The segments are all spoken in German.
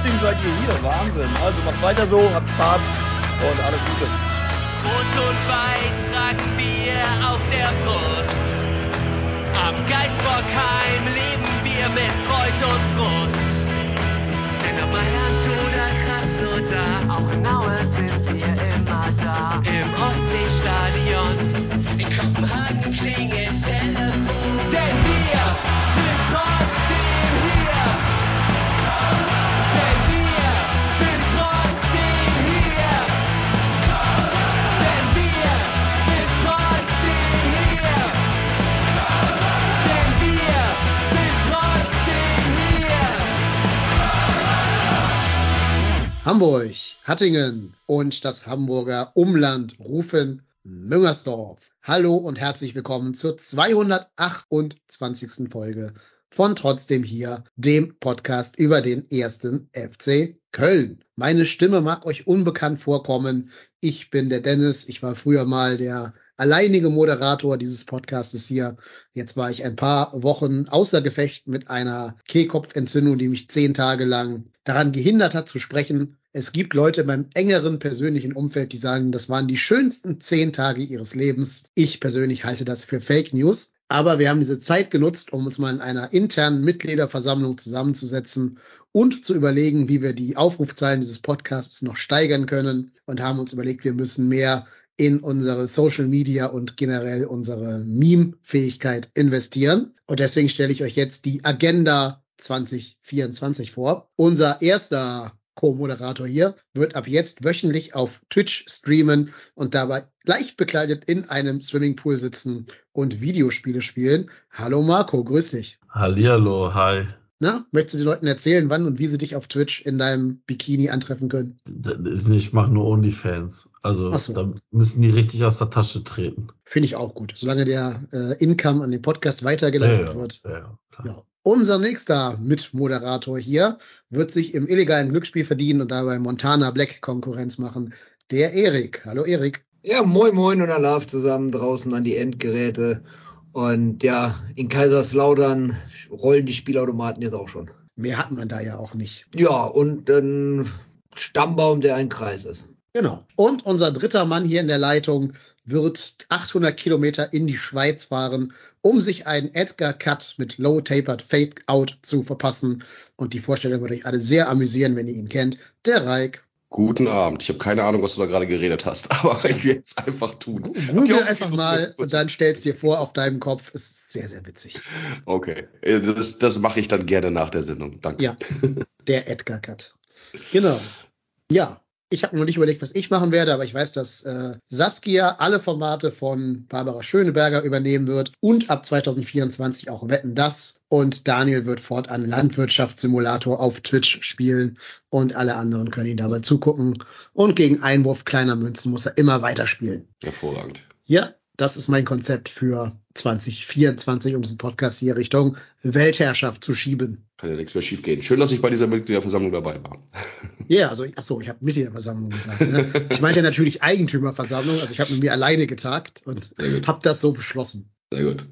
trotzdem seid ihr hier. Wahnsinn. Also macht weiter so, habt Spaß und alles Gute. Rot und Weiß tragen wir auf der Brust. Am Geisbockheim leben wir mit Freud und Frust. Denn am Mailand oder Krasnodar, auch in Hamburg, Hattingen und das Hamburger Umland rufen Müngersdorf. Hallo und herzlich willkommen zur 228. Folge von Trotzdem hier, dem Podcast über den ersten FC Köln. Meine Stimme mag euch unbekannt vorkommen. Ich bin der Dennis. Ich war früher mal der alleinige Moderator dieses Podcastes hier. Jetzt war ich ein paar Wochen außer Gefecht mit einer Kehlkopfentzündung, die mich zehn Tage lang daran gehindert hat zu sprechen. Es gibt Leute in meinem engeren persönlichen Umfeld, die sagen, das waren die schönsten zehn Tage ihres Lebens. Ich persönlich halte das für Fake News. Aber wir haben diese Zeit genutzt, um uns mal in einer internen Mitgliederversammlung zusammenzusetzen und zu überlegen, wie wir die Aufrufzahlen dieses Podcasts noch steigern können und haben uns überlegt, wir müssen mehr in unsere Social Media und generell unsere Meme-Fähigkeit investieren. Und deswegen stelle ich euch jetzt die Agenda 2024 vor. Unser erster Co-Moderator hier wird ab jetzt wöchentlich auf Twitch streamen und dabei leicht bekleidet in einem Swimmingpool sitzen und Videospiele spielen. Hallo Marco, grüß dich. Hallihallo, hi. Na, möchtest du den Leuten erzählen, wann und wie sie dich auf Twitch in deinem Bikini antreffen können? Ich mache nur OnlyFans. Also so. da müssen die richtig aus der Tasche treten. Finde ich auch gut, solange der äh, Income an den Podcast weitergeleitet wird. ja, ja, klar. Ja. Unser nächster Mitmoderator hier wird sich im illegalen Glücksspiel verdienen und dabei Montana Black Konkurrenz machen. Der Erik. Hallo Erik. Ja, moin moin und Alarv zusammen draußen an die Endgeräte. Und ja, in Kaiserslautern rollen die Spielautomaten jetzt auch schon. Mehr hat man da ja auch nicht. Ja, und ein Stammbaum, der ein Kreis ist. Genau. Und unser dritter Mann hier in der Leitung wird 800 Kilometer in die Schweiz fahren, um sich einen Edgar Cut mit Low Tapered Fade Out zu verpassen. Und die Vorstellung wird euch alle sehr amüsieren, wenn ihr ihn kennt. Der Reik. Guten Abend. Ich habe keine Ahnung, was du da gerade geredet hast, aber ich werde es einfach tun. Google einfach mal und dann stellst dir vor auf deinem Kopf. Ist sehr, sehr witzig. Okay, Äh, das, das mache ich dann gerne nach der Sendung. Danke. Ja, der Edgar Cut. Genau. Ja, ich habe noch nicht überlegt, was ich machen werde, aber ich weiß, dass äh, Saskia alle Formate von Barbara Schöneberger übernehmen wird und ab 2024 auch Wetten das. Und Daniel wird fortan Landwirtschaftssimulator auf Twitch spielen und alle anderen können ihn dabei zugucken. Und gegen Einwurf kleiner Münzen muss er immer weiterspielen. Hervorragend. Ja, das ist mein Konzept für 2024, um diesen Podcast hier Richtung Weltherrschaft zu schieben. Kann ja nichts mehr schief gehen. Schön, dass ich bei dieser Mitgliederversammlung dabei war. Ja, also ach so, ich habe Mitgliederversammlung gesagt. Ne? Ich meinte natürlich Eigentümerversammlung, also ich habe mit mir alleine getagt und habe das so beschlossen. Sehr gut.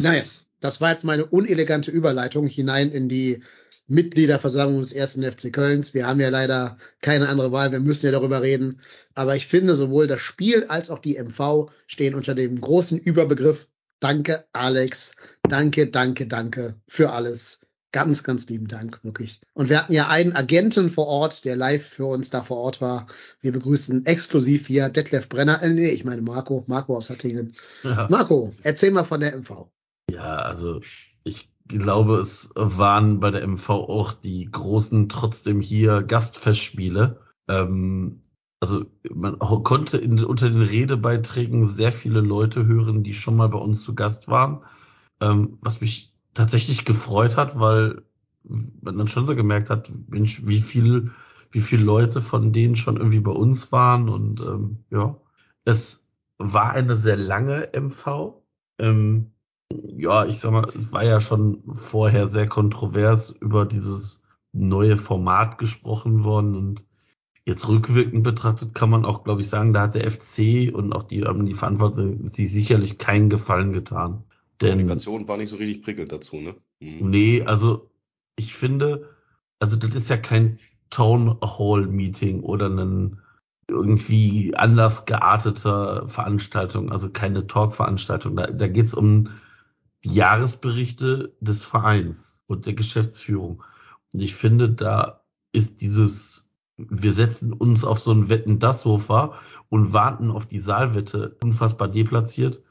Naja, das war jetzt meine unelegante Überleitung hinein in die Mitgliederversammlung des ersten FC Kölns. Wir haben ja leider keine andere Wahl, wir müssen ja darüber reden. Aber ich finde, sowohl das Spiel als auch die MV stehen unter dem großen Überbegriff Danke, Alex. Danke, danke, danke für alles. Ganz, ganz lieben Dank, wirklich. Und wir hatten ja einen Agenten vor Ort, der live für uns da vor Ort war. Wir begrüßen exklusiv hier Detlef Brenner. Äh, nee, ich meine Marco, Marco aus Hattingen. Ja. Marco, erzähl mal von der MV. ja, also ich glaube, es waren bei der MV auch die großen trotzdem hier Gastfestspiele. Ähm, also man konnte in, unter den Redebeiträgen sehr viele Leute hören, die schon mal bei uns zu Gast waren. Ähm, was mich tatsächlich gefreut hat, weil man dann schon so gemerkt hat, Mensch, wie viel, wie viele Leute von denen schon irgendwie bei uns waren und ähm, ja, es war eine sehr lange MV. Ähm, ja, ich sag mal, es war ja schon vorher sehr kontrovers über dieses neue Format gesprochen worden und jetzt rückwirkend betrachtet kann man auch, glaube ich, sagen, da hat der FC und auch die, haben die Verantwortlichen sich sicherlich keinen Gefallen getan. Denn Kommunikation war nicht so richtig prickelnd dazu, ne? Mhm. Nee, also ich finde, also das ist ja kein Town Hall Meeting oder ein irgendwie anders gearteter Veranstaltung, also keine Talk-Veranstaltung. Da, da geht es um die Jahresberichte des Vereins und der Geschäftsführung. Und ich finde, da ist dieses, wir setzen uns auf so ein Wetten-Das-Sofa und warten auf die Saalwette unfassbar deplatziert.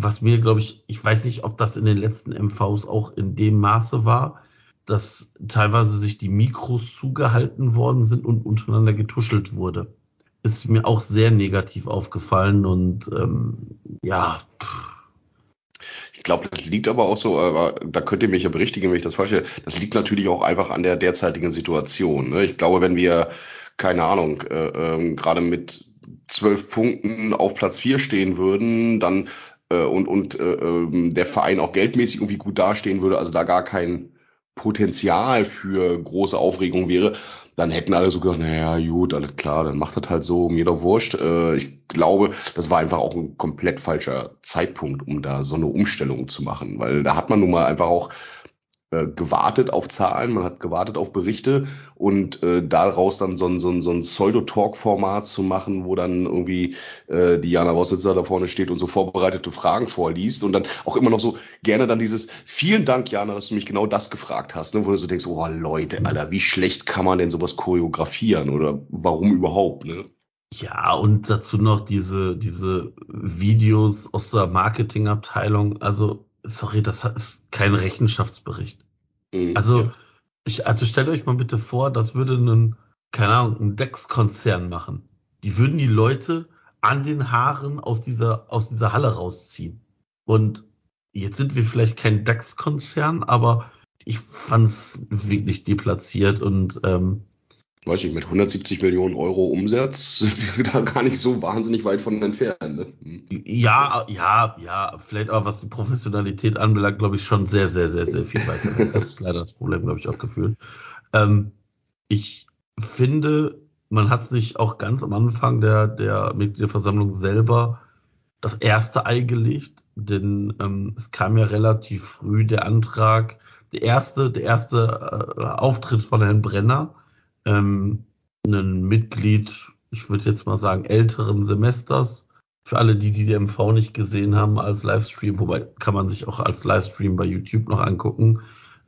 Was mir, glaube ich, ich weiß nicht, ob das in den letzten MVs auch in dem Maße war, dass teilweise sich die Mikros zugehalten worden sind und untereinander getuschelt wurde. Ist mir auch sehr negativ aufgefallen und ähm, ja. Ich glaube, das liegt aber auch so, aber da könnt ihr mich ja berichtigen, wenn ich das falsch falsche. Das liegt natürlich auch einfach an der derzeitigen Situation. Ne? Ich glaube, wenn wir, keine Ahnung, äh, äh, gerade mit zwölf Punkten auf Platz vier stehen würden, dann äh, und, und äh, ähm, der Verein auch geldmäßig irgendwie gut dastehen würde, also da gar kein Potenzial für große Aufregung wäre, dann hätten alle so gedacht, naja, gut, alles klar, dann macht das halt so, mir doch wurscht. Äh, ich glaube, das war einfach auch ein komplett falscher Zeitpunkt, um da so eine Umstellung zu machen, weil da hat man nun mal einfach auch äh, gewartet auf Zahlen, man hat gewartet auf Berichte und äh, daraus dann so ein, so ein, so ein Pseudo-Talk-Format zu machen, wo dann irgendwie äh, Diana Wossitzer da vorne steht und so vorbereitete Fragen vorliest und dann auch immer noch so gerne dann dieses Vielen Dank, Jana, dass du mich genau das gefragt hast, ne? wo du so denkst, oh Leute, Alter, wie schlecht kann man denn sowas choreografieren oder warum überhaupt, ne? Ja, und dazu noch diese, diese Videos aus der Marketingabteilung. Also, sorry, das ist kein Rechenschaftsbericht. Mhm, also, ich, also stellt euch mal bitte vor, das würde ein, keine Ahnung, ein DEX-Konzern machen. Die würden die Leute an den Haaren aus dieser, aus dieser Halle rausziehen. Und jetzt sind wir vielleicht kein DAX-Konzern, aber ich fand es wirklich deplatziert und ähm, weiß ich, mit 170 Millionen Euro Umsatz sind wir da gar nicht so wahnsinnig weit von entfernt. Ne? Hm. Ja, ja, ja, vielleicht aber was die Professionalität anbelangt, glaube ich schon sehr, sehr, sehr, sehr viel weiter. Das ist leider das Problem, glaube ich, auch gefühlt. Ähm, ich finde, man hat sich auch ganz am Anfang der, der Mitgliederversammlung selber das erste Ei gelegt, denn ähm, es kam ja relativ früh der Antrag, der erste, der erste äh, Auftritt von Herrn Brenner, ähm, ein Mitglied, ich würde jetzt mal sagen, älteren Semesters. Für alle, die die MV nicht gesehen haben als Livestream, wobei kann man sich auch als Livestream bei YouTube noch angucken.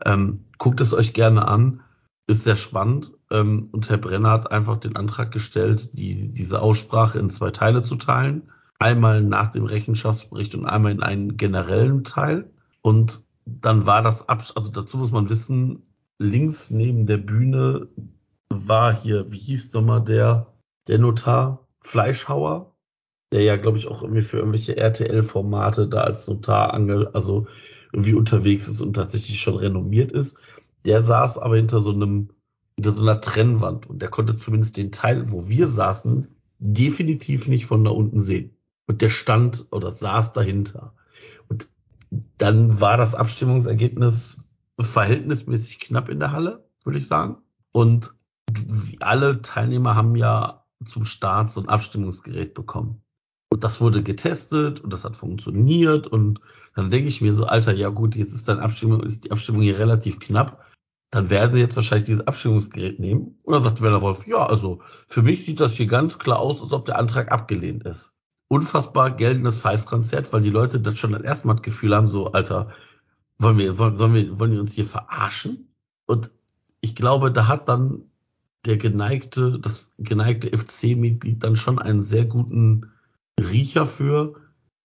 Ähm, guckt es euch gerne an, ist sehr spannend. Ähm, und Herr Brenner hat einfach den Antrag gestellt, die, diese Aussprache in zwei Teile zu teilen. Einmal nach dem Rechenschaftsbericht und einmal in einen generellen Teil. Und dann war das, ab, also dazu muss man wissen, links neben der Bühne war hier, wie hieß nochmal der, der Notar? Fleischhauer, der ja, glaube ich, auch irgendwie für irgendwelche RTL-Formate da als Notar ange, also irgendwie unterwegs ist und tatsächlich schon renommiert ist. Der saß aber hinter so einem, hinter so einer Trennwand und der konnte zumindest den Teil, wo wir saßen, definitiv nicht von da unten sehen. Und der stand oder saß dahinter. Und dann war das Abstimmungsergebnis verhältnismäßig knapp in der Halle, würde ich sagen. Und alle Teilnehmer haben ja zum Start so ein Abstimmungsgerät bekommen. Und das wurde getestet und das hat funktioniert. Und dann denke ich mir so, Alter, ja gut, jetzt ist dann Abstimmung, ist die Abstimmung hier relativ knapp. Dann werden sie jetzt wahrscheinlich dieses Abstimmungsgerät nehmen. Und dann sagt Werner Wolf, ja, also für mich sieht das hier ganz klar aus, als ob der Antrag abgelehnt ist. Unfassbar geltendes Five-Konzert, weil die Leute das schon das erste Mal das Gefühl haben, so, Alter, wollen wir, wollen, sollen wir, wollen wir uns hier verarschen? Und ich glaube, da hat dann der geneigte, das geneigte FC-Mitglied dann schon einen sehr guten Riecher für.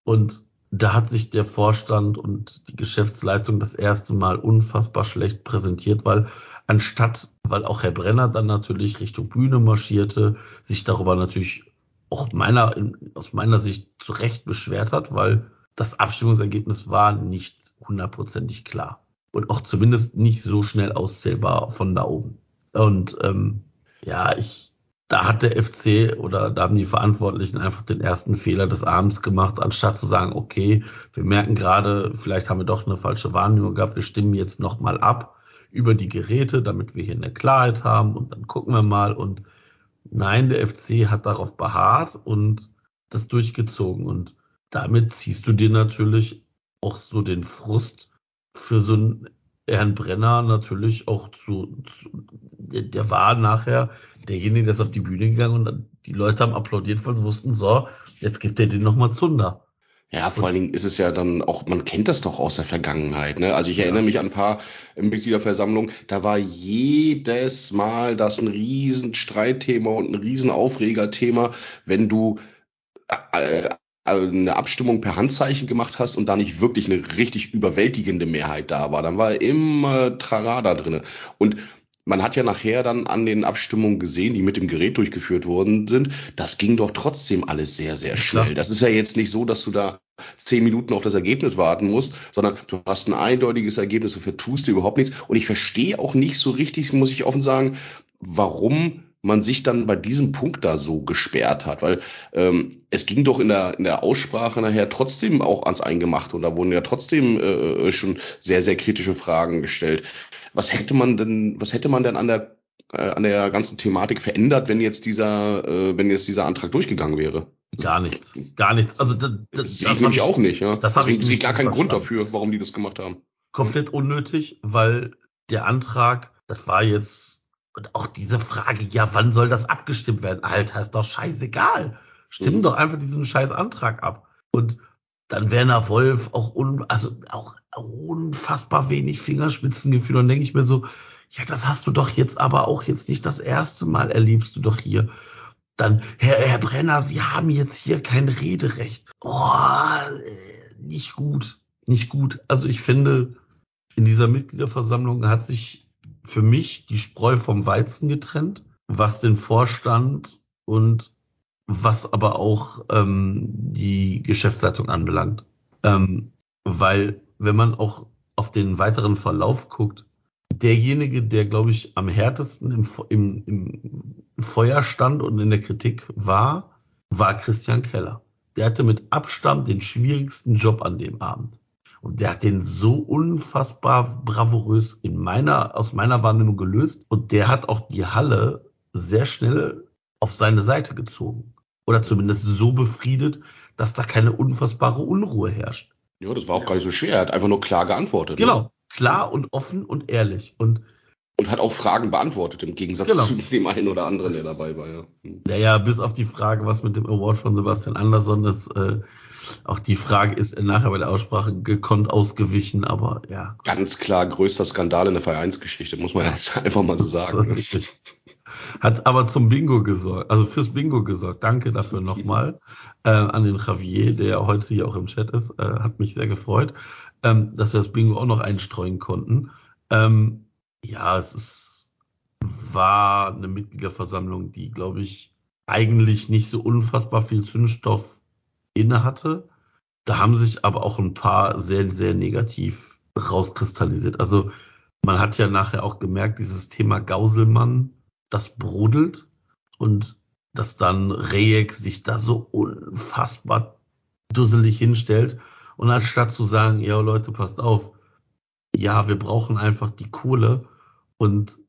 Und da hat sich der Vorstand und die Geschäftsleitung das erste Mal unfassbar schlecht präsentiert, weil anstatt, weil auch Herr Brenner dann natürlich Richtung Bühne marschierte, sich darüber natürlich auch meiner, aus meiner Sicht zu Recht beschwert hat, weil das Abstimmungsergebnis war nicht hundertprozentig klar und auch zumindest nicht so schnell auszählbar von da oben. Und ähm, ja, ich, da hat der FC oder da haben die Verantwortlichen einfach den ersten Fehler des Abends gemacht, anstatt zu sagen, okay, wir merken gerade, vielleicht haben wir doch eine falsche Wahrnehmung gehabt, wir stimmen jetzt nochmal ab über die Geräte, damit wir hier eine Klarheit haben und dann gucken wir mal. Und nein, der FC hat darauf beharrt und das durchgezogen. Und damit ziehst du dir natürlich auch so den Frust für so ein Herrn Brenner natürlich auch zu, zu der, war nachher derjenige, der ist auf die Bühne gegangen und die Leute haben applaudiert, weil sie wussten, so, jetzt gibt er den nochmal Zunder. Ja, vor allen Dingen ist es ja dann auch, man kennt das doch aus der Vergangenheit. Ne? Also ich erinnere mich an ein paar Mitgliederversammlungen, da war jedes Mal das ein riesen Streitthema und ein riesen Aufregerthema, wenn du äh, eine Abstimmung per Handzeichen gemacht hast und da nicht wirklich eine richtig überwältigende Mehrheit da war. Dann war immer Trara drinne. Und man hat ja nachher dann an den Abstimmungen gesehen, die mit dem Gerät durchgeführt worden sind, das ging doch trotzdem alles sehr, sehr schnell. Klar. Das ist ja jetzt nicht so, dass du da zehn Minuten auf das Ergebnis warten musst, sondern du hast ein eindeutiges Ergebnis, du vertust dir überhaupt nichts. Und ich verstehe auch nicht so richtig, muss ich offen sagen, warum man sich dann bei diesem Punkt da so gesperrt hat, weil ähm, es ging doch in der, in der Aussprache nachher trotzdem auch ans Eingemachte und da wurden ja trotzdem äh, schon sehr, sehr kritische Fragen gestellt. Was hätte man denn, was hätte man denn an der äh, an der ganzen Thematik verändert, wenn jetzt dieser, äh, wenn jetzt dieser Antrag durchgegangen wäre? Gar nichts, gar nichts. Also das, das, das ich nämlich auch nicht. Ja. Das habe ich sehe gar keinen Grund dafür, warum die das gemacht haben. Komplett unnötig, weil der Antrag, das war jetzt und auch diese Frage, ja, wann soll das abgestimmt werden? Alter, ist doch scheißegal. Stimmen mhm. doch einfach diesen scheiß Antrag ab. Und dann Werner Wolf auch un, also auch unfassbar wenig Fingerspitzengefühl. Und denke ich mir so, ja, das hast du doch jetzt aber auch jetzt nicht das erste Mal erlebst du doch hier. Dann, Herr, Herr Brenner, Sie haben jetzt hier kein Rederecht. Oh, nicht gut, nicht gut. Also ich finde, in dieser Mitgliederversammlung hat sich für mich die Spreu vom Weizen getrennt, was den Vorstand und was aber auch ähm, die Geschäftsleitung anbelangt. Ähm, weil wenn man auch auf den weiteren Verlauf guckt, derjenige, der, glaube ich, am härtesten im, im, im Feuer stand und in der Kritik war, war Christian Keller. Der hatte mit Abstand den schwierigsten Job an dem Abend. Und der hat den so unfassbar bravourös in meiner, aus meiner Wahrnehmung gelöst. Und der hat auch die Halle sehr schnell auf seine Seite gezogen. Oder zumindest so befriedet, dass da keine unfassbare Unruhe herrscht. Ja, das war auch gar nicht so schwer. Er hat einfach nur klar geantwortet. Ne? Genau. Ne? Klar und offen und ehrlich. Und und hat auch Fragen beantwortet, im Gegensatz genau. zu dem einen oder anderen, der dabei war. Ja. Hm. Naja, bis auf die Frage, was mit dem Award von Sebastian Andersson ist, äh, auch die Frage ist nachher bei der Aussprache gekonnt ausgewichen, aber ja. Ganz klar größter Skandal in der Vereinsgeschichte, muss man jetzt einfach mal so sagen. Hat aber zum Bingo gesorgt, also fürs Bingo gesorgt. Danke dafür nochmal äh, an den Javier, der heute hier auch im Chat ist. Äh, hat mich sehr gefreut, ähm, dass wir das Bingo auch noch einstreuen konnten. Ähm, ja, es ist, war eine Mitgliederversammlung, die, glaube ich, eigentlich nicht so unfassbar viel Zündstoff inne hatte. Da haben sich aber auch ein paar sehr, sehr negativ rauskristallisiert. Also man hat ja nachher auch gemerkt, dieses Thema Gauselmann, das brodelt und dass dann Rejek sich da so unfassbar dusselig hinstellt und anstatt zu sagen, ja Leute, passt auf, ja, wir brauchen einfach die Kohle und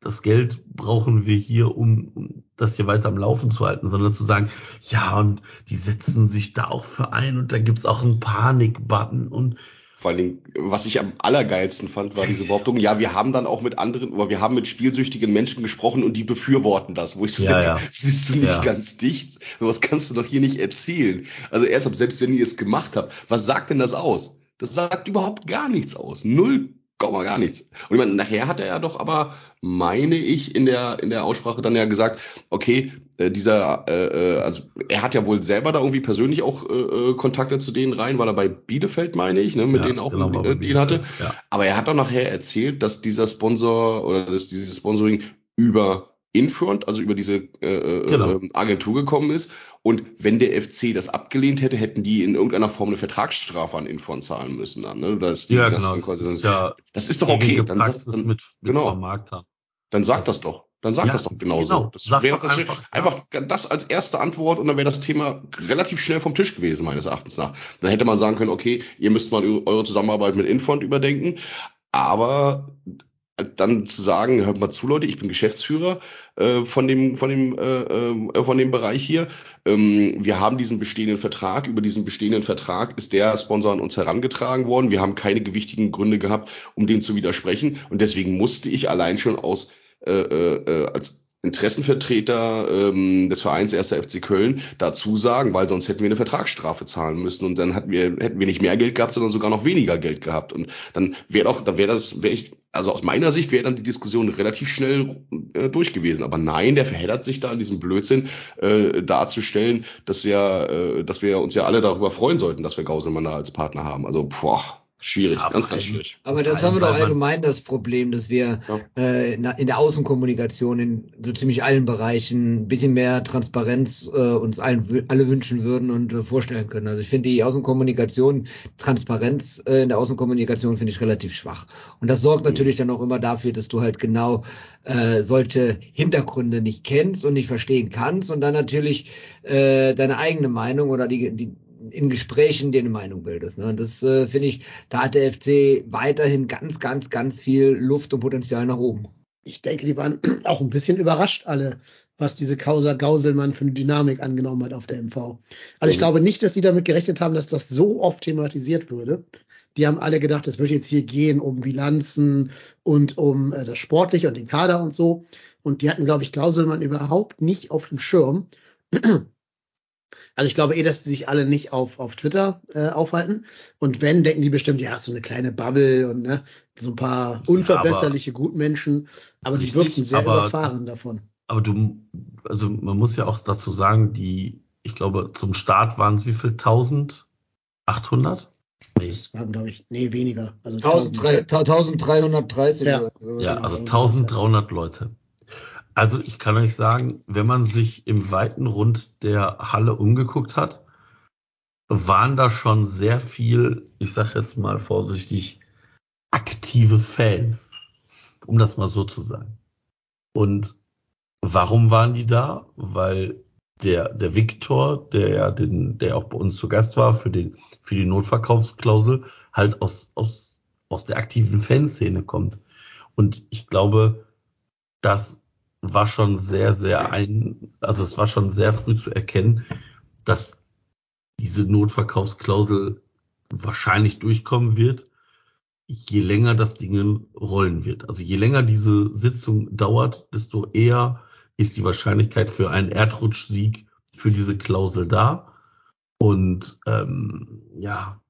das Geld brauchen wir hier, um, um das hier weiter am Laufen zu halten, sondern zu sagen, ja, und die setzen sich da auch für ein und da gibt's auch einen Panik-Button und vor allen Dingen, was ich am allergeilsten fand, war diese Behauptung, ja, wir haben dann auch mit anderen, oder wir haben mit spielsüchtigen Menschen gesprochen und die befürworten das, wo ich so ja, ja. das bist du nicht ja. ganz dicht. Sowas kannst du doch hier nicht erzählen. Also ernsthaft, selbst wenn ihr es gemacht habt, was sagt denn das aus? Das sagt überhaupt gar nichts aus. Null Komma gar nichts. Und ich meine, nachher hat er ja doch aber, meine ich, in der, in der Aussprache dann ja gesagt, okay, äh, dieser, äh, äh also er hat ja wohl selber da irgendwie persönlich auch äh, äh, Kontakte zu denen rein, weil er bei Bielefeld, meine ich, ne, mit ja, denen auch genau, einen Deal hatte. Ja. Aber er hat doch nachher erzählt, dass dieser Sponsor oder dass dieses Sponsoring über Infront, also über diese äh, äh genau. Ähm, Agentur gekommen ist. Und wenn der FC das abgelehnt hätte, hätten die in irgendeiner Form eine Vertragsstrafe an Infront zahlen müssen. Dann, ne? das, die, ja, genau. Das, das, ist, ja das ist doch okay. Dann, dann, dann, mit, mit genau. Dann sag das, das doch. Dann sag ja, das doch genauso. Genau. Das wäre das einfach, einfach das als erste Antwort und dann wäre das Thema relativ schnell vom Tisch gewesen, meines Erachtens nach. Dann hätte man sagen können, okay, ihr müsst mal eure Zusammenarbeit mit Infront überdenken. Aber dann zu sagen, hört mal zu, Leute, ich bin Geschäftsführer äh, von dem von dem äh, äh, von dem Bereich hier. Ähm, wir haben diesen bestehenden Vertrag. Über diesen bestehenden Vertrag ist der Sponsor an uns herangetragen worden. Wir haben keine gewichtigen Gründe gehabt, um dem zu widersprechen. Und deswegen musste ich allein schon aus äh, äh, als Interessenvertreter ähm, des Vereins 1. FC Köln dazu sagen, weil sonst hätten wir eine Vertragsstrafe zahlen müssen und dann hätten wir, hätten wir nicht mehr Geld gehabt, sondern sogar noch weniger Geld gehabt. Und dann wäre doch, dann wäre das, wäre ich, also aus meiner Sicht wäre dann die Diskussion relativ schnell äh, durch gewesen. Aber nein, der verheddert sich da an diesem Blödsinn äh, darzustellen, dass ja, äh, dass wir uns ja alle darüber freuen sollten, dass wir Gauselmann da als Partner haben. Also, boah. Schwierig, Ja, ganz, ganz schwierig. Aber das haben wir doch allgemein das Problem, dass wir Ja. äh, in, der Außenkommunikation in so ziemlich allen Bereichen ein bisschen mehr Transparenz äh, uns allen alle wünschen würden und äh, vorstellen können. Also ich finde die Außenkommunikation, Transparenz äh, in der Außenkommunikation finde ich relativ schwach. Und das sorgt natürlich dann auch immer dafür, dass du halt genau äh, solche Hintergründe nicht kennst und nicht verstehen kannst und dann natürlich äh, deine eigene Meinung oder die, die in Gesprächen dir eine Meinung bildest. Ne? Und Das äh, finde ich, da hat der FC weiterhin ganz, ganz, ganz viel Luft und Potenzial nach oben. Ich denke, die waren auch ein bisschen überrascht alle, was diese Causa Gauselmann für eine Dynamik angenommen hat auf der MV. Also ich Mhm. glaube nicht, dass die damit gerechnet haben, dass das so oft thematisiert würde. Die haben alle gedacht, es wird jetzt hier gehen um Bilanzen und um äh, das Sportliche und den Kader und so. Und die hatten, glaube ich, Gauselmann überhaupt nicht auf dem Schirm. Also ich glaube eh, dass die sich alle nicht auf, auf Twitter äh, aufhalten. Und wenn, denken die bestimmt, ja, so eine kleine Bubble und ne, so ein paar unverbesserliche Gutmenschen. Aber die wirkten sehr aber- überfahren davon. Aber du, also man muss ja auch dazu sagen, die, ich glaube, zum Start waren es wie viel? 1800? Nee. Das waren, glaube ich, nee, weniger. Also 1300 1330 Ja. oder so. Ja, also irgendwas, 1300 Leute. Also ich kann euch sagen, wenn man sich im weiten Rund der Halle umgeguckt hat, waren da schon sehr viel, ich sage jetzt mal vorsichtig, aktive Fans, um das mal so zu sagen. Und warum waren die da? Weil der, der Viktor, der ja den, der auch bei uns zu Gast war für den, für die Notverkaufsklausel, halt aus, aus, aus der aktiven Fanszene kommt. Und ich glaube, das war schon sehr, sehr ein, also es war schon sehr früh zu erkennen, dass diese Notverkaufsklausel wahrscheinlich durchkommen wird, je länger das Ding rollen wird. Also je länger diese Sitzung dauert, desto eher ist die Wahrscheinlichkeit für einen Erdrutschsieg für diese Klausel da. Und ähm, ja,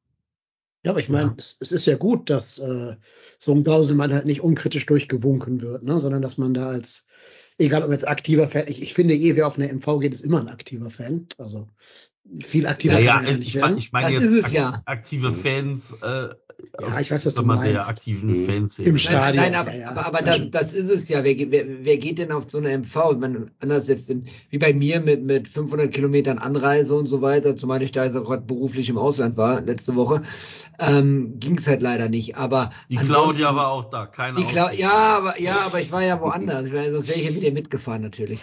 Ja, aber ich meine, Ja. es, es ist ja gut, dass äh, so ein Gauselmann halt nicht unkritisch durchgewunken wird, ne? sondern dass man da als, egal ob als aktiver Fan, ich, ich finde eh, wer auf eine MV geht, ist immer ein aktiver Fan. Also viel aktiver ja, ja, kann ja ich, ich meine ich mein Das jetzt ist es ak ja. aktive Fans äh, Ja, ich weiß, was du man der meinst. aktiven Mhm. Fans Im Nein, Stadion. nein, aber, ja, ja. aber, aber das, das ist es ja. Wer, geht- wer, wer geht denn auf so eine MV? Ich meine, anders jetzt in, wie bei mir mit, mit 500 Kilometern Anreise und so weiter, zumal ich da jetzt auch gerade beruflich im Ausland war letzte Woche, ähm, ging es halt leider nicht. Aber Die Claudia war auch da, keine Ausrede. ja, aber ja, aber ich war ja woanders. Ich meine, sonst wäre ich ja mit ihr mitgefahren natürlich.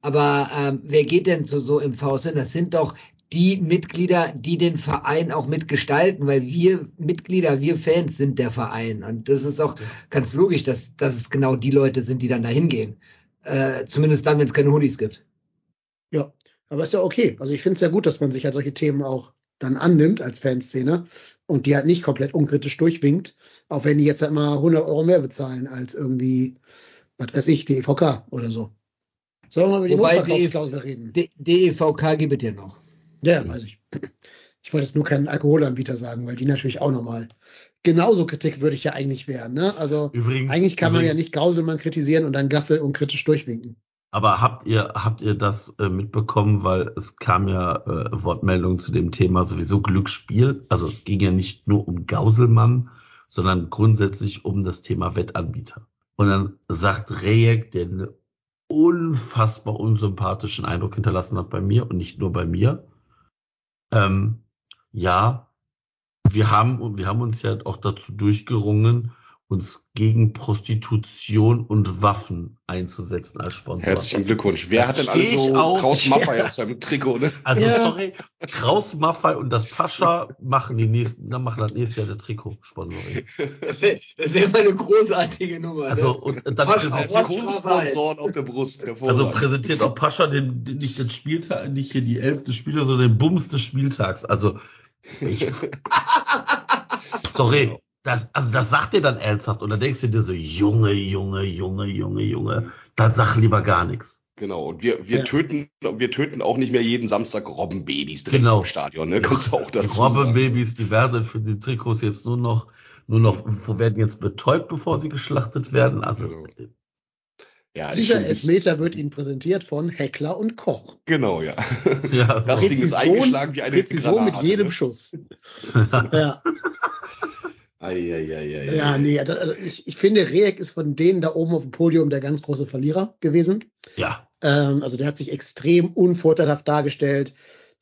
Aber ähm, wer geht denn zu so MVs hin? Das sind doch die Mitglieder, die den Verein auch mitgestalten, weil wir Mitglieder, wir Fans sind der Verein. Und das ist auch ganz logisch, dass, dass es genau die Leute sind, die dann da hingehen. Äh, zumindest dann, wenn es keine Hoodies gibt. Ja, aber ist ja okay. Also ich finde es ja gut, dass man sich halt solche Themen auch dann annimmt als Fanszene und die halt nicht komplett unkritisch durchwinkt, auch wenn die jetzt halt mal 100 Euro mehr bezahlen als irgendwie, was weiß ich, die EVK oder so. Sollen wir mal über die Wobei die Notverkaufsklausel reden? D DEVK gibt es ja noch. Ja, weiß ich. Ich wollte jetzt nur keinen Alkoholanbieter sagen, weil die natürlich auch nochmal genauso kritikwürdig ja eigentlich wären. Ne? Also Übrigens, eigentlich kann man ja übrigens, nicht Gauselmann kritisieren und dann Gaffel unkritisch durchwinken. Aber habt ihr, habt ihr das äh, mitbekommen, weil es kam ja äh, Wortmeldungen zu dem Thema sowieso Glücksspiel. Also es ging ja nicht nur um Gauselmann, sondern grundsätzlich um das Thema Wettanbieter. Und dann sagt Rejek, der einen unfassbar unsympathischen Eindruck hinterlassen hat bei mir und nicht nur bei mir. Ähm, ja, wir haben, wir haben uns ja auch dazu durchgerungen, uns gegen Prostitution und Waffen einzusetzen als Sponsor. Herzlichen Glückwunsch. Wer Da hat denn steh alles ich so auch. Kraus Maffei Ja. auf seinem Trikot, ne? Also Ja. sorry, Kraus Maffei und das Pascha machen die nächsten, dann machen das nächste Jahr der Trikotsponsoring. Das wäre das wär mal eine großartige Nummer. Also ne? und dann Pascha, Als präsentiert, Pascha. Co-Sponsoren auf der Brust. also präsentiert auch Pascha den, den nicht den Spieltag, nicht hier die elfte Spieler, sondern den Bums des Spieltags. Also ich, sorry, das, also das sagt ihr dann ernsthaft und dann denkst du dir so, Junge, Junge, Junge, Junge, Junge, dann sag lieber gar nichts. Genau. Und wir, wir Ja. töten, wir töten auch nicht mehr jeden Samstag Robbenbabys direkt Genau. im Stadion, ne? Kannst du auch Die dazu sagen. Robbenbabys, die werden für die Trikots jetzt nur noch, nur noch, werden jetzt betäubt, bevor sie geschlachtet werden. Also Genau. Ja, Dieser Elfmeter wird Ihnen präsentiert von Heckler und Koch. Genau, ja. ja, Das so. Ding ist eingeschlagen wie eine Präzision mit Granate, jedem ne? Schuss. ja, Eieieiei. ja, nee, also ich, ich finde, Reek ist von denen da oben auf dem Podium der ganz große Verlierer gewesen. ja, Ähm, also der hat sich extrem unvorteilhaft dargestellt.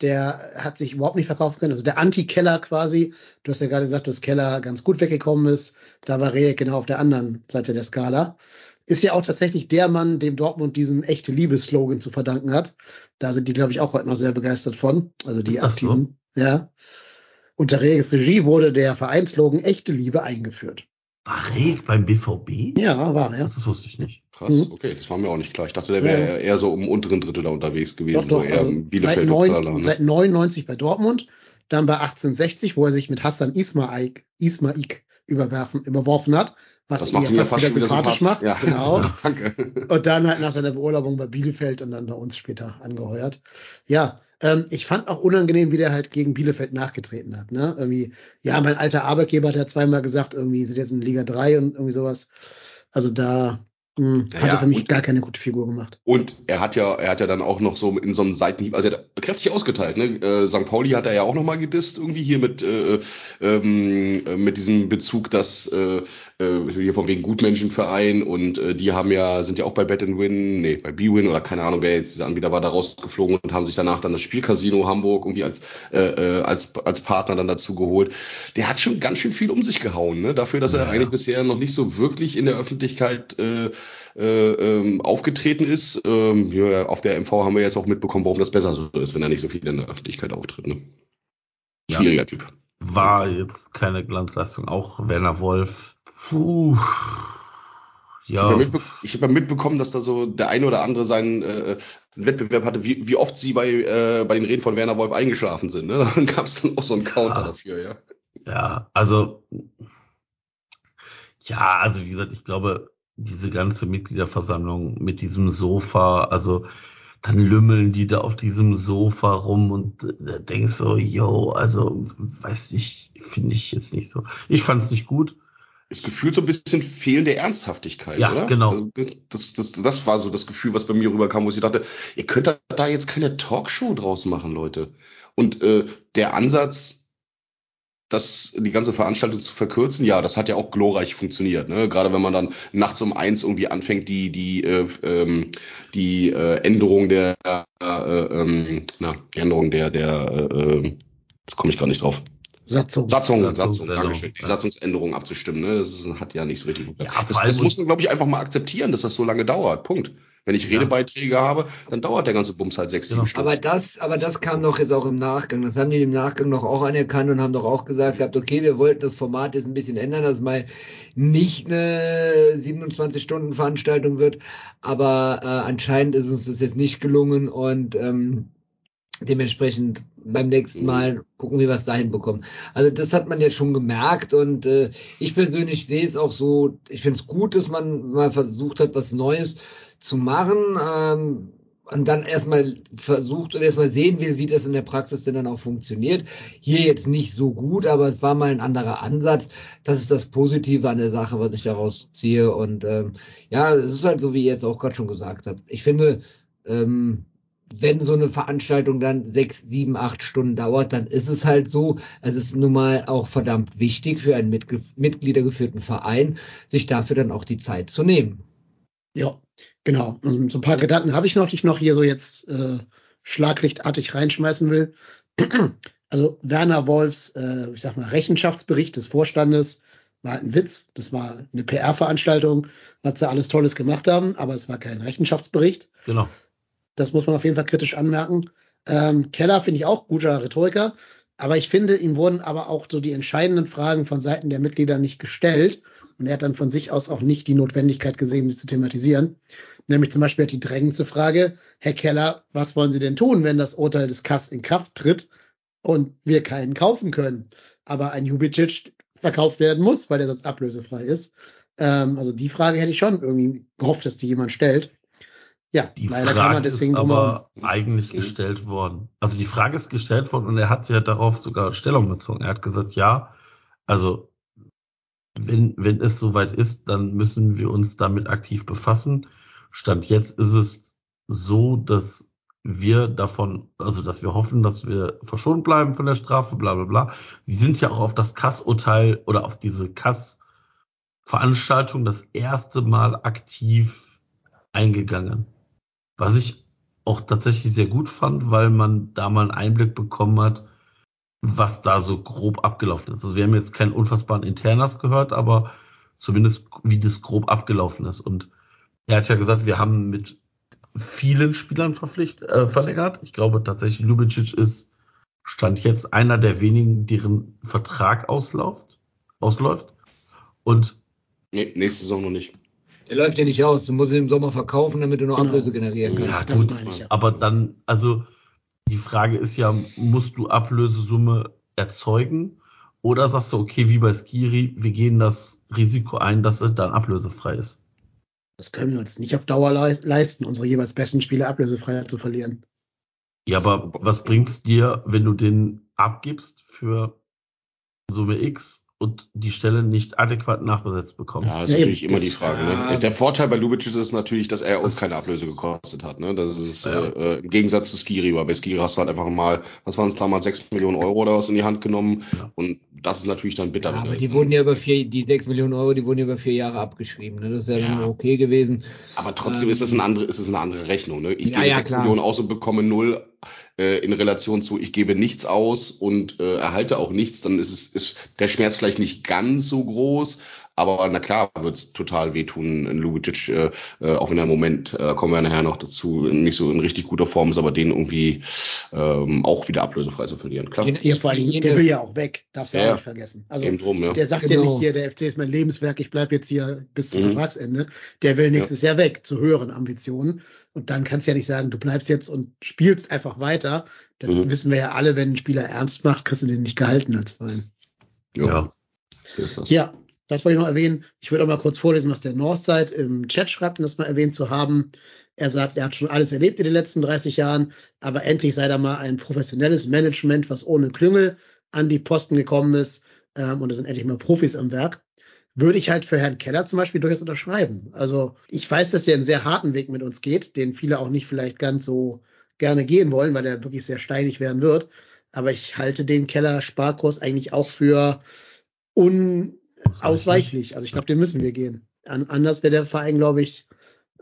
Der hat sich überhaupt nicht verkaufen können. Also der Anti-Keller quasi. Du hast ja gerade gesagt, dass Keller ganz gut weggekommen ist. Da war Reek genau auf der anderen Seite der Skala. Ist ja auch tatsächlich der Mann, dem Dortmund diesen echte Liebesslogan zu verdanken hat. Da sind die, glaube ich, auch heute noch sehr begeistert von. Also die aktiven, ja. Unter Reeks Regie wurde der Vereinslogan echte Liebe eingeführt. war Reg beim BVB? Ja, war er. Das wusste ich nicht. Krass, Mhm. okay, das war mir auch nicht klar. Ich dachte, der wäre Ja. eher so im unteren Drittel da unterwegs gewesen, Doch, doch, so eher also im seit, Bielefeld neun, Uppsala, ne? seit 99 bei Dortmund, dann bei 1860, wo er sich mit Hassan Ismaik, Ismaik überwerfen, überworfen hat, was Das ihn macht ja ja fast wieder fast schon wieder sympathisch macht. sympathisch. Genau. Ja, danke. Und dann halt nach seiner Beurlaubung bei Bielefeld und dann bei uns später angeheuert. Ja, ähm, ich fand auch unangenehm, wie der halt gegen Bielefeld nachgetreten hat. Ne? Irgendwie, ja, mein alter Arbeitgeber hat ja zweimal gesagt, irgendwie sind jetzt in Liga 3 und irgendwie sowas. Also da mh, hat Ja, er für mich und- gar keine gute Figur gemacht. Und er hat ja, er hat ja dann auch noch so in so einem Seitenhieb, also er hat kräftig ausgeteilt, ne? Äh, St. Pauli hat er ja auch noch mal gedisst, irgendwie hier mit, äh, ähm, äh, mit diesem Bezug, dass äh, äh, hier von wegen Gutmenschenverein und äh, die haben ja, sind ja auch bei Bet and Win, nee, bei B-Win oder keine Ahnung, wer jetzt dieser Anbieter war, da rausgeflogen und haben sich danach dann das Spielcasino Hamburg irgendwie als, äh, äh, als, als Partner dann dazu geholt. Der hat schon ganz schön viel um sich gehauen, ne? Dafür, dass er Ja. eigentlich bisher noch nicht so wirklich in der Öffentlichkeit äh, äh, ähm, aufgetreten ist. Ähm, ja, auf der MV haben wir jetzt auch mitbekommen, warum das besser so ist, wenn er nicht so viel in der Öffentlichkeit auftritt. Ne? Ja. Schwieriger Typ. War jetzt keine Glanzleistung. Auch Werner Wolf. Puh. Ich habe Ja, ich hab ja mitbekommen, dass da so der eine oder andere seinen äh, Wettbewerb hatte, wie, wie oft sie bei, äh, bei den Reden von Werner Wolf eingeschlafen sind. Ne? Dann gab es dann auch so einen Counter Ja. dafür, ja. ja, also ja, also wie gesagt, ich glaube, diese ganze Mitgliederversammlung mit diesem Sofa, also dann lümmeln die da auf diesem Sofa rum und äh, denkst so, yo, also weiß nicht, finde ich jetzt nicht so. Ich fand es nicht gut. Es gefühlt so ein bisschen fehlende Ernsthaftigkeit, Ja, oder? genau. Also, das, das, das war so das Gefühl, was bei mir rüberkam, wo ich dachte, ihr könnt da- jetzt keine Talkshow draus machen, Leute. Und äh, der Ansatz, das, die ganze Veranstaltung zu verkürzen, ja, das hat ja auch glorreich funktioniert. Ne? Gerade wenn man dann nachts um eins irgendwie anfängt, die, die, äh, ähm, die äh, Änderung der, äh, ähm, na, die Änderung der, der, äh, äh, jetzt komme ich gar nicht drauf. Satzung. Satzung, Satzung, Dankeschön. Die ja. Satzungsänderung abzustimmen, ne? Das ist, hat ja nicht so richtig gut Ja, das, das muss man, glaube ich, einfach mal akzeptieren, dass das so lange dauert. Punkt. Wenn ich Ja. Redebeiträge habe, dann dauert der ganze Bums halt sechs, Genau. sieben Stunden. Aber das, aber das kam doch jetzt auch im Nachgang. Das haben die im Nachgang noch auch anerkannt und haben doch auch gesagt gehabt, okay, wir wollten das Format jetzt ein bisschen ändern, dass es mal nicht eine 27-Stunden-Veranstaltung wird. Aber äh, anscheinend ist uns das jetzt nicht gelungen und ähm, dementsprechend beim nächsten. Mal gucken, wie wir es dahin bekommen. Also das hat man jetzt schon gemerkt und äh, ich persönlich sehe es auch so, ich finde es gut, dass man mal versucht hat, was Neues zu machen ähm, und dann erstmal versucht und erstmal sehen will, wie das in der Praxis denn dann auch funktioniert. Hier jetzt nicht so gut, aber es war mal ein anderer Ansatz. Das ist das Positive an der Sache, was ich daraus ziehe und ähm, ja, es ist halt so, wie ihr jetzt auch gerade schon gesagt habt. Ich finde, ähm, wenn so eine Veranstaltung dann sechs, sieben, acht Stunden dauert, dann ist es halt so. Es ist nun mal auch verdammt wichtig für einen Mitge mitgliedergeführten Verein, sich dafür dann auch die Zeit zu nehmen. Ja, genau. Also so ein paar Gedanken habe ich noch, die ich noch hier so jetzt äh, schlaglichtartig reinschmeißen will. Also Werner Wolfs, äh, ich sag mal, Rechenschaftsbericht des Vorstandes war halt ein Witz. Das war eine PR-Veranstaltung, was sie alles Tolles gemacht haben, aber es war kein Rechenschaftsbericht. Genau. Das muss man auf jeden Fall kritisch anmerken. Ähm, Keller finde ich auch guter Rhetoriker, aber ich finde, ihm wurden aber auch so die entscheidenden Fragen von Seiten der Mitglieder nicht gestellt. Und er hat dann von sich aus auch nicht die Notwendigkeit gesehen, sie zu thematisieren. Nämlich zum Beispiel die drängendste Frage, Herr Keller, was wollen Sie denn tun, wenn das Urteil des Kass in Kraft tritt und wir keinen kaufen können, aber ein Jubicic verkauft werden muss, weil der sonst ablösefrei ist? Ähm, also die Frage hätte ich schon irgendwie gehofft, dass die jemand stellt. Ja, Die leider Frage kann man deswegen ist aber herum. eigentlich gestellt worden. Also die Frage ist gestellt worden und er hat ja darauf sogar Stellung bezogen. Er hat gesagt, ja, also wenn, wenn es soweit ist, dann müssen wir uns damit aktiv befassen. Stand jetzt ist es so, dass wir davon, also dass wir hoffen, dass wir verschont bleiben von der Strafe, bla bla bla. Sie sind ja auch auf das Kass-Urteil oder auf diese Kass-Veranstaltung das erste Mal aktiv eingegangen. Was ich auch tatsächlich sehr gut fand, weil man da mal einen Einblick bekommen hat, was da so grob abgelaufen ist. Also wir haben jetzt keinen unfassbaren Internas gehört, aber zumindest wie das grob abgelaufen ist. Und er hat ja gesagt, wir haben mit vielen Spielern verpflicht, äh, verlängert. Ich glaube tatsächlich, Lubicic ist stand jetzt einer der wenigen, deren Vertrag ausläuft, ausläuft. Und Nee, nächste Saison noch nicht. Der läuft ja nicht aus. Du musst ihn im Sommer verkaufen, damit du noch Genau. Ablöse generieren kannst. ja, das gut, meine ich ja. aber dann, also die Frage ist ja, musst du Ablösesumme erzeugen? Oder sagst du, okay, wie bei Skiri, wir gehen das Risiko ein, dass es dann ablösefrei ist? Das können wir uns nicht auf Dauer leis- leisten, unsere jeweils besten Spieler ablösefrei zu verlieren. Ja, aber was bringt's dir, wenn du den abgibst für Summe X und die Stelle nicht adäquat nachbesetzt bekommen? Ja, ist Ja, natürlich immer die Frage. ja. Ne? Der Vorteil bei Lubicic ist natürlich, dass er uns Das- keine Ablöse gekostet hat. Ne? Das ist Ja. äh, im Gegensatz zu Skiri, weil bei Skiri hast du halt einfach mal, was waren es damals, 6 Millionen Euro oder was in die Hand genommen. Ja. Und das ist natürlich dann bitter. Aber die wurden ja über vier, die 6 Millionen Euro, die wurden ja über vier Jahre abgeschrieben. Ne? Das ist ja, dann okay gewesen. Aber trotzdem Ähm, ist es eine andere, ist es eine andere Rechnung. Ne? Ich Ja, gebe ja, 6 klar. Millionen aus und bekomme null äh, in Relation zu, ich gebe nichts aus und äh, erhalte auch nichts, dann ist es ist der Schmerz vielleicht nicht ganz so groß. Aber na klar, wird es total wehtun, in Lubicic, äh, äh, auch wenn er im Moment, äh, kommen wir nachher noch dazu, nicht so in richtig guter Form ist, aber den irgendwie ähm, auch wieder ablösefrei zu verlieren. Klar, Hier vor allem, der will ja auch weg, darfst du Ja, auch ja. nicht vergessen. Also eben drum, ja. der sagt ja Genau. nicht hier, der FC ist mein Lebenswerk, ich bleib jetzt hier bis zum Mhm. Vertragsende. Der will nächstes Jahr weg, zu höheren Ambitionen. Und dann kannst du ja nicht sagen, du bleibst jetzt und spielst einfach weiter. Dann Mhm. wissen wir ja alle, wenn ein Spieler ernst macht, kriegst du den nicht gehalten als Verein. Jo, Ja. so ist das. Ja, das wollte ich noch erwähnen. Ich würde auch mal kurz vorlesen, was der Northside im Chat schreibt, um das mal erwähnt zu haben. Er sagt, er hat schon alles erlebt in den letzten 30 Jahren, aber endlich sei da mal ein professionelles Management, was ohne Klüngel an die Posten gekommen ist. Ähm, und es sind endlich mal Profis am Werk. Würde ich halt für Herrn Keller zum Beispiel durchaus unterschreiben. Also ich weiß, dass der einen sehr harten Weg mit uns geht, den viele auch nicht vielleicht ganz so gerne gehen wollen, weil der wirklich sehr steinig werden wird. Aber ich halte den Keller-Sparkurs eigentlich auch für unausweichlich. Also ich glaube, den müssen wir gehen. An, anders wäre der Verein, glaube ich,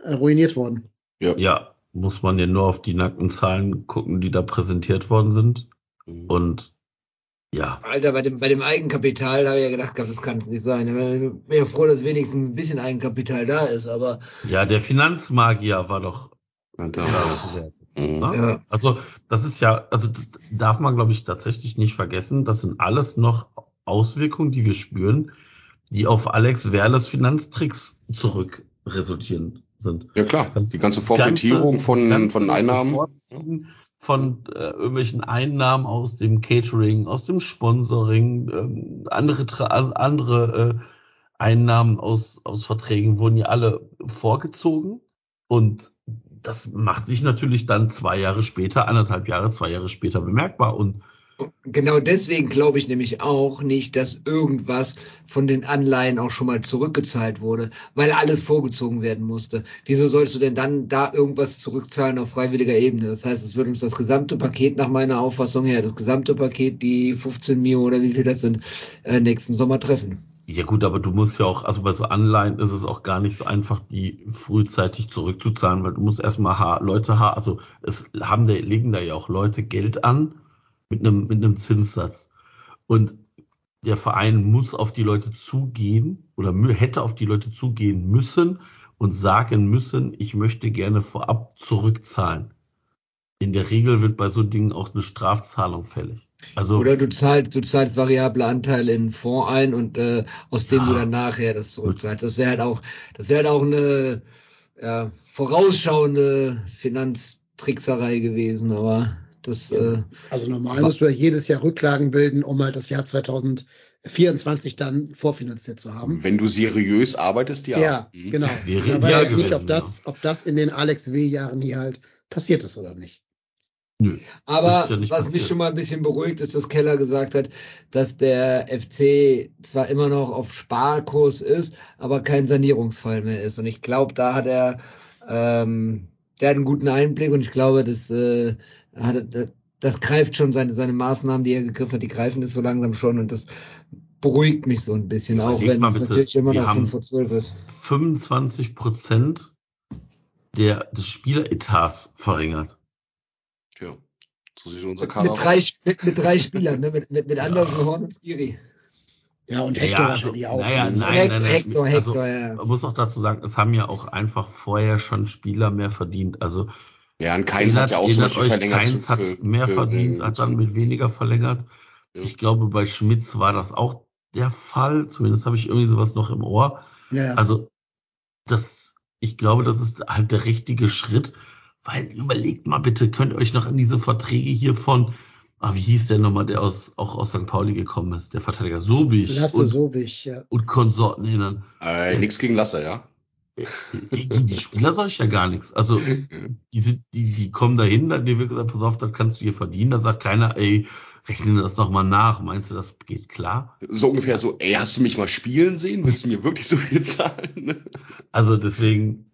äh, ruiniert worden. Ja. Ja, muss man ja nur auf die nackten Zahlen gucken, die da präsentiert worden sind. Mhm. Und ja, Alter, bei dem, bei dem Eigenkapital habe ich ja gedacht, das kann es nicht sein. Ich wäre ja froh, dass wenigstens ein bisschen Eigenkapital da ist, aber ja, der Finanzmagier war doch Ja, da. Mhm. Ne? ja. Also das ist ja, also das darf man, glaube ich, tatsächlich nicht vergessen. Das sind alles noch Auswirkungen, die wir spüren, die auf Alex Werles Finanztricks zurück resultieren sind. ja klar, Das die ganze ganze- von, ganze von Einnahmen. Von äh, irgendwelchen Einnahmen aus dem Catering, aus dem Sponsoring, ähm, andere, andere äh, Einnahmen aus, aus Verträgen wurden ja alle vorgezogen. Und das macht sich natürlich dann zwei Jahre später, anderthalb Jahre, zwei Jahre später bemerkbar. Und Genau deswegen glaube ich nämlich auch nicht, dass irgendwas von den Anleihen auch schon mal zurückgezahlt wurde, weil alles vorgezogen werden musste. Wieso sollst du denn dann da irgendwas zurückzahlen auf freiwilliger Ebene? Das heißt, es wird uns das gesamte Paket nach meiner Auffassung her, das gesamte Paket, die 15 Mio oder wie viel das sind, äh, nächsten Sommer treffen. Ja gut, aber du musst ja auch, also bei so Anleihen ist es auch gar nicht so einfach, die frühzeitig zurückzuzahlen, weil du musst erstmal Leute ha also es haben da, legen da ja auch Leute Geld an mit einem mit einem Zinssatz. Und der Verein muss auf die Leute zugehen oder hätte auf die Leute zugehen müssen und sagen müssen, ich möchte gerne vorab zurückzahlen. In der Regel wird bei so Dingen auch eine Strafzahlung fällig. Also, Oder du zahlst, du zahlst variable Anteile in einen Fonds ein und äh, aus dem Ja. du dann nachher das zurückzahlst. Das wäre halt auch, das wäre halt auch eine ja, vorausschauende Finanztrickserei gewesen, aber das äh, Also normal musst du ja jedes Jahr Rücklagen bilden, um halt das Jahr 2024 dann vorfinanziert zu haben. Wenn du seriös arbeitest, ja. Ja, Mhm. genau. Wäre Da weiß ich nicht, ob das, ob das in den Alex W-Jahren hier halt passiert ist oder nicht. nö. Aber ja nicht was passiert. mich schon mal ein bisschen beruhigt, ist, dass Keller gesagt hat, dass der FC zwar immer noch auf Sparkurs ist, aber kein Sanierungsfall mehr ist. Und ich glaube, da hat er, ähm, der hat einen guten Einblick und ich glaube, das, äh, hat, das, das greift schon seine, seine Maßnahmen, die er gegriffen hat, die greifen es so langsam schon und das beruhigt mich so ein bisschen, auch Überleg wenn es bitte, natürlich immer noch haben- 5 vor 12 ist. 25 Prozent der, des Spieleretats verringert. Tja, so sieht unser Kader Mit aus. drei, mit, mit drei Spielern, ne? mit, mit, mit Andersen, Horn und Skiri. Ja, und Ja, Hector ja, wahrscheinlich also, auch. naja, Also, nein, Hector, nein, nein. Hector, Also, Hector, ja. Man muss auch dazu sagen, es haben ja auch einfach vorher schon Spieler mehr verdient. Also Ja, und Keins hat ja auch zum Beispiel euch, verlängert. Keins hat für- mehr für- verdient, hat dann mit weniger verlängert. Ja. Ich glaube, bei Schmitz war das auch der Fall. Zumindest habe ich irgendwie sowas noch im Ohr. ja, ja. Also, das, ich glaube, das ist halt der richtige Schritt, weil überlegt mal bitte, könnt ihr euch noch an diese Verträge hier von, ah, wie hieß der nochmal, der aus, auch aus St. Pauli gekommen ist, der Verteidiger Sobich Lasse und, Sobich, ja. und Konsorten erinnern. Äh, nix gegen Lasse, ja. Die, die Spieler sag ich ja gar nichts. Also, die sind, die, die kommen dahin, dann dir wird gesagt, pass auf, das kannst du hier verdienen. Da sagt keiner, ey, rechne das nochmal nach. Meinst du, das geht klar? So ungefähr so, ey, hast du mich mal spielen sehen? Willst du mir wirklich so viel zahlen? Also deswegen,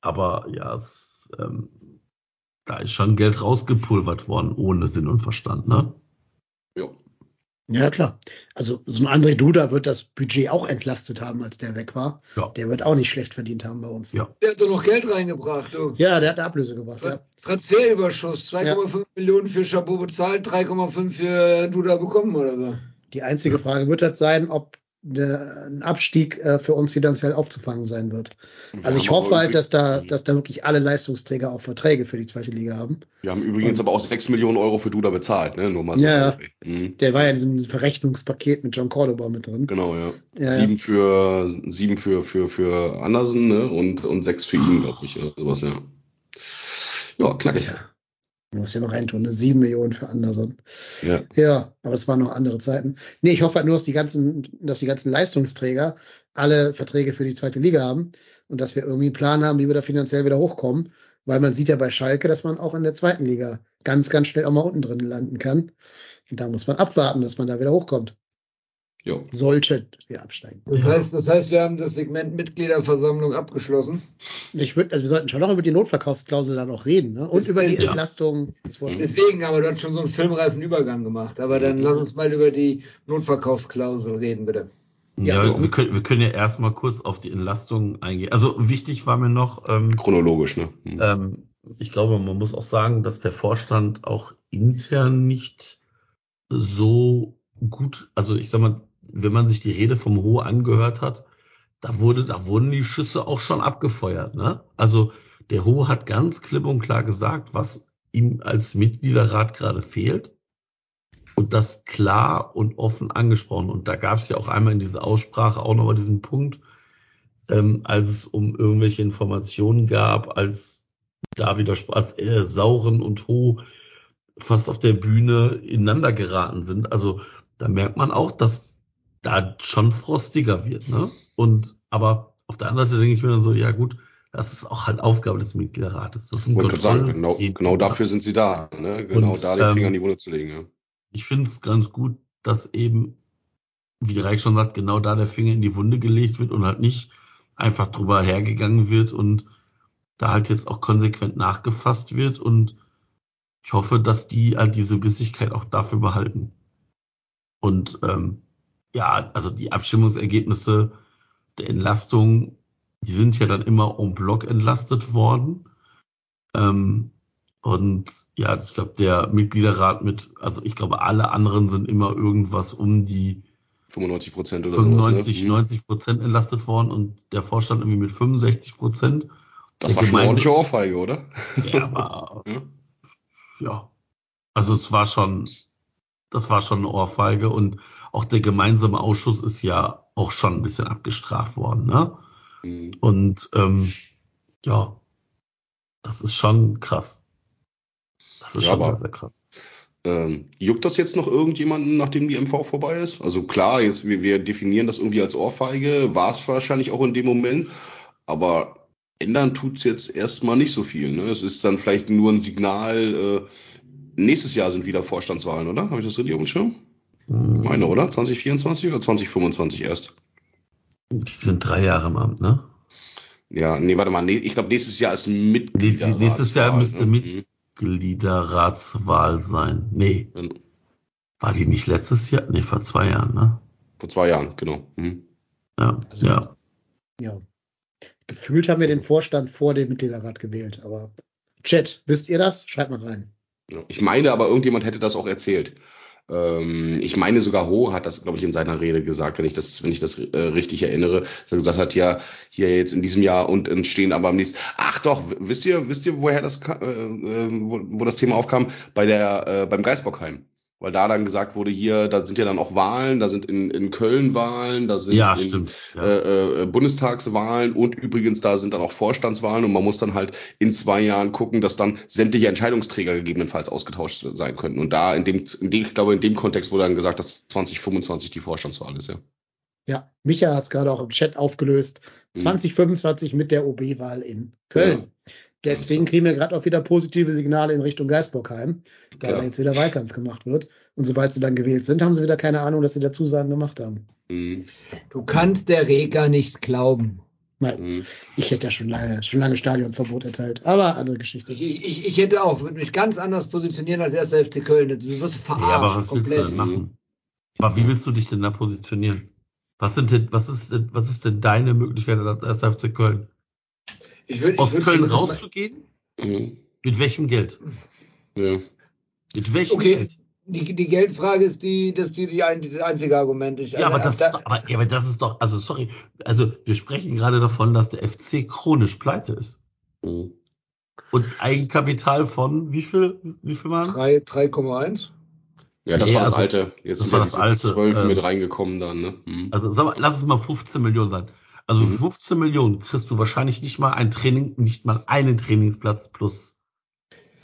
aber ja, es, ähm, da ist schon Geld rausgepulvert worden, ohne Sinn und Verstand, ne? ja. Ja, klar. Also so ein André Duda wird das Budget auch entlastet haben, als der weg war. Ja. Der wird auch nicht schlecht verdient haben bei uns. Ja. Der hat doch noch Geld reingebracht, du. Ja, der hat eine Ablöse gebracht, ja. Transferüberschuss, 2,5 Millionen für Chabot bezahlt, 3,5 für Duda bekommen oder so. Die einzige Frage wird halt sein, ob ne, ein Abstieg äh, für uns finanziell aufzufangen sein wird. Also ich hoffe halt, dass da, übrig- dass da wirklich alle Leistungsträger auch Verträge für die zweite Liga haben. Wir haben übrigens aber auch 6 Millionen Euro für Duda bezahlt, ne? Nur mal so. Ja. Mhm. Der war ja in diesem Verrechnungspaket mit John Cordoba mit drin. Genau, ja. Ja, sieben für sieben für für für Andersen, ne? Und und sechs für ihn, glaube ich, oder sowas, ja. Ja, knackig. Ja. Man muss ja noch reintun, ne? Sieben Millionen für Anderson. Ja. Ja, aber es waren noch andere Zeiten. Nee, ich hoffe halt nur, dass die ganzen, dass die ganzen Leistungsträger alle Verträge für die zweite Liga haben und dass wir irgendwie einen Plan haben, wie wir da finanziell wieder hochkommen. Weil man sieht ja bei Schalke, dass man auch in der zweiten Liga ganz, ganz schnell auch mal unten drin landen kann. Und da muss man abwarten, dass man da wieder hochkommt. Ja. Sollte wir absteigen. Das Ja. heißt, das heißt, wir haben das Segment Mitgliederversammlung abgeschlossen. Ich würde, also wir sollten schon noch über die Notverkaufsklausel dann auch reden, ne? Und über die Ja. Entlastung des Vorstands. Deswegen, aber du hast schon so einen filmreifen Übergang gemacht. Aber dann lass uns mal über die Notverkaufsklausel reden, bitte. Ja, Ja, wir, können, wir können ja erstmal kurz auf die Entlastung eingehen. Also wichtig war mir noch, ähm, Chronologisch, ne? Mhm. ähm, ich glaube, man muss auch sagen, dass der Vorstand auch intern nicht so gut, also ich sag mal, wenn man sich die Rede vom Ho angehört hat, da wurde, da wurden die Schüsse auch schon abgefeuert, ne? Also der Ho hat ganz klipp und klar gesagt, was ihm als Mitgliederrat gerade fehlt und das klar und offen angesprochen. Und da gab es ja auch einmal in dieser Aussprache auch nochmal diesen Punkt, ähm, als es um irgendwelche Informationen gab, als da wieder als äh, Sauren und Ho fast auf der Bühne ineinander geraten sind. Also da merkt man auch, dass da schon frostiger wird, ne? Und aber auf der anderen Seite denke ich mir dann so, ja gut, das ist auch halt Aufgabe des Mitgliederrates. Das ist ein Ich wollte gerade sagen, genau, genau dafür sind sie da, ne? Genau Und, da den ähm, Finger in die Wunde zu legen, ja. ich finde es ganz gut, dass eben, wie Reich schon sagt, genau da der Finger in die Wunde gelegt wird und halt nicht einfach drüber hergegangen wird und da halt jetzt auch konsequent nachgefasst wird und ich hoffe, dass die halt diese Bissigkeit auch dafür behalten. Und ähm, ja, also die Abstimmungsergebnisse der Entlastung, die sind ja dann immer en bloc entlastet worden. Ähm, und ja, ich glaube, der Mitgliederrat mit, also ich glaube, alle anderen sind immer irgendwas um die 95 Prozent oder 95, sowas. Ne? 90 Prozent entlastet worden und der Vorstand irgendwie mit 65 Prozent. Das war schon eine ordentliche Ohrfeige, oder? Ja, war, Ja. ja. Also es war schon, das war schon eine Ohrfeige und auch der gemeinsame Ausschuss ist ja auch schon ein bisschen abgestraft worden, ne? Mhm. Und ähm, ja, das ist schon krass. Das ist Ja, schon sehr, sehr krass. Ähm, juckt das jetzt noch irgendjemanden, nachdem die MV vorbei ist? Also klar, jetzt wir, wir definieren das irgendwie als Ohrfeige, war es wahrscheinlich auch in dem Moment, aber ändern tut's jetzt erstmal nicht so viel. Ne? Es ist dann vielleicht nur ein Signal, äh, nächstes Jahr sind wieder Vorstandswahlen, oder? Habe ich das richtig auf dem Schirm? Mhm. Meine, oder? 2024 oder 2025 erst? Die sind drei Jahre im Amt, ne? Ja, nee, warte mal, nee, ich glaube nächstes Jahr ist Mitglied. Nächstes Jahr müsste mit- Mhm. Gliederratswahl sein. Nee, war die nicht letztes Jahr? Nee, vor zwei Jahren, ne? Vor zwei Jahren, genau. Mhm. Ja, Also- ja. Ja. Gefühlt haben wir den Vorstand vor dem Mitgliederrat gewählt, aber Chat, wisst ihr das? Schreibt mal rein. Ja, Ich meine aber, irgendjemand hätte das auch erzählt. Ähm, ich meine sogar Ho hat das, glaube ich, in seiner Rede gesagt, wenn ich das, wenn ich das äh, richtig erinnere, dass er gesagt hat, ja, hier jetzt in diesem Jahr und entstehen aber am nächsten. Ach doch, wisst ihr, wisst ihr, woher das, äh, äh, wo, wo das Thema aufkam? Bei der, äh, beim Geisbockheim. Weil da dann gesagt wurde, hier, da sind ja dann auch Wahlen, da sind in, in Köln Wahlen, da sind Ja, in, stimmt. Ja. äh, äh, Bundestagswahlen und übrigens da sind dann auch Vorstandswahlen und man muss dann halt in zwei Jahren gucken, dass dann sämtliche Entscheidungsträger gegebenenfalls ausgetauscht sein könnten. Und da in dem, in dem ich glaube, in dem Kontext wurde dann gesagt, dass 2025 die Vorstandswahl ist, ja. Ja, Micha hat es gerade auch im Chat aufgelöst. Mhm. 2025 mit der OB-Wahl in Köln. Ja. Deswegen kriegen wir gerade auch wieder positive Signale in Richtung Geisbockheim, da jetzt wieder Wahlkampf gemacht wird. Und sobald sie dann gewählt sind, haben sie wieder keine Ahnung, dass sie da Zusagen gemacht haben. Mhm. Du kannst der Rega nicht glauben. Nein, Mhm. ich hätte ja schon lange, schon lange Stadionverbot erteilt. Aber andere Geschichte. Ich, ich, ich hätte auch, würde mich ganz anders positionieren als erster FC Köln. Du wirst verarscht. Ja, aber was willst du komplett. denn machen? Aber wie willst du dich denn da positionieren? Was sind denn, was ist denn, was ist denn deine Möglichkeit als erster FC Köln? Ich würd, Aus ich würd Köln rauszugehen? Mhm. Mit welchem Geld? Ja. Mit welchem Okay. Geld? Die, die Geldfrage ist die, das ist die, die ein, das einzige Argument. Ich, Ja, aber äh, das da- ist doch, aber, ja, aber das ist doch, also sorry, also wir sprechen gerade davon, dass der FC chronisch pleite ist. Mhm. Und Eigenkapital von wie viel, wie viel waren? drei- 3,1. Ja, das Nee, war das also, alte. Jetzt das sind war ja das alte, zwölf ähm, mit reingekommen dann, ne? Mhm. Also sag mal, lass es mal 15 Millionen sein. Also Mhm. für 15 Millionen kriegst du wahrscheinlich nicht mal ein Training, nicht mal einen Trainingsplatz plus,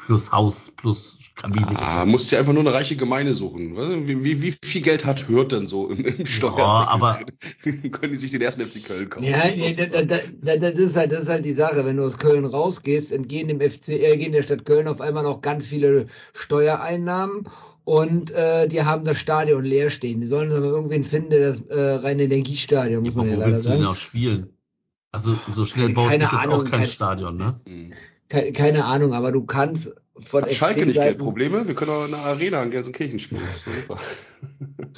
plus Haus, plus Kabine. Ah, musst dir einfach nur eine reiche Gemeinde suchen. Wie, wie, wie viel Geld hat Hürth denn so im, im Steuer? aber- können die sich den ersten FC Köln kaufen? Ja, Das ist da, da, da, das, ist halt, das ist halt die Sache. Wenn du aus Köln rausgehst, entgehen dem FC, äh, gehen der Stadt Köln auf einmal noch ganz viele Steuereinnahmen und äh, die haben das Stadion leer stehen. Die sollen aber irgendwen finden, der das äh, reine Energiestadion, muss Aber man ja leider sagen. auch spielen? Also so schnell Keine- baut sich keine jetzt Ahnung, auch kein kein- Stadion, ne? Keine, keine Ahnung, aber du kannst von Hat Schalke nicht Geldprobleme? Wir können auch in der Arena in Gelsenkirchen spielen. Das ist doch super.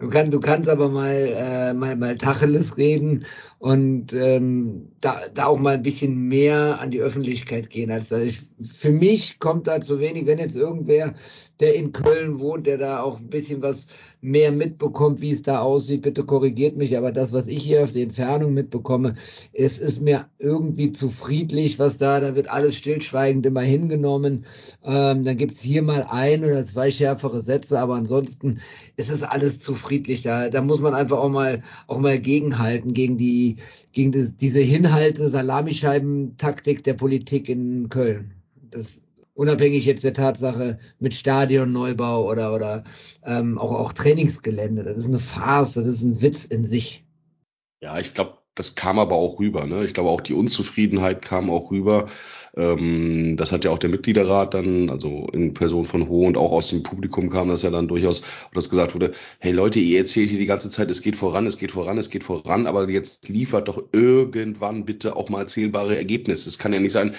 Du, kann, du kannst aber mal, äh, mal, mal Tacheles reden und ähm, da, da auch mal ein bisschen mehr an die Öffentlichkeit gehen. Als das. Ich, für mich kommt da zu wenig, wenn jetzt irgendwer, der in Köln wohnt, der da auch ein bisschen was mehr mitbekommt, wie es da aussieht, bitte korrigiert mich. Aber das, was ich hier auf der Entfernung mitbekomme, es ist mir irgendwie zu friedlich, was da, da wird alles stillschweigend immer hingenommen. Ähm, dann gibt's hier mal ein oder zwei schärfere Sätze, aber ansonsten ist es alles zu friedlich. Da, da muss man einfach auch mal, auch mal gegenhalten gegen die, gegen das, diese Hinhalte, Salamischeiben-Taktik der Politik in Köln. Das unabhängig jetzt der Tatsache mit Stadionneubau oder, oder ähm, auch, auch Trainingsgelände. Das ist eine Farce, das ist ein Witz in sich. Ja, ich glaube, das kam aber auch rüber. Ne? Ich glaube, auch die Unzufriedenheit kam auch rüber. Ähm, das hat ja auch der Mitgliederrat dann, also in Person von Ho und auch aus dem Publikum kam das ja dann durchaus, dass gesagt wurde, hey Leute, ihr erzählt hier die ganze Zeit, es geht voran, es geht voran, es geht voran, aber jetzt liefert doch irgendwann bitte auch mal zählbare Ergebnisse. Es kann ja nicht sein,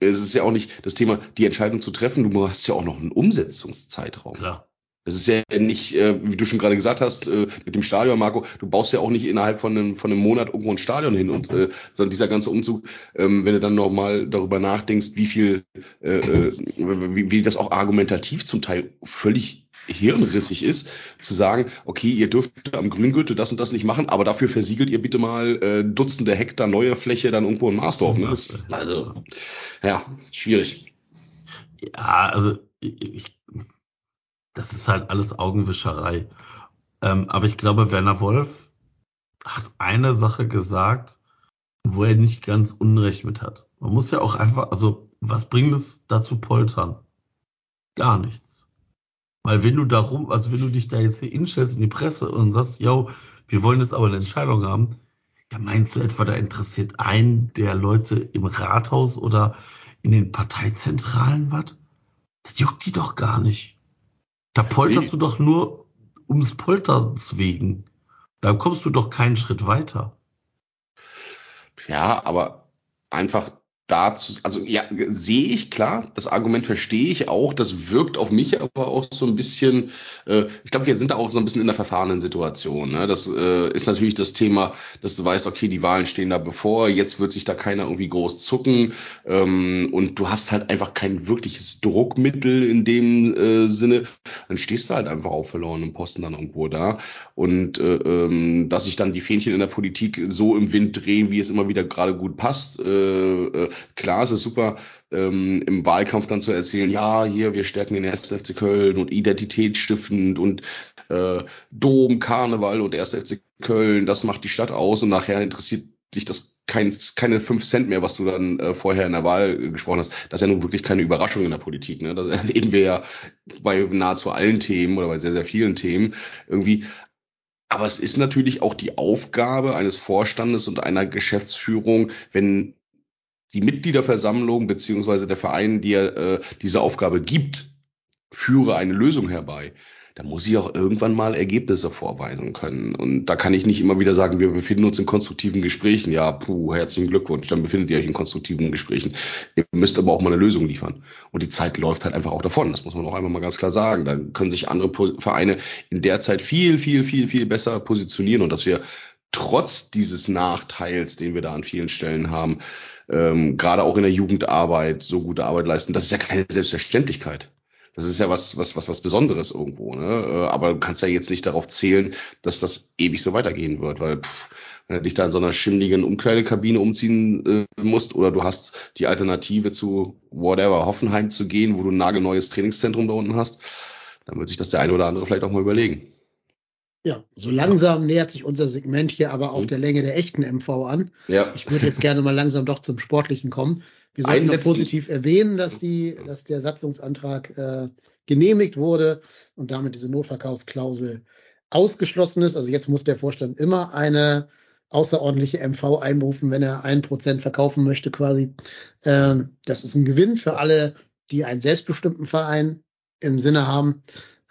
es ist ja auch nicht das Thema, die Entscheidung zu treffen, du hast ja auch noch einen Umsetzungszeitraum. Klar. Das ist ja nicht, äh, wie du schon gerade gesagt hast, äh, mit dem Stadion, Marco, du baust ja auch nicht innerhalb von einem, von einem Monat irgendwo ein Stadion hin und äh, sondern dieser ganze Umzug, ähm, wenn du dann nochmal darüber nachdenkst, wie viel, wie, wie das auch argumentativ zum Teil völlig hirnrissig ist, zu sagen, okay, ihr dürft am Grüngürtel das und das nicht machen, aber dafür versiegelt ihr bitte mal Dutzende Hektar neue Fläche dann irgendwo in Marsdorf. Ne? Das, also, ja, schwierig. Ja, also ich, das ist halt alles Augenwischerei. Ähm, aber ich glaube, Werner Wolf hat eine Sache gesagt, wo er nicht ganz Unrecht mit hat. Man muss ja auch einfach, also was bringt es da zu poltern? Gar nichts. Weil wenn du darum, also wenn du dich da jetzt hier hinstellst in die Presse und sagst, yo, wir wollen jetzt aber eine Entscheidung haben, ja, meinst du etwa, da interessiert einen der Leute im Rathaus oder in den Parteizentralen was? Das juckt die doch gar nicht. Da polterst nee. du doch nur ums Polterns wegen. Da kommst du doch keinen Schritt weiter. Ja, aber einfach dazu, also ja, sehe ich klar, das Argument verstehe ich auch, das wirkt auf mich aber auch so ein bisschen, äh, ich glaube, wir sind da auch so ein bisschen in der verfahrenen Situation. Ne? Das äh, ist natürlich das Thema, dass du weißt, okay, die Wahlen stehen da bevor, jetzt wird sich da keiner irgendwie groß zucken ähm, und du hast halt einfach kein wirkliches Druckmittel in dem äh, Sinne, dann stehst du halt einfach auf verlorenem Posten dann irgendwo da und äh, ähm, dass sich dann die Fähnchen in der Politik so im Wind drehen, wie es immer wieder gerade gut passt, äh, äh, klar, es ist super, ähm, im Wahlkampf dann zu erzählen, ja, hier, wir stärken den 1. FC Köln und identitätsstiftend und äh, Dom, Karneval und 1. FC Köln, das macht die Stadt aus und nachher interessiert dich das kein, keine fünf Cent mehr, was du dann äh, vorher in der Wahl gesprochen hast. Das ist ja nun wirklich keine Überraschung in der Politik. Ne? Das erleben wir ja bei nahezu allen Themen oder bei sehr, sehr vielen Themen irgendwie. Aber es ist natürlich auch die Aufgabe eines Vorstandes und einer Geschäftsführung, wenn die Mitgliederversammlung beziehungsweise der Verein dir äh, diese Aufgabe gibt, führe eine Lösung herbei, da muss ich auch irgendwann mal Ergebnisse vorweisen können. Und da kann ich nicht immer wieder sagen, wir befinden uns in konstruktiven Gesprächen. Ja, puh, herzlichen Glückwunsch, dann befindet ihr euch in konstruktiven Gesprächen. Ihr müsst aber auch mal eine Lösung liefern. Und die Zeit läuft halt einfach auch davon. Das muss man auch einfach mal ganz klar sagen. Da können sich andere Vereine in der Zeit viel, viel, viel, viel besser positionieren und dass wir trotz dieses Nachteils, den wir da an vielen Stellen haben, ähm, gerade auch in der Jugendarbeit so gute Arbeit leisten. Das ist ja keine Selbstverständlichkeit. Das ist ja was, was, was, was Besonderes irgendwo. Ne? Äh, aber du kannst ja jetzt nicht darauf zählen, dass das ewig so weitergehen wird, weil pff, wenn du dich da in so einer schimmligen Umkleidekabine umziehen äh, musst oder du hast die Alternative zu whatever Hoffenheim zu gehen, wo du ein nagelneues Trainingszentrum da unten hast, dann wird sich das der eine oder andere vielleicht auch mal überlegen. Ja, so langsam nähert sich unser Segment hier aber auch mhm. der Länge der echten MV an. Ja. Ich würde jetzt gerne mal langsam doch zum Sportlichen kommen. Wir sollten noch positiv erwähnen, dass die, dass der Satzungsantrag äh, genehmigt wurde und damit diese Notverkaufsklausel ausgeschlossen ist. Also jetzt muss der Vorstand immer eine außerordentliche MV einberufen, wenn er ein Prozent verkaufen möchte, quasi. Ähm, das ist ein Gewinn für alle, die einen selbstbestimmten Verein im Sinne haben.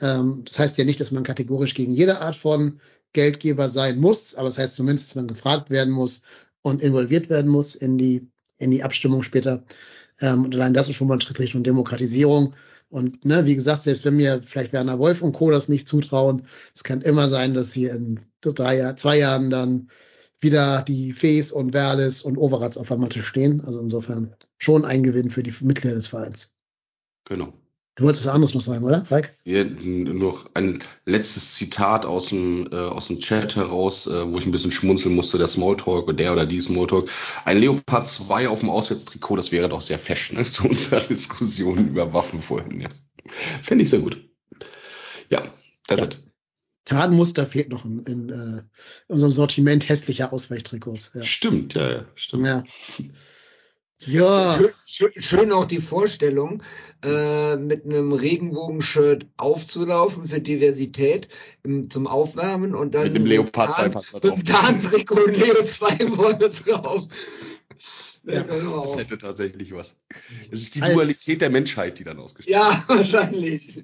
Ähm, das heißt ja nicht, dass man kategorisch gegen jede Art von Geldgeber sein muss, aber das heißt zumindest, dass man gefragt werden muss und involviert werden muss in die, in die Abstimmung später. Ähm, und allein das ist schon mal ein Schritt Richtung Demokratisierung. Und ne, wie gesagt, selbst wenn mir vielleicht Werner Wolf und Co. das nicht zutrauen, es kann immer sein, dass hier in drei zwei Jahren dann wieder die Fees und Werles und Overrats auf der Matte stehen. Also insofern schon ein Gewinn für die Mitglieder des Vereins. Genau. Du wolltest was anderes noch sagen, oder, Falk? Ja, noch ein letztes Zitat aus dem, äh, aus dem Chat heraus, äh, wo ich ein bisschen schmunzeln musste, der Smalltalk oder der oder die Smalltalk. Ein Leopard 2 auf dem Auswärtstrikot, das wäre doch sehr fashion, ne? zu unserer Diskussion über Waffen vorhin. Ja. Fände ich sehr gut. Ja, that's ja. it. Tarnmuster fehlt noch in, in, äh, unserem Sortiment hässlicher Ausweichtrikots. Ja. Stimmt, ja, ja, stimmt. Ja. Ja. Schön, schön, schön, auch die Vorstellung, äh, mit einem Regenbogenshirt aufzulaufen für Diversität im, zum Aufwärmen und dann mit dem Leopard 2 Panzer drauf. Mit dem Tarntrikot und Leo 2 vorne drauf. Ja, das hätte tatsächlich was. Es ist die Als, Dualität der Menschheit, die dann ausgestellt wird. Ja, wahrscheinlich.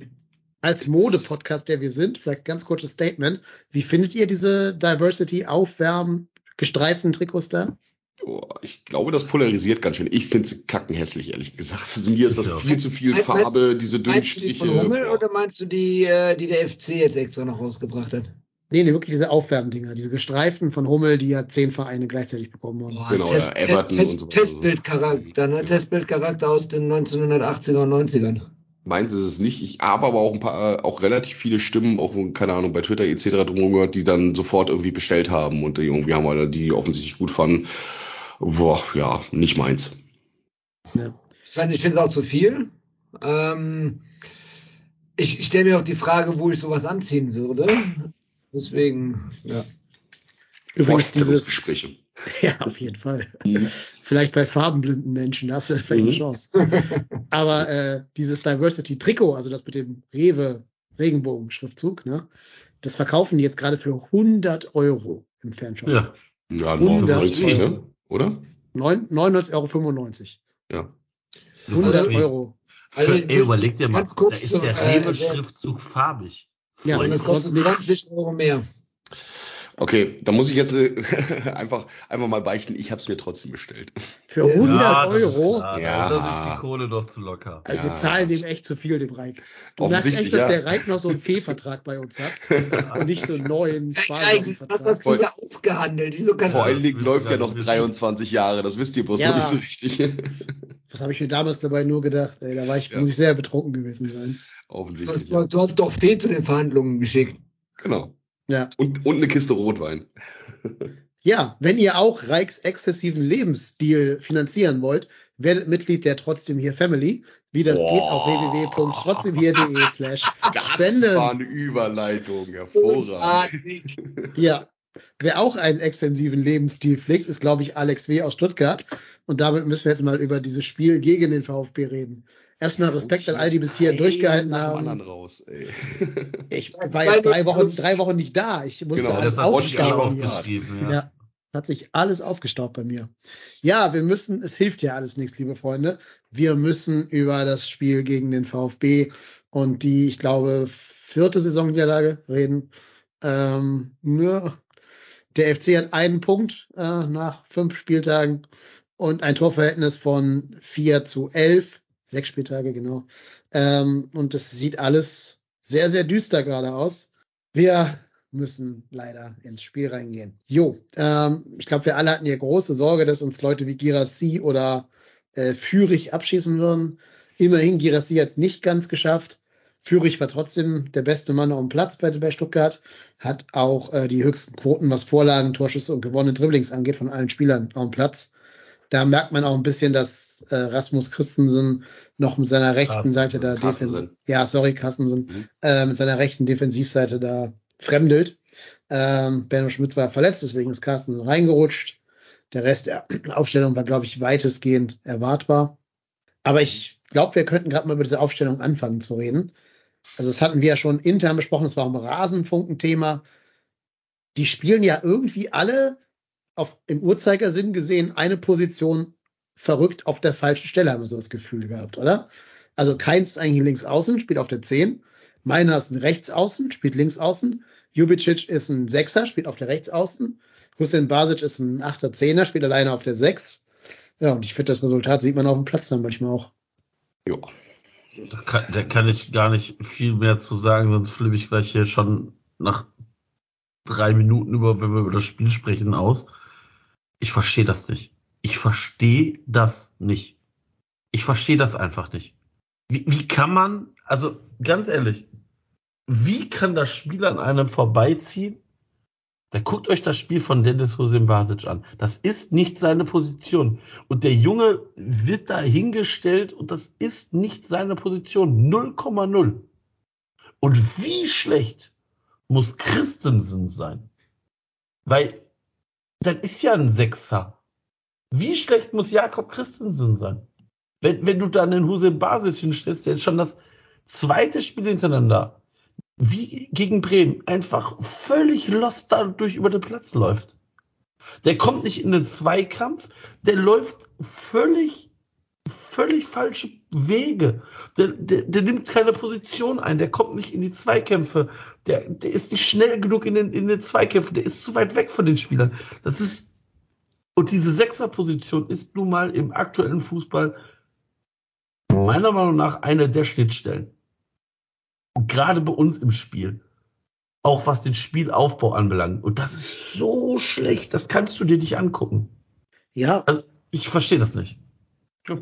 Als Mode-Podcast, der wir sind, vielleicht ganz kurzes Statement. Wie findet ihr diese Diversity-Aufwärmen gestreiften Trikots da? Oh, ich glaube, das polarisiert ganz schön. Ich finde es kackenhässlich, ehrlich gesagt. Also mir ist das ja. viel zu viel mein, Farbe, mein, diese dünnen Striche. Meinst du die von Hummel oder meinst du die, äh, die der FC jetzt extra noch rausgebracht hat? Nee, nee, wirklich diese Aufwärmdinger, diese gestreiften von Hummel, die ja zehn Vereine gleichzeitig bekommen haben. Boah, genau, Test, ja, Everton Test, und so weiter. Testbildcharakter, ne? Testbildcharakter aus den 1980er und 90ern. Meins ist es nicht. Ich habe aber auch ein paar, auch relativ viele Stimmen, auch keine Ahnung, bei Twitter etc. drumherum gehört, die dann sofort irgendwie bestellt haben und die irgendwie haben wir die offensichtlich gut fanden. Boah, ja, nicht meins. Ja. Ich finde es auch zu viel. Ähm, ich, ich stelle mir auch die Frage, wo ich sowas anziehen würde. Deswegen, ja. Übrigens dieses, Gespräche. ja, auf jeden Fall. Mhm. Vielleicht bei farbenblinden Menschen hast du vielleicht eine Mhm. Chance. Aber äh, dieses Diversity-Trikot, also das mit dem Rewe-Regenbogen-Schriftzug, ne, das verkaufen die jetzt gerade für 100 Euro im Fanshop. Ja. Ja, 100 99, Euro. ne? Oder? Neun- 99,95 Ja. Euro. 100 Ey, Euro. Also, ey, überleg dir mal, ganz kurz da ist der äh, Rewe-Schriftzug farbig. Ja, und das kostet 20 Euro mehr. Okay, da muss ich jetzt äh, einfach, einfach mal beichten, ich habe es mir trotzdem bestellt. Für 100 Ja, Euro. klar, Ja. Da sitzt die Kohle doch zu locker. Also wir Ja. zahlen dem echt zu viel, dem Reik. Du merkst echt, dass ja. der Reik noch so einen Fehlvertrag bei uns hat und nicht so einen neuen Eigentlich hast das Sparvertrag. Voll. Ding ausgehandelt. Wieso kann Vor Ja, allen Dingen läuft ja noch nicht, 23 Jahre, das wisst ihr bloß Ja. noch nicht so richtig. Was habe ich mir damals dabei nur gedacht? Ey, da war ich, Ja. muss ich sehr betrunken gewesen sein. du, Offensichtlich. hast, Ja. du hast doch Fee zu den Verhandlungen geschickt. Genau. Ja. Und, und eine Kiste Rotwein. Ja, wenn ihr auch Reiks exzessiven Lebensstil finanzieren wollt, werdet Mitglied der Trotzdem hier Family. Wie das Boah. geht auf www.trotzdemhier.de slash Das spenden. war eine Überleitung. Hervorragend. Ja. Wer auch einen extensiven Lebensstil pflegt, ist, glaube ich, Alex W. aus Stuttgart. Und damit müssen wir jetzt mal über dieses Spiel gegen den VfB reden. Erstmal Respekt an all die bis hierhin durchgehalten haben. raus. Ich war jetzt drei Wochen, drei Wochen nicht da. Ich musste Genau, alles hier. aufgeschrieben. Ja. Ja, hat sich alles aufgestaubt bei mir. Ja, wir müssen, es hilft ja alles nichts, liebe Freunde. Wir müssen über das Spiel gegen den VfB und die, ich glaube, vierte Saisonniederlage reden. Ähm, ja. Der FC hat einen Punkt äh, nach fünf Spieltagen und ein Torverhältnis von vier zu elf. Sechs Spieltage, genau. Ähm, und es sieht alles sehr, sehr düster gerade aus. Wir müssen leider ins Spiel reingehen. Jo, ähm, ich glaube, wir alle hatten hier große Sorge, dass uns Leute wie Girassi oder äh, Fürich abschießen würden. Immerhin, Girassi hat es nicht ganz geschafft. Fürich war trotzdem der beste Mann auf dem Platz bei, bei Stuttgart, hat auch äh, die höchsten Quoten, was Vorlagen, Torschüsse und gewonnene Dribblings angeht, von allen Spielern auf dem Platz. Da merkt man auch ein bisschen, dass äh, Rasmus Christensen noch mit seiner rechten Carstensen, Seite da defensiv, ja, sorry, Carstensen, Mhm. äh, mit seiner rechten Defensivseite da fremdelt. Ähm, Benno Schmitz war verletzt, deswegen ist Carstensen reingerutscht. Der Rest der Aufstellung war, glaube ich, weitestgehend erwartbar. Aber ich glaube, wir könnten gerade mal über diese Aufstellung anfangen zu reden. Also das hatten wir ja schon intern besprochen, das war auch ein Thema. Die spielen ja irgendwie alle auf, im Uhrzeigersinn gesehen eine Position verrückt auf der falschen Stelle, haben wir so das Gefühl gehabt, oder? Also Keins ist eigentlich links außen, spielt auf der 10. Meiner ist ein Rechtsaußen, spielt links außen. Jubicic ist ein Sechser, spielt auf der Rechtsaußen. Hussein Basic ist ein Achter, Zehner, spielt alleine auf der 6. Ja, und ich finde, das Resultat sieht man auf dem Platz dann manchmal auch. Ja. Da kann, da kann ich gar nicht viel mehr zu sagen, sonst flippe ich gleich hier schon nach drei Minuten über, wenn wir über das Spiel sprechen, aus. Ich verstehe das nicht. Ich verstehe das nicht. Ich verstehe das einfach nicht. Wie, wie kann man, also ganz ehrlich, wie kann das Spiel an einem vorbeiziehen? Da guckt euch das Spiel von Dennis Hussein Basic an. Das ist nicht seine Position. Und der Junge wird da hingestellt und das ist nicht seine Position. 0,0. Und wie schlecht muss Christensen sein? Weil das ist ja ein Sechser. Wie schlecht muss Jakob Christensen sein? Wenn, wenn du dann den Hussein Basic hinstellst, der ist schon das zweite Spiel hintereinander, wie gegen Bremen, einfach völlig lost dadurch über den Platz läuft. Der kommt nicht in den Zweikampf, der läuft völlig, völlig falsche Wege. Der, der, der nimmt keine Position ein, der kommt nicht in die Zweikämpfe, der, der ist nicht schnell genug in den, in den Zweikämpfen, der ist zu weit weg von den Spielern. Das ist, und diese Sechserposition ist nun mal im aktuellen Fußball meiner Meinung nach eine der Schnittstellen. Gerade bei uns im Spiel. Auch was den Spielaufbau anbelangt. Und das ist so schlecht, das kannst du dir nicht angucken. Ja, Ich verstehe das nicht. Ja.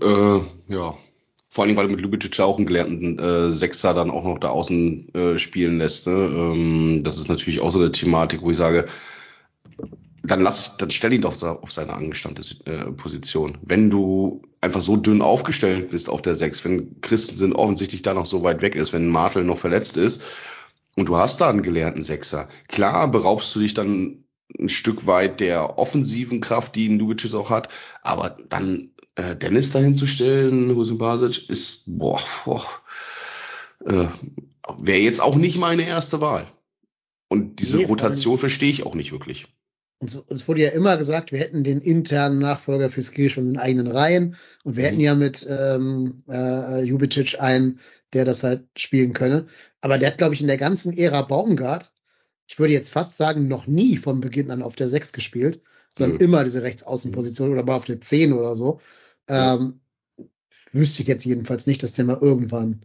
Äh, ja. Vor allem, weil du mit Lubicic auch einen gelernten äh, Sechser dann auch noch da außen äh, spielen lässt. Ne? Ähm, das ist natürlich auch so eine Thematik, wo ich sage, dann lass, dann stell ihn doch auf seine angestammte äh, Position. Wenn du einfach so dünn aufgestellt bist auf der Sechs, wenn Christensen offensichtlich da noch so weit weg ist, wenn Martel noch verletzt ist und du hast da einen gelernten Sechser, klar beraubst du dich dann ein Stück weit der offensiven Kraft, die Lubicic auch hat, aber dann äh, Dennis dahin zu stellen, Husin Basic, ist, boah, boah äh, wäre jetzt auch nicht meine erste Wahl. Und diese Nee, Rotation verstehe ich auch nicht wirklich. Und so, es wurde ja immer gesagt, wir hätten den internen Nachfolger für Skiri schon in den eigenen Reihen und wir Mhm. hätten ja mit ähm, äh, Jubicic einen, der das halt spielen könne. Aber der hat, glaube ich, in der ganzen Ära Baumgart, ich würde jetzt fast sagen, noch nie von Beginn an auf der 6 gespielt, sondern Nö. immer diese Rechtsaußenposition oder mal auf der 10 oder so. Ähm, wüsste ich jetzt jedenfalls nicht, dass der mal irgendwann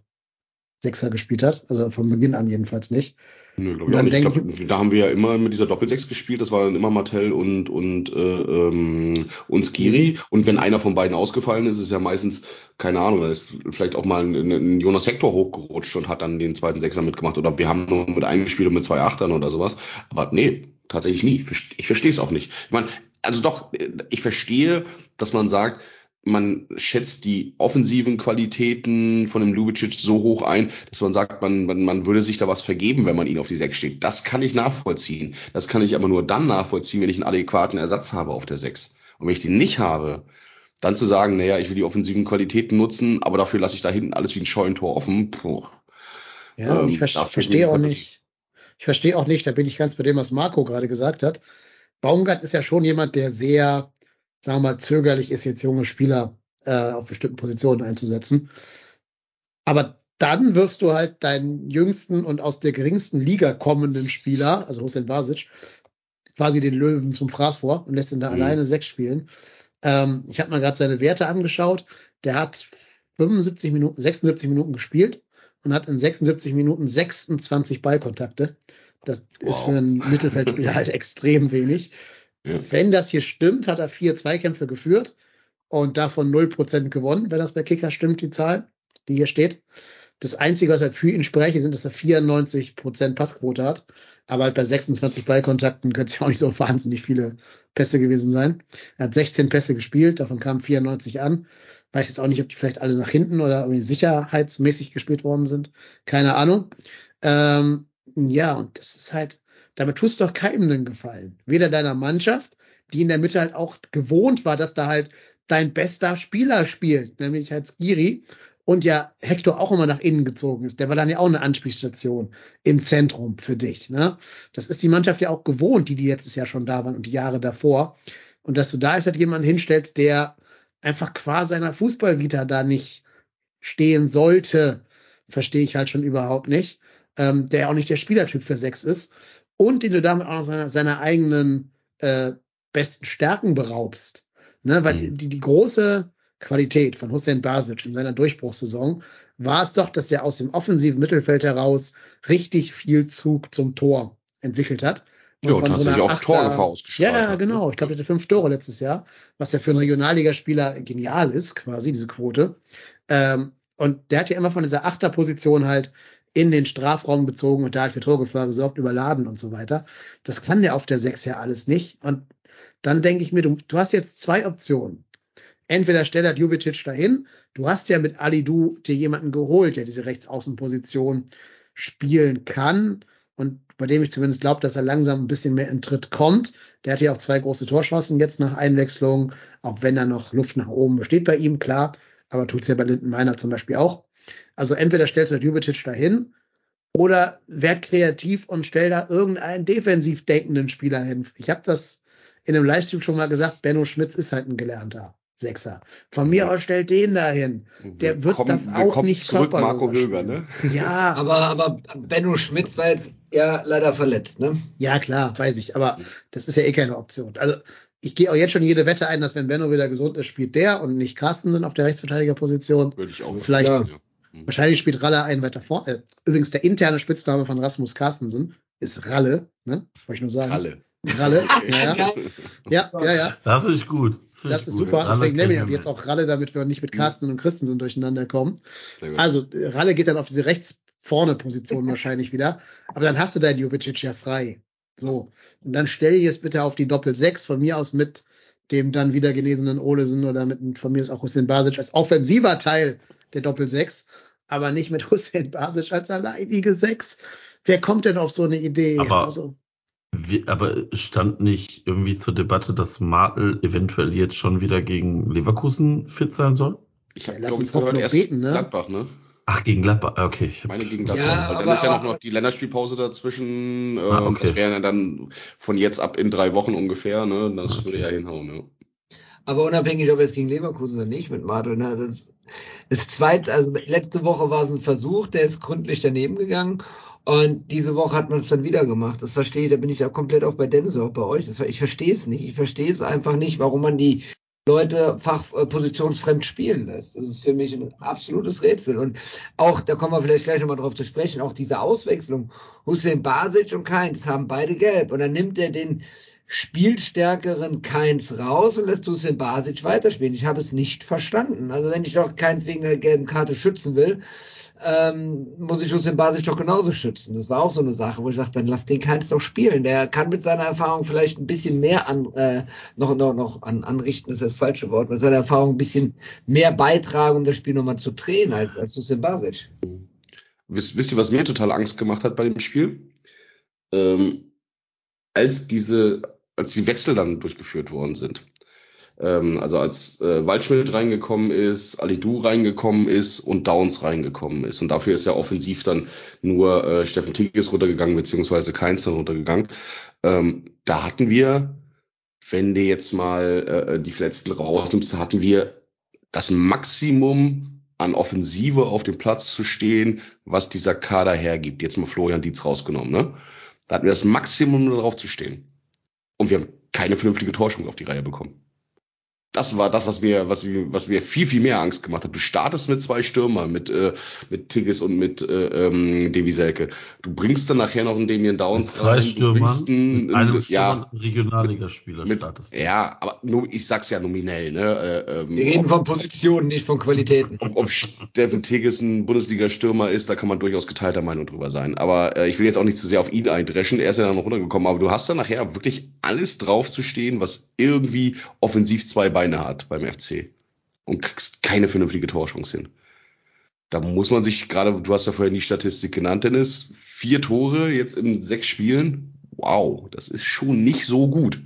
Sechser gespielt hat. Also von Beginn an jedenfalls nicht. Nö, glaub Und ich auch nicht. Ich glaub, da haben wir ja immer mit dieser Doppelsechs gespielt. Das war dann immer Martell und und äh, ähm, und Skiri. Und wenn einer von beiden ausgefallen ist, ist ja meistens keine Ahnung, da ist vielleicht auch mal ein, ein Jonas Hector hochgerutscht und hat dann den zweiten Sechser mitgemacht. Oder wir haben nur mit einem gespielt und mit zwei Achtern oder sowas. Aber nee, tatsächlich nie. Ich verstehe es auch nicht. Ich meine, also doch, ich verstehe, dass man sagt, man schätzt die offensiven Qualitäten von dem Lubicic so hoch ein, dass man sagt, man, man, man würde sich da was vergeben, wenn man ihn auf die Sechs steht. Das kann ich nachvollziehen. Das kann ich aber nur dann nachvollziehen, wenn ich einen adäquaten Ersatz habe auf der Sechs. Und wenn ich den nicht habe, dann zu sagen, naja, ich will die offensiven Qualitäten nutzen, aber dafür lasse ich da hinten alles wie ein Scheunentor offen. Puh. Ja, Ähm, ich ver verstehe auch nicht. Ich verstehe auch nicht, da bin ich ganz bei dem, was Marco gerade gesagt hat. Baumgart ist ja schon jemand, der sehr, sagen wir mal, zögerlich ist, jetzt junge Spieler äh, auf bestimmten Positionen einzusetzen. Aber dann wirfst du halt deinen jüngsten und aus der geringsten Liga kommenden Spieler, also Hussein Basic, quasi den Löwen zum Fraß vor und lässt ihn da Mhm. alleine sechs spielen. Ähm, ich habe mal gerade seine Werte angeschaut. Der hat 75 Minuten, 76 Minuten gespielt und hat in 76 Minuten 26 Ballkontakte. Das ist Wow. für einen Mittelfeldspieler halt extrem wenig. Ja. Wenn das hier stimmt, hat er vier Zweikämpfe geführt und davon 0% gewonnen, wenn das bei Kicker stimmt, die Zahl, die hier steht. Das Einzige, was halt für ihn spreche, sind, dass er 94% Passquote hat. Aber halt bei 26 Ballkontakten können es ja auch nicht so wahnsinnig viele Pässe gewesen sein. Er hat 16 Pässe gespielt, davon kamen 94 an. Weiß jetzt auch nicht, ob die vielleicht alle nach hinten oder irgendwie sicherheitsmäßig gespielt worden sind. Keine Ahnung. Ähm, ja, und das ist halt, damit tust du doch keinem einen Gefallen. Weder deiner Mannschaft, die in der Mitte halt auch gewohnt war, dass da halt dein bester Spieler spielt, nämlich halt Skiri. Und ja, Hector auch immer nach innen gezogen ist. Der war dann ja auch eine Anspielstation im Zentrum für dich. Ne? Das ist die Mannschaft ja auch gewohnt, die die letztes Jahr schon da waren und die Jahre davor. Und dass du da jetzt halt jemanden hinstellst, der einfach qua seiner Fußballvita da nicht stehen sollte, verstehe ich halt schon überhaupt nicht. Ähm, der auch nicht der Spielertyp für sechs ist. Und den du damit auch noch seiner, seiner eigenen äh, besten Stärken beraubst. Ne? Weil Mhm. die, die große Qualität von Hussein Basic in seiner Durchbruchssaison war es doch, dass er aus dem offensiven Mittelfeld heraus richtig viel Zug zum Tor entwickelt hat. Und Ja, und so tatsächlich einer auch Achter- Torgefahr ausgestrahlt Ja, ja, hat, genau. ne? Ich glaube, der hatte fünf Tore letztes Jahr, was ja für einen Regionalligaspieler genial ist, quasi, diese Quote. Ähm, und der hat ja immer von dieser Achterposition halt in den Strafraum gezogen und da halt für Torgefahr gesorgt, überladen und so weiter. Das kann der auf der Sechs ja alles nicht. Und dann denke ich mir, du, du hast jetzt zwei Optionen. Entweder stellt er Jubicic dahin, du hast ja mit Ali Du dir jemanden geholt, der diese Rechtsaußenposition spielen kann und bei dem ich zumindest glaube, dass er langsam ein bisschen mehr in Tritt kommt. Der hat ja auch zwei große Torchancen jetzt nach Einwechslung, auch wenn da noch Luft nach oben besteht bei ihm, klar, aber tut's ja bei Linden Meiner zum Beispiel auch. Also entweder stellst du Jubicic dahin oder werd kreativ und stell da irgendeinen defensiv denkenden Spieler hin. Ich habe das in einem Livestream schon mal gesagt, Benno Schmitz ist halt ein gelernter Sechser. Von mir aus stellt den dahin. Der wird Willkommen- das auch nicht zurück, Marco Höger, ne? Ja, Aber, aber Benno Schmitz war jetzt ja leider verletzt, ne? ja klar, weiß ich. Aber das ist ja eh keine Option. Also ich gehe auch jetzt schon jede Wette ein, dass wenn Benno wieder gesund ist, spielt der und nicht Carstensen auf der Rechtsverteidigerposition. Würde ich auch. Vielleicht- Ja. Wahrscheinlich spielt Ralle einen weiter vor. Äh, übrigens der interne Spitzname von Rasmus Carstensen ist Ralle, ne? Wollte ich nur sagen. Ralle. Ralle, ja, ja, ja, ja, ja. Das ist gut. Das ist super. Ralle Deswegen nehme ich ab jetzt auch Ralle, damit wir nicht mit Carsten und Christensen durcheinander kommen. Gut. Also, Ralle geht dann auf diese rechts vorne Position wahrscheinlich wieder. Aber dann hast du deinen Jubicic ja frei. So. Und dann stell jetzt bitte auf die Doppel 6 von mir aus mit dem dann wieder genesenen Olesen oder mit von mir ist auch Hussein Basic als offensiver Teil der Doppel 6, aber nicht mit Hussein Basic als alleinige 6. Wer kommt denn auf so eine Idee? Aber- also, Wie, aber stand nicht irgendwie zur Debatte, dass Martel eventuell jetzt schon wieder gegen Leverkusen fit sein soll? Ich habe, Ja, lass uns erst beten, ne? Gladbach, ne? Ach, gegen Gladbach. Okay. Ich hab, meine gegen Gladbach. Ja, Weil dann aber- ist ja noch, aber- noch die Länderspielpause dazwischen. Ähm, Ah, okay. Das wäre ja dann von jetzt ab in drei Wochen ungefähr. Ne? Das Okay. würde ja hinhauen. Ja. Aber unabhängig, ob jetzt gegen Leverkusen oder nicht mit Martel, ne, das, das zweite, also letzte Woche war es ein Versuch, der ist gründlich daneben gegangen. Und diese Woche hat man es dann wieder gemacht. Das verstehe ich, da bin ich ja komplett auch bei Dennis, auch bei euch. Das, ich verstehe es nicht. Ich verstehe es einfach nicht, warum man die Leute fachpositionsfremd spielen lässt. Das ist für mich ein absolutes Rätsel. Und auch, da kommen wir vielleicht gleich nochmal drauf zu sprechen, auch diese Auswechslung. Hussein Basic und Keins haben beide gelb. Und dann nimmt er den spielstärkeren Keins raus und lässt Hussein Basic weiterspielen. Ich habe es nicht verstanden. Also wenn ich doch Keins wegen der gelben Karte schützen will, ähm, muss ich Hussein Basic doch genauso schützen. Das war auch so eine Sache, wo ich sage, dann lass den Keins doch spielen. Der kann mit seiner Erfahrung vielleicht ein bisschen mehr an, äh, noch, noch, noch an, anrichten, ist das falsche Wort, mit seiner Erfahrung ein bisschen mehr beitragen, um das Spiel nochmal zu drehen, als, als Hussein Basic. Wisst, wisst ihr, was mir total Angst gemacht hat bei dem Spiel? Ähm, als diese, als die Wechsel dann durchgeführt worden sind. Ähm, also als äh, Waldschmidt reingekommen ist, Alidou reingekommen ist und Downs reingekommen ist. Und dafür ist ja offensiv dann nur äh, Steffen Tigges runtergegangen, beziehungsweise Keins dann runtergegangen. Ähm, da hatten wir, wenn du jetzt mal äh, die Verletzten rausnimmst, da hatten wir das Maximum an Offensive auf dem Platz zu stehen, was dieser Kader hergibt. Jetzt mal Florian Dietz rausgenommen, ne? Da hatten wir das Maximum, um darauf zu stehen. Und wir haben keine vernünftige Torschung auf die Reihe bekommen. Das war das, was mir, was mir, was mir viel, viel mehr Angst gemacht hat. Du startest mit zwei Stürmern, mit, äh, mit Tigges und mit äh, ähm, Davy Selke. Du bringst dann nachher noch einen Damien mit Downs zwei rein, du Stürmern, bringst einen, mit einem ja, Stürmer, Regionalligaspieler mit, startest du. ja, aber nur, ich sag's ja nominell, ne? Äh, ähm, Wir reden von Positionen, nicht von Qualitäten. ob, ob Steffen Tigges ein Bundesliga-Stürmer ist, da kann man durchaus geteilter Meinung drüber sein. Aber äh, ich will jetzt auch nicht zu sehr auf ihn eindreschen. Er ist ja dann noch runtergekommen. Aber du hast dann nachher wirklich alles drauf zu stehen, was irgendwie offensiv zwei Beine hat beim FC. Und kriegst keine vernünftige Torchance hin. Da muss man sich gerade, du hast ja vorhin die Statistik genannt, Dennis, vier Tore jetzt in sechs Spielen. Wow, das ist schon nicht so gut.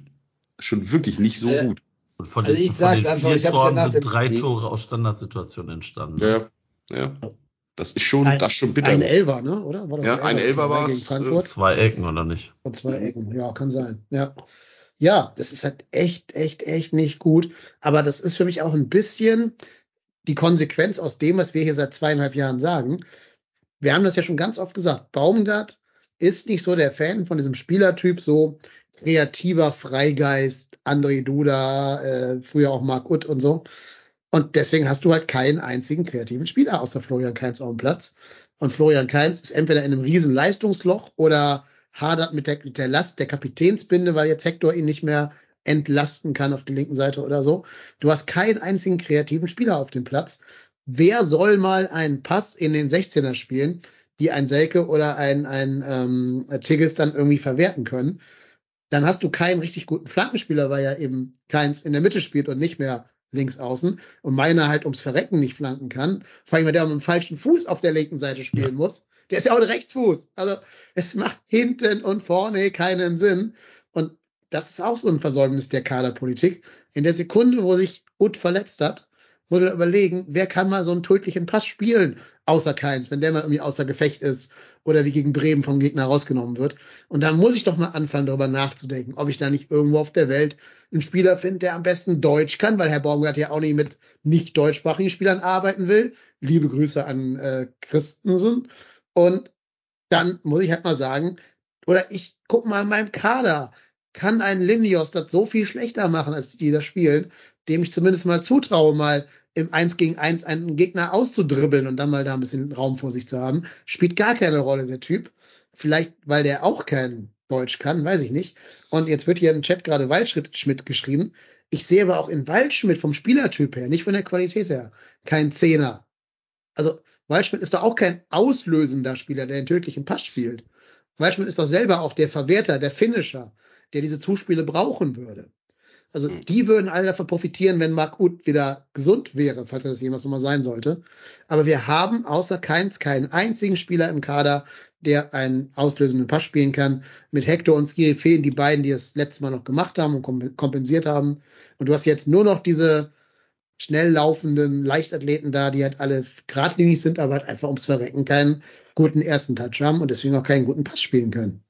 Schon wirklich nicht so Äh, gut. Und von Also den, ich von sag's den einfach, vier ich hab's ja Toren nach sind drei. Tore aus Standardsituationen entstanden. Ja, ja. Das ist schon, Ein- das schon bitter. ein Elfer, ne? Oder? War das Ja, ein Elfer war's, Frankfurt? Zwei Ecken, oder nicht? Von zwei Ecken, ja, kann sein. Ja. Ja, das ist halt echt, echt, echt nicht gut. Aber das ist für mich auch ein bisschen die Konsequenz aus dem, was wir hier seit zweieinhalb Jahren sagen. Wir haben das ja schon ganz oft gesagt. Baumgart ist nicht so der Fan von diesem Spielertyp, so kreativer Freigeist, André Duda, äh, früher auch Marc Utt und so. Und deswegen hast du halt keinen einzigen kreativen Spieler außer Florian Kainz auf dem Platz. Und Florian Kainz ist entweder in einem riesen Leistungsloch oder hadert mit der, mit der Last der Kapitänsbinde, weil jetzt Hector ihn nicht mehr entlasten kann auf der linken Seite oder so. Du hast keinen einzigen kreativen Spieler auf dem Platz. Wer soll mal einen Pass in den 16er spielen, die ein Selke oder ein, ein ähm, Tigges dann irgendwie verwerten können? Dann hast du keinen richtig guten Flankenspieler, weil ja eben keins in der Mitte spielt und nicht mehr links außen und meiner halt ums Verrecken nicht flanken kann. Vor allem, weil der mit dem falschen Fuß auf der linken Seite spielen muss. Der ist ja auch ein Rechtsfuß. Also es macht hinten und vorne keinen Sinn. Und das ist auch so ein Versäumnis der Kaderpolitik. In der Sekunde, wo sich Ut verletzt hat, muss er überlegen, wer kann mal so einen tödlichen Pass spielen, außer Keins, wenn der mal irgendwie außer Gefecht ist oder wie gegen Bremen vom Gegner rausgenommen wird. Und da muss ich doch mal anfangen, darüber nachzudenken, ob ich da nicht irgendwo auf der Welt einen Spieler finde, der am besten Deutsch kann, weil Herr Baumgart ja auch nicht mit nicht deutschsprachigen Spielern arbeiten will. Liebe Grüße an äh, Christensen. Und dann muss ich halt mal sagen, oder ich guck mal in meinem Kader, kann ein Linios das so viel schlechter machen, als die da spielen, dem ich zumindest mal zutraue, mal im 1 gegen 1 einen Gegner auszudribbeln und dann mal da ein bisschen Raum vor sich zu haben. Spielt gar keine Rolle, der Typ. Vielleicht, weil der auch kein Deutsch kann, weiß ich nicht. Und jetzt wird hier im Chat gerade Waldschmidt geschrieben. Ich sehe aber auch in Waldschmidt vom Spielertyp her, nicht von der Qualität her, kein Zehner. Also Waldschmidt ist doch auch kein auslösender Spieler, der den tödlichen Pass spielt. Waldschmidt ist doch selber auch der Verwerter, der Finisher, der diese Zuspiele brauchen würde. Also Mhm. die würden alle davon profitieren, wenn Marc Uth wieder gesund wäre, falls er das jemals nochmal sein sollte. Aber wir haben außer Keins keinen einzigen Spieler im Kader, der einen auslösenden Pass spielen kann. Mit Hector und Skiri fehlen die beiden, die es letztes Mal noch gemacht haben und kom- kompensiert haben. Und du hast jetzt nur noch diese schnell laufenden Leichtathleten da, die halt alle geradlinig sind, aber halt einfach ums Verrecken keinen guten ersten Touch haben und deswegen auch keinen guten Pass spielen können.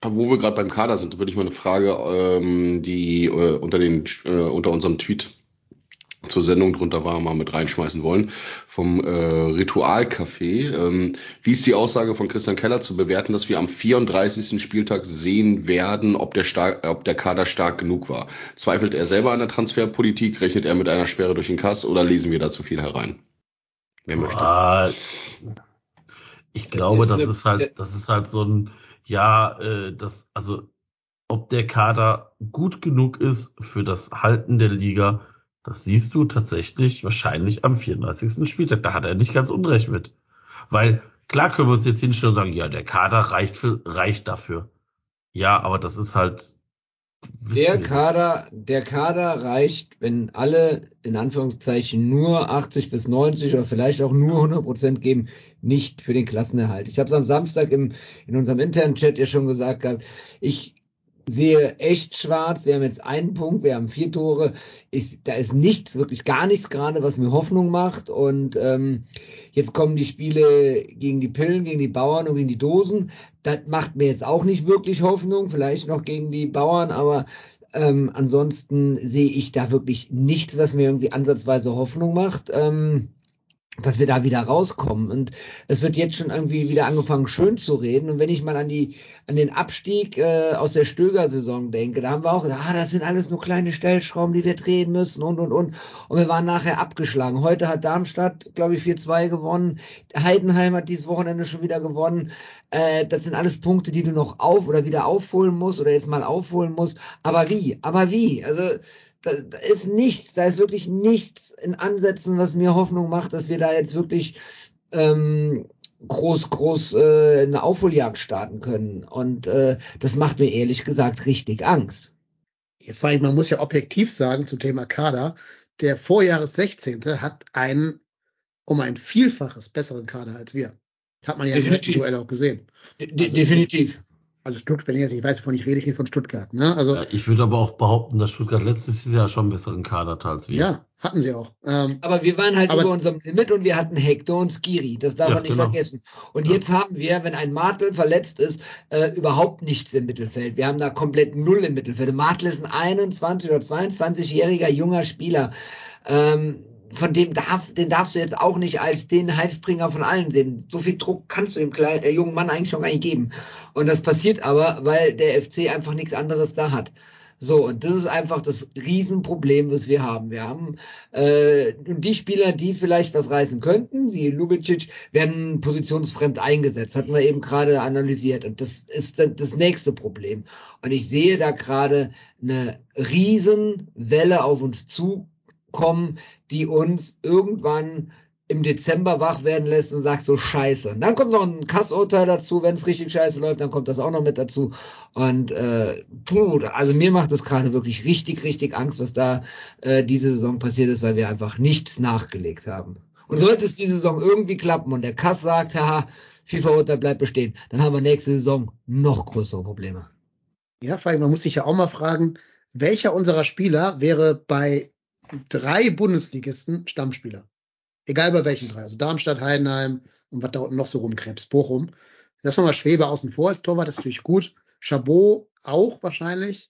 Aber wo wir gerade beim Kader sind, würde ich mal eine Frage, ähm, die äh, unter, den, äh, unter unserem Tweet zur Sendung drunter war, mal mit reinschmeißen wollen, vom äh, Ritualcafé. Ähm, wie ist die Aussage von Christian Keller zu bewerten, dass wir am 34. Spieltag sehen werden, ob der, stark, ob der Kader stark genug war? Zweifelt er selber an der Transferpolitik? Rechnet er mit einer Sperre durch den Kass oder lesen wir da zu viel herein? Wer möchte? Ah, ich glaube, ist das eine- ist halt, das ist halt so ein, ja, äh, das, also, ob der Kader gut genug ist für das Halten der Liga, das siehst du tatsächlich wahrscheinlich am 34. Spieltag. Da hat er nicht ganz unrecht mit. Weil, klar können wir uns jetzt hinstellen und sagen, ja, der Kader reicht für, reicht dafür. Ja, aber das ist halt, Der. Kader, der Kader reicht, wenn alle in Anführungszeichen nur 80 bis 90 oder vielleicht auch nur 100 Prozent geben, nicht für den Klassenerhalt. Ich habe es am Samstag im, in unserem internen Chat ja schon gesagt gehabt. Ich sehe echt schwarz. Wir haben jetzt einen Punkt, wir haben vier Tore. Ich, da ist nichts, wirklich gar nichts gerade, was mir Hoffnung macht. Und ähm, jetzt kommen die Spiele gegen die Pillen, gegen die Bauern und gegen die Dosen. Das macht mir jetzt auch nicht wirklich Hoffnung. Vielleicht noch gegen die Bauern, aber ähm, ansonsten sehe ich da wirklich nichts, was mir irgendwie ansatzweise Hoffnung macht. Ähm, dass wir da wieder rauskommen. Und es wird jetzt schon irgendwie wieder angefangen, schön zu reden. Und wenn ich mal an die, an den Abstieg äh, aus der Stöger-Saison denke, da haben wir auch ah, das sind alles nur kleine Stellschrauben, die wir drehen müssen und und und. Und wir waren nachher abgeschlagen. Heute hat Darmstadt, glaube ich, 4-2 gewonnen. Heidenheim hat dieses Wochenende schon wieder gewonnen. Äh, das sind alles Punkte, die du noch auf oder wieder aufholen musst oder jetzt mal aufholen musst. Aber wie? Aber wie? Also da, da ist nichts, da ist wirklich nichts in Ansätzen, was mir Hoffnung macht, dass wir da jetzt wirklich ähm, groß, groß äh, eine Aufholjagd starten können. Und äh, das macht mir ehrlich gesagt richtig Angst. Vor allem, man muss ja objektiv sagen zum Thema Kader, der Vorjahres 16. hat einen um ein Vielfaches besseren Kader als wir. Hat man ja im Definitiv. Duell auch gesehen. De Also- definitiv. Also Stuttgart, wenn ich jetzt nicht weiß, wovon ich rede, ich rede von Stuttgart. Ne? Also Ja, ich würde aber auch behaupten, dass Stuttgart letztes Jahr schon einen besseren Kader hatte als wir. ja, hatten sie auch. Ähm, Aber wir waren halt Aber- über unserem Limit und wir hatten Hector und Skiri. Das darf Ja, man nicht genau. vergessen. Und Ja. jetzt haben wir, wenn ein Martel verletzt ist, äh, überhaupt nichts im Mittelfeld. Wir haben da komplett null im Mittelfeld. Martel ist ein 21 oder 22-jähriger junger Spieler. Ähm, von dem darf, den darfst du jetzt auch nicht als den Heilsbringer von allen sehen. So viel Druck kannst du dem kleinen, äh, jungen Mann eigentlich schon gar nicht geben. Und das passiert aber, weil der FC einfach nichts anderes da hat. So, und das ist einfach das Riesenproblem, was wir haben. Wir haben äh, die Spieler, die vielleicht was reißen könnten, wie Lubicic, werden positionsfremd eingesetzt. Hatten wir eben gerade analysiert. Und das ist dann das nächste Problem. Und ich sehe da gerade eine Riesenwelle auf uns zukommen, die uns irgendwann im Dezember wach werden lässt und sagt so scheiße. Und dann kommt noch ein Kassurteil dazu, wenn es richtig scheiße läuft, dann kommt das auch noch mit dazu. Und äh, puh, also mir macht das gerade wirklich richtig, richtig Angst, was da äh, diese Saison passiert ist, weil wir einfach nichts nachgelegt haben. Und sollte es diese Saison irgendwie klappen und der Kass sagt, haha, FIFA-Urteil bleibt bestehen, dann haben wir nächste Saison noch größere Probleme. ja, vor allem, man muss sich ja auch mal fragen, welcher unserer Spieler wäre bei drei Bundesligisten Stammspieler? Egal bei welchen drei. Also Darmstadt, Heidenheim und was da unten noch so rumkrebst, Bochum. Lass mal Schwebe außen vor als Torwart, das ist natürlich gut. Chabot auch wahrscheinlich.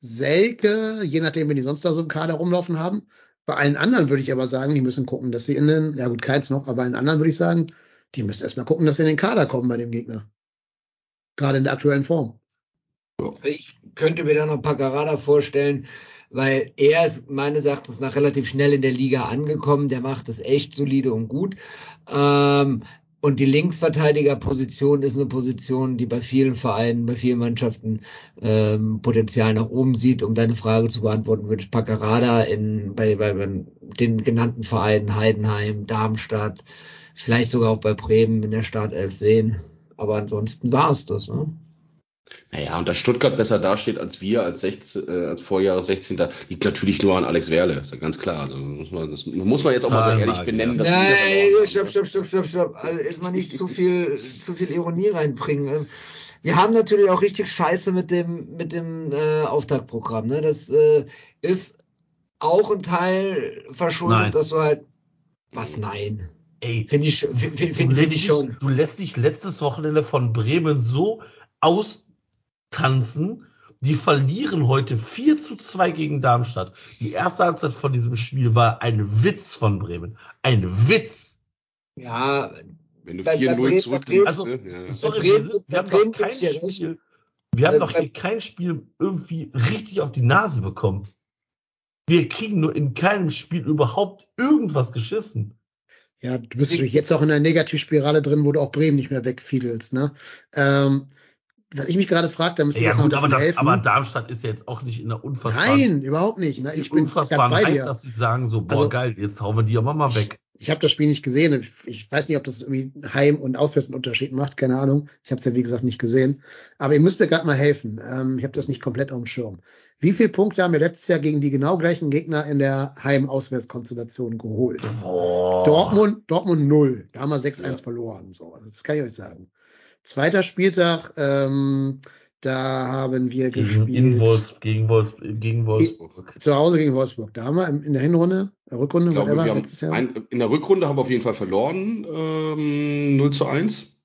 Selke, je nachdem, wenn die sonst da so im Kader rumlaufen haben. Bei allen anderen würde ich aber sagen, die müssen gucken, dass sie in den, ja gut, keins noch, aber bei allen anderen würde ich sagen, die müssen erstmal gucken, dass sie in den Kader kommen bei dem Gegner. Gerade in der aktuellen Form. Ich könnte mir da noch Paccarada vorstellen, weil er ist meines Erachtens nach relativ schnell in der Liga angekommen. Der macht das echt solide und gut. Ähm, Und die Linksverteidigerposition ist eine Position, die bei vielen Vereinen, bei vielen Mannschaften ähm, Potenzial nach oben sieht. Um deine Frage zu beantworten, würde ich Packerada in, bei, bei den genannten Vereinen Heidenheim, Darmstadt, vielleicht sogar auch bei Bremen in der Startelf sehen. Aber ansonsten war es das. Ne? Naja, und dass Stuttgart besser dasteht als wir, als, 16, äh, als Vorjahres 16. Da liegt natürlich nur an Alex Werle, ist ja ganz klar. Also muss man, das muss man jetzt auch mal so ehrlich benennen. Dass Nein, stopp, stopp, stopp, stopp, stopp. Also jetzt mal nicht zu viel, zu viel Ironie reinbringen. Wir haben natürlich auch richtig Scheiße mit dem, mit dem äh, Auftaktprogramm. Ne? Das äh, ist auch ein Teil verschuldet, Nein. dass du halt. Was nein? Ey, Finde ich, find, find, du, find, lässt find ich dich, schon. du lässt dich letztes Wochenende von Bremen so austanzen. Die verlieren heute 4 zu 2 gegen Darmstadt. Die erste Halbzeit von diesem Spiel war ein Witz von Bremen. Ein Witz. Ja, Wenn du Bei- bei 4-0 Bremen- zurückliegst, Also, ne? ja. Sorry, wir, sind, wir haben doch kein. Spiel. Wir haben doch hier kein Spiel irgendwie richtig auf die Nase bekommen. Wir kriegen nur in keinem Spiel überhaupt irgendwas geschissen. Ja, du bist natürlich jetzt auch in einer Negativspirale drin, wo du auch Bremen nicht mehr wegfiedelst, ne? Ähm, was ich mich gerade frage, da müssen wir Ja gut, aber, das, helfen. aber Darmstadt ist ja jetzt auch nicht in der unfassbaren, Nein, überhaupt nicht. Ne? Ich bin ganz unfassbaren bei Hype, dir. dass sie sagen so, boah Also- geil, jetzt hauen wir die aber mal weg. Ich habe das Spiel nicht gesehen. Ich, ich weiß nicht, ob das irgendwie Heim- und Auswärts einen Unterschied macht. Keine Ahnung. Ich habe es ja, wie gesagt, nicht gesehen. Aber ihr müsst mir gerade mal helfen. Ähm, ich habe das nicht komplett auf dem Schirm. Wie viele Punkte haben wir letztes Jahr gegen die genau gleichen Gegner in der Heim-Auswärts-Konstellation geholt? Boah. Dortmund, Dortmund 0. Da haben wir 6-1 Ja. verloren. So, das kann ich euch sagen. Zweiter Spieltag, ähm, da haben wir Gegen, gespielt. in Wolfs, gegen, Wolfs, gegen Wolfsburg. Zu Hause gegen Wolfsburg. Da haben wir in der Hinrunde, der Rückrunde, Ich glaube, whatever, letztes Jahr. ein, in der Rückrunde haben wir auf jeden Fall verloren, ähm, 0 zu 1.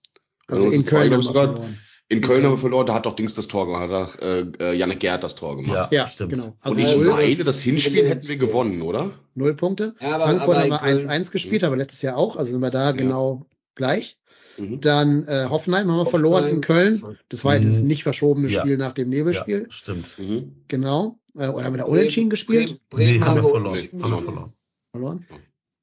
also 0 zu in 2, Köln haben wir sogar. verloren. In Köln haben wir verloren, da hat doch Dings das Tor gemacht, hat äh, äh, Janik Gerd das Tor gemacht. Ja, Ja, stimmt. genau. Also Und ich null, meine, das Hinspiel hätten wir gewonnen, oder? null Punkte. Ja, aber- Frankfurt aber haben wir Köln- 1-1 gespielt, aber letztes Jahr auch. Also sind wir da Ja. genau gleich. Mhm. Dann äh, Hoffenheim haben wir verloren in Köln. Das war ja dieses Mhm. nicht verschobene Ja. Spiel nach dem Ja, Nebelspiel. stimmt. Mhm. Genau. Äh, oder haben wir da unentschieden gespielt? Bremen, Bremen Nee, haben wir verloren. unentschieden Haben wir gespielt. verloren. Verloren?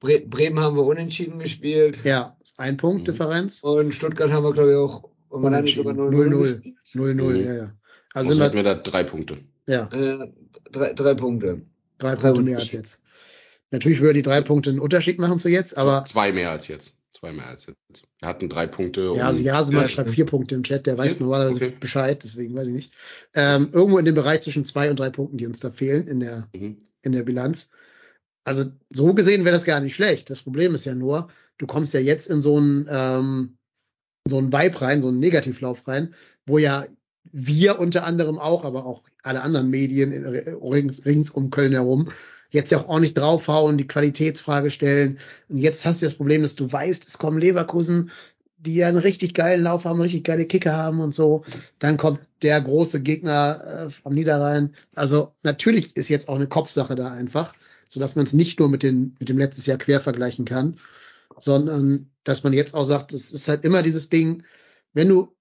Bre Bremen haben wir unentschieden gespielt. Ja, ist ein Punkt Mhm. Differenz. Und Stuttgart haben wir, glaube ich, auch. Und man hat nicht sogar 0-0 0-0. gespielt. 0-0, Mhm. ja, ja. Also sind hätten wir, da drei Punkte. ja, Äh, drei, drei Punkte. drei drei Punkte und- mehr als jetzt. Natürlich würde die drei Punkte einen Unterschied machen zu jetzt, aber zwei mehr als jetzt. Zwei mehr als jetzt. Wir hatten drei Punkte. ja, also Jasemann Ja, schreibt vier Punkte im Chat, der weiß Vier? normalerweise Okay. Bescheid, deswegen weiß ich nicht. Ähm, irgendwo in dem Bereich zwischen zwei und drei Punkten, die uns da fehlen in der, Mhm. in der Bilanz. Also so gesehen wäre das gar nicht schlecht. Das Problem ist ja nur, du kommst ja jetzt in so einen, ähm, so einen Vibe rein, so einen Negativlauf rein, wo ja wir unter anderem auch, aber auch alle anderen Medien in, rings, rings um Köln herum jetzt ja auch ordentlich draufhauen, die Qualitätsfrage stellen. Und jetzt hast du das Problem, dass du weißt, es kommen Leverkusen, die ja einen richtig geilen Lauf haben, richtig geile Kicker haben und so. Dann kommt der große Gegner äh, vom Niederrhein. Also natürlich ist jetzt auch eine Kopfsache da einfach, so dass man es nicht nur mit, den, mit dem letztes Jahr quer vergleichen kann, sondern dass man jetzt auch sagt, es ist halt immer dieses Ding, wenn du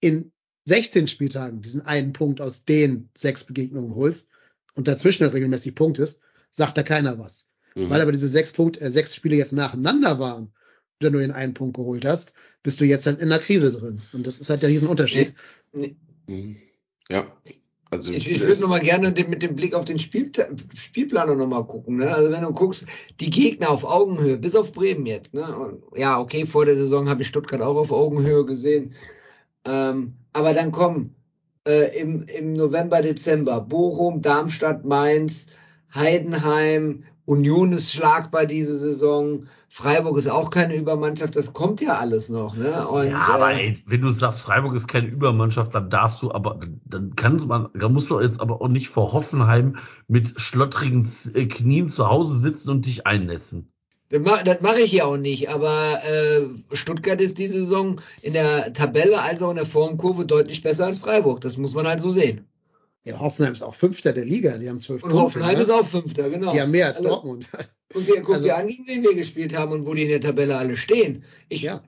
in 16 Spieltagen diesen einen Punkt aus den sechs Begegnungen holst und dazwischen regelmäßig punktest, sagt da keiner was. Mhm. Weil aber diese sechs Punkt, äh, sechs Spiele jetzt nacheinander waren du nur den einen Punkt geholt hast, bist du jetzt halt in der Krise drin. Und das ist halt der Riesenunterschied. Mhm. Ja. Also Ich, ich das- würde noch mal gerne den, mit dem Blick auf den Spielpla Spielplaner noch mal gucken. Ne? Also wenn du guckst, die Gegner auf Augenhöhe, bis auf Bremen jetzt. Ne? Und, ja, okay, vor der Saison habe ich Stuttgart auch auf Augenhöhe gesehen. Ähm, aber dann kommen äh, im, im November, Dezember Bochum, Darmstadt, Mainz, Heidenheim, Union ist schlagbar diese Saison. Freiburg ist auch keine Übermannschaft. Das kommt ja alles noch. Ne? Und, ja, aber äh, ey, wenn du sagst, Freiburg ist keine Übermannschaft, dann darfst du aber, dann kannst man, dann musst du jetzt aber auch nicht vor Hoffenheim mit schlottrigen äh, Knien zu Hause sitzen und dich einlassen. Das mache mach ich ja auch nicht, aber äh, Stuttgart ist diese Saison in der Tabelle als auch in der Formkurve deutlich besser als Freiburg. Das muss man halt so sehen. Ja, Hoffenheim ist auch Fünfter der Liga, die haben zwölf Und Punkte. Hoffenheim ne? ist auch Fünfter, genau. Die haben mehr als Also, Dortmund. Und wir gucken Also- an, gegen wen wir gespielt haben und wo die in der Tabelle alle stehen. Ich, Ja.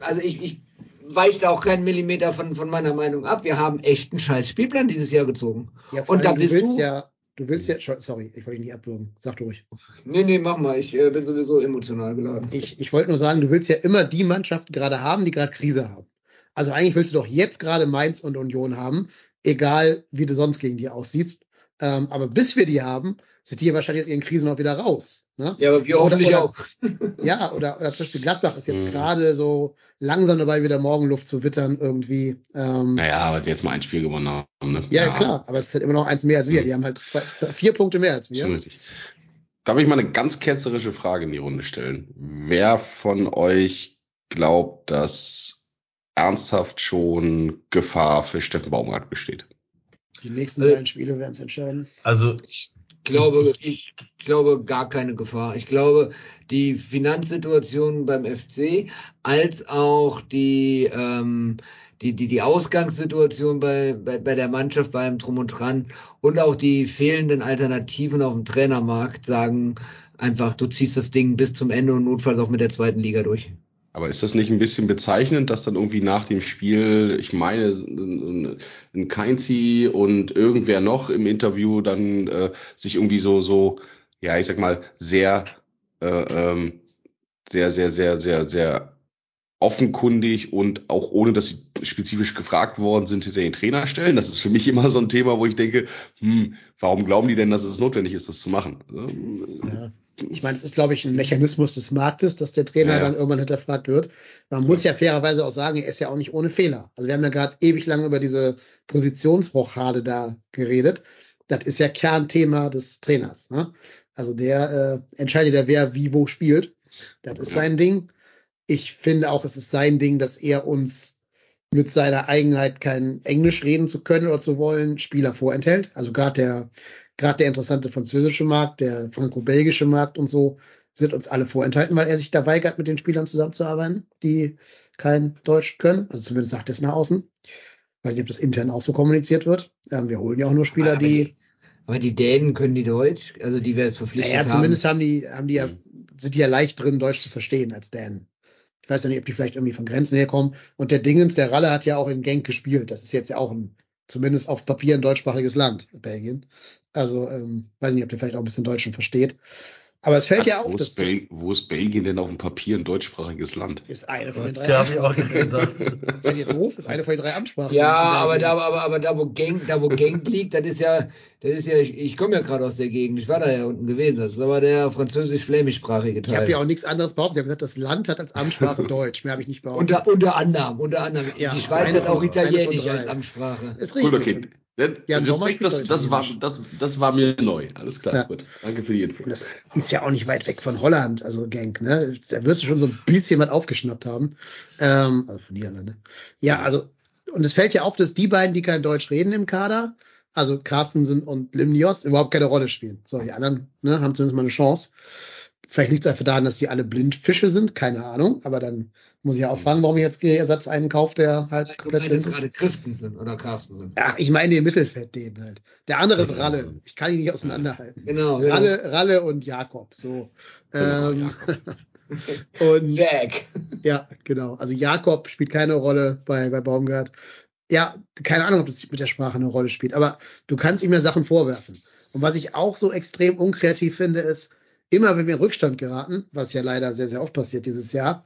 Also ich, ich weiche da auch keinen Millimeter von, von meiner Meinung ab. Wir haben echt einen scheiß Spielplan dieses Jahr gezogen. Ja, Und da bist du willst du- ja, du willst ja, sorry, ich wollte dich nicht abwürgen. Sag du ruhig. Nee, nee, mach mal. Ich äh, bin sowieso emotional geladen. Ich, ich wollte nur sagen, du willst ja immer die Mannschaften gerade haben, die gerade Krise haben. Also eigentlich willst du doch jetzt gerade Mainz und Union haben, egal wie du sonst gegen die aussiehst. Ähm, aber bis wir die haben, sind die ja wahrscheinlich aus ihren Krisen auch wieder raus. Ne? Ja, aber wir hoffentlich oder, auch. Ja, oder, oder zum Beispiel Gladbach ist jetzt Mhm. gerade so langsam dabei, wieder Morgenluft zu wittern irgendwie. Ähm, Naja, aber sie jetzt mal ein Spiel gewonnen haben. Ne? ja, klar, aber es ist halt immer noch eins mehr als wir. Mhm. Die haben halt zwei, vier Punkte mehr als wir. richtig. Darf ich mal eine ganz ketzerische Frage in die Runde stellen? Wer von euch glaubt, dass ernsthaft schon Gefahr für Steffen Baumgart besteht? Die nächsten Äh, beiden Spiele werden es entscheiden. Also Ich glaube, ich glaube gar keine Gefahr. Ich glaube, die Finanzsituation beim FC als auch die, ähm, die, die, die Ausgangssituation bei, bei, bei der Mannschaft beim Drum und Dran und auch die fehlenden Alternativen auf dem Trainermarkt sagen einfach, du ziehst das Ding bis zum Ende und notfalls auch mit der zweiten Liga durch. Aber ist das nicht ein bisschen bezeichnend, dass dann irgendwie nach dem Spiel, ich meine, ein ein Keinzi und irgendwer noch im Interview dann äh, sich irgendwie so, so, ja, ich sag mal, sehr, äh, ähm, sehr, sehr, sehr, sehr, sehr offenkundig und auch ohne, dass sie spezifisch gefragt worden sind, hinter den Trainer stellen. Das ist für mich immer so ein Thema, wo ich denke, hm, warum glauben die denn, dass es notwendig ist, das zu machen? Ähm, Ja. Ich meine, es ist, glaube ich, ein Mechanismus des Marktes, dass der Trainer Ja, ja. dann irgendwann hinterfragt wird. Man muss ja fairerweise auch sagen, er ist ja auch nicht ohne Fehler. Also wir haben ja gerade ewig lang über diese Positionsbrochade da geredet. Das ist ja Kernthema des Trainers. Ne? Also der äh, entscheidet ja, wer wie wo spielt. Das ist sein Ding. Ich finde auch, es ist sein Ding, dass er uns mit seiner Eigenheit kein Englisch reden zu können oder zu wollen, Spieler vorenthält. Also gerade der gerade der interessante französische Markt, der franco-belgische Markt und so sind uns alle vorenthalten, weil er sich da weigert, mit den Spielern zusammenzuarbeiten, die kein Deutsch können. Also zumindest sagt er es nach außen. Weiß nicht, ob das intern auch so kommuniziert wird. Ähm, wir holen ja auch nur Spieler, Aber die, Aber die Dänen können die Deutsch, also die wir jetzt verpflichtet naja, haben. zumindest haben die, haben die ja, Mhm. sind die ja leicht drin, Deutsch zu verstehen als Dan. Ich weiß ja nicht, ob die vielleicht irgendwie von Grenzen herkommen. Und der Dingens, der Ralle hat ja auch in Genk gespielt. Das ist jetzt ja auch ein, zumindest auf Papier ein deutschsprachiges Land, Belgien. Also, ähm, weiß nicht, ob der vielleicht auch ein bisschen Deutsch schon versteht. Aber es fällt ja wo, auf, dass ist Bel wo ist Belgien denn auf dem Papier ein deutschsprachiges Land? ist eine von den drei da habe ich auch Amtssprachen. gedacht. Seid ihr doof? Ist eine von den drei Amtssprachen. Ja, aber da, aber, aber da, wo Genk, da, wo Genk liegt, das ist ja, das ist ja, ich, ich komme ja gerade aus der Gegend, ich war da ja unten gewesen, das ist aber der französisch-flämischsprachige Ich habe Teil. ja auch nichts anderes behauptet. Ich habe gesagt, das Land hat als Amtssprache Deutsch. Mehr habe ich nicht behauptet. unter, unter anderem, unter anderem. Ja, die Schweiz hat auch Italienisch als Amtssprache. ist richtig. okay. Ne, Sommer Respekt, das, das, war, das, das war mir neu. Alles klar, Ja. gut. Danke für die Info. Und das ist ja auch nicht weit weg von Holland, also Genk, ne? Da wirst du schon so ein bisschen was aufgeschnappt haben. Ähm, also von Niederlande. Ja, also, und es fällt ja auf, dass die beiden, die kein Deutsch reden im Kader, also Carstensen und Limnios, überhaupt keine Rolle spielen. So, die anderen ne, haben zumindest mal eine Chance. Vielleicht liegt es einfach daran, dass die alle Blindfische sind, keine Ahnung. Aber dann muss ich ja auch fragen, warum ich jetzt Ersatz einen kaufe, der halt Du komplett blind ist. gerade Christensen oder Carstensen. Ach, ich meine den Mittelfeld, den halt. Der andere ist Ralle. Ich kann ihn nicht auseinanderhalten. Genau, genau. Ralle, Ralle und Jakob, so. Genau, Ähm, Jakob. und Jack. ja, genau. Also Jakob spielt keine Rolle bei, bei Baumgart. Ja, keine Ahnung, ob das mit der Sprache eine Rolle spielt, aber du kannst ihm ja Sachen vorwerfen. Und was ich auch so extrem unkreativ finde, ist, immer wenn wir in Rückstand geraten, was ja leider sehr, sehr oft passiert dieses Jahr,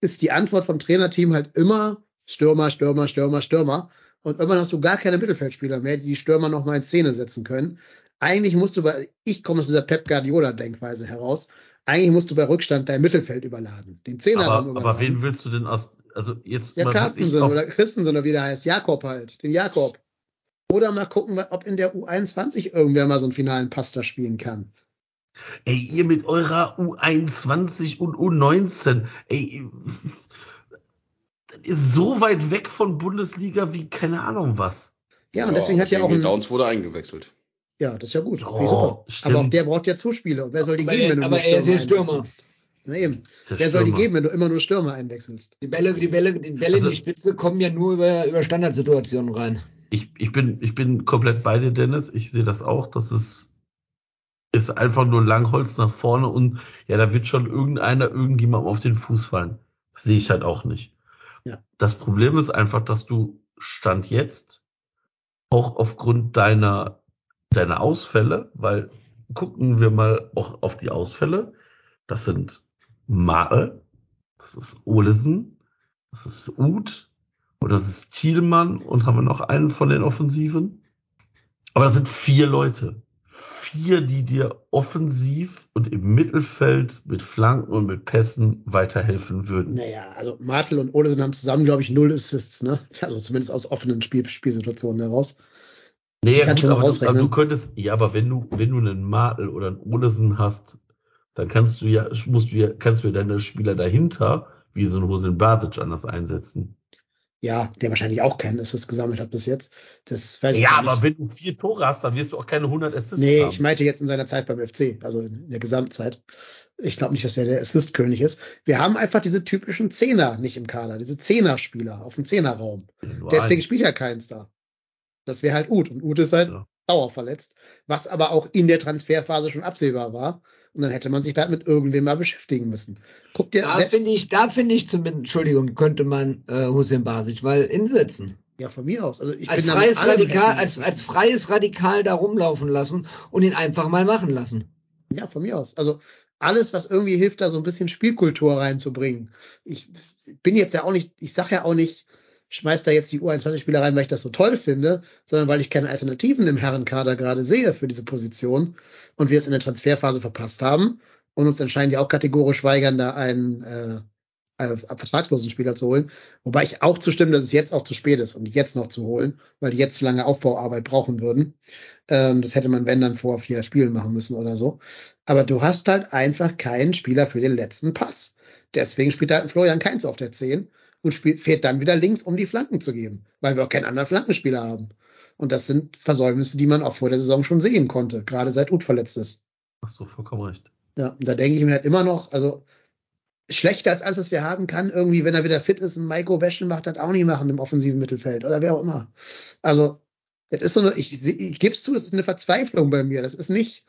ist die Antwort vom Trainerteam halt immer Stürmer, Stürmer, Stürmer, Stürmer. Und irgendwann hast du gar keine Mittelfeldspieler mehr, die die Stürmer noch mal in Szene setzen können. Eigentlich musst du bei, ich komme aus dieser Pep Guardiola-Denkweise heraus, eigentlich musst du bei Rückstand dein Mittelfeld überladen, den Zehnerraum Aber, überladen. aber wen willst du denn aus, also jetzt Ja, Carstensen oder Christensen oder wie der heißt. Jakob halt. Den Jakob. Oder mal gucken, ob in der U21 irgendwer mal so einen finalen Pasta spielen kann. Ey, ihr mit eurer U21 und U19, ey, das ist so weit weg von Bundesliga wie keine Ahnung was. Ja, und deswegen hat ja auch ein, Downs wurde eingewechselt. ja, das ist ja gut. Oh. Aber auch der braucht ja Zuspiele. Und wer soll die Aber geben, wenn du aber nur er ist ja Stürmer Stürmer. einwechselst? Na eben. Wer soll die Stürmer. geben, wenn du immer nur Stürmer einwechselst? Die Bälle, die Bälle, die Bälle Also- in die Spitze kommen ja nur über, über Standardsituationen rein. Ich, ich bin, ich bin komplett bei dir, Dennis. Ich sehe das auch. Das ist, ist einfach nur Langholz nach vorne und ja, da wird schon irgendeiner irgendjemandem auf den Fuß fallen. Das sehe ich halt auch nicht. Ja. Das Problem ist einfach, dass du Stand jetzt auch aufgrund deiner deine Ausfälle, weil gucken wir mal auch auf die Ausfälle. Das sind Mare, das ist Olesen, das ist Uth und das ist Thielmann und haben wir noch einen von den Offensiven. Aber das sind vier Leute. Vier, die dir offensiv und im Mittelfeld mit Flanken und mit Pässen weiterhelfen würden. Naja, also Martel und Olesen haben zusammen, glaube ich, null Assists, ne? Also zumindest aus offenen Spiel Spielsituationen heraus. Kann gut, aber, du, aber du könntest, ja, aber wenn du, wenn du einen Martel oder einen Olesen hast, dann kannst du ja, musst du ja, kannst du ja deine Spieler dahinter, wie so ein Hosen Basic anders einsetzen. Ja, der wahrscheinlich auch keinen Assist gesammelt hat bis jetzt. Das weiß ich Ja, nicht. aber wenn du vier Tore hast, dann wirst du auch keine 100 Assists Nee, haben. ich meinte jetzt in seiner Zeit beim FC, also in der Gesamtzeit. Ich glaube nicht, dass er der Assist-König ist. Wir haben einfach diese typischen Zehner nicht im Kader, diese Zehner-Spieler auf dem Zehnerraum. Deswegen spielt ja keins da. Das wäre halt Uth. Und Uth ist halt Ja. dauerverletzt, was aber auch in der Transferphase schon absehbar war. Und dann hätte man sich da mit irgendwem mal beschäftigen müssen. Guck dir Da finde ich, da finde ich zumindest, Entschuldigung, könnte man äh, Hussein Basic mal insetzen. ja von mir aus. Also ich Als bin freies Radikal, als, als freies Radikal da rumlaufen lassen und ihn einfach mal machen lassen. Ja, von mir aus. Also alles, was irgendwie hilft, da so ein bisschen Spielkultur reinzubringen. Ich bin jetzt ja auch nicht, ich sag ja auch nicht, schmeiß da jetzt die U21-Spieler rein, weil ich das so toll finde, sondern weil ich keine Alternativen im Herrenkader gerade sehe für diese Position und wir es in der Transferphase verpasst haben und uns anscheinend ja auch kategorisch weigern, da einen äh, äh, vertragslosen Spieler zu holen. Wobei ich auch zustimme, dass es jetzt auch zu spät ist, um die jetzt noch zu holen, weil die jetzt lange Aufbauarbeit brauchen würden. Ähm, das hätte man, wenn, dann vor vier Spielen machen müssen oder so. Aber du hast halt einfach keinen Spieler für den letzten Pass. Deswegen spielt halt Florian Keins auf der 10 und spielt, fährt dann wieder links, um die Flanken zu geben, weil wir auch keinen anderen Flankenspieler haben. Und das sind Versäumnisse, die man auch vor der Saison schon sehen konnte, gerade seit Uth verletzt ist. Hast du vollkommen recht. Ja, da denke ich mir halt immer noch, also schlechter als alles, was wir haben kann, irgendwie, wenn er wieder fit ist, ein Maiko Wäschen macht, das auch nicht machen im offensiven Mittelfeld oder wer auch immer. Also, das ist so eine, ich, ich gebe es zu, das ist eine Verzweiflung bei mir. Das ist nicht,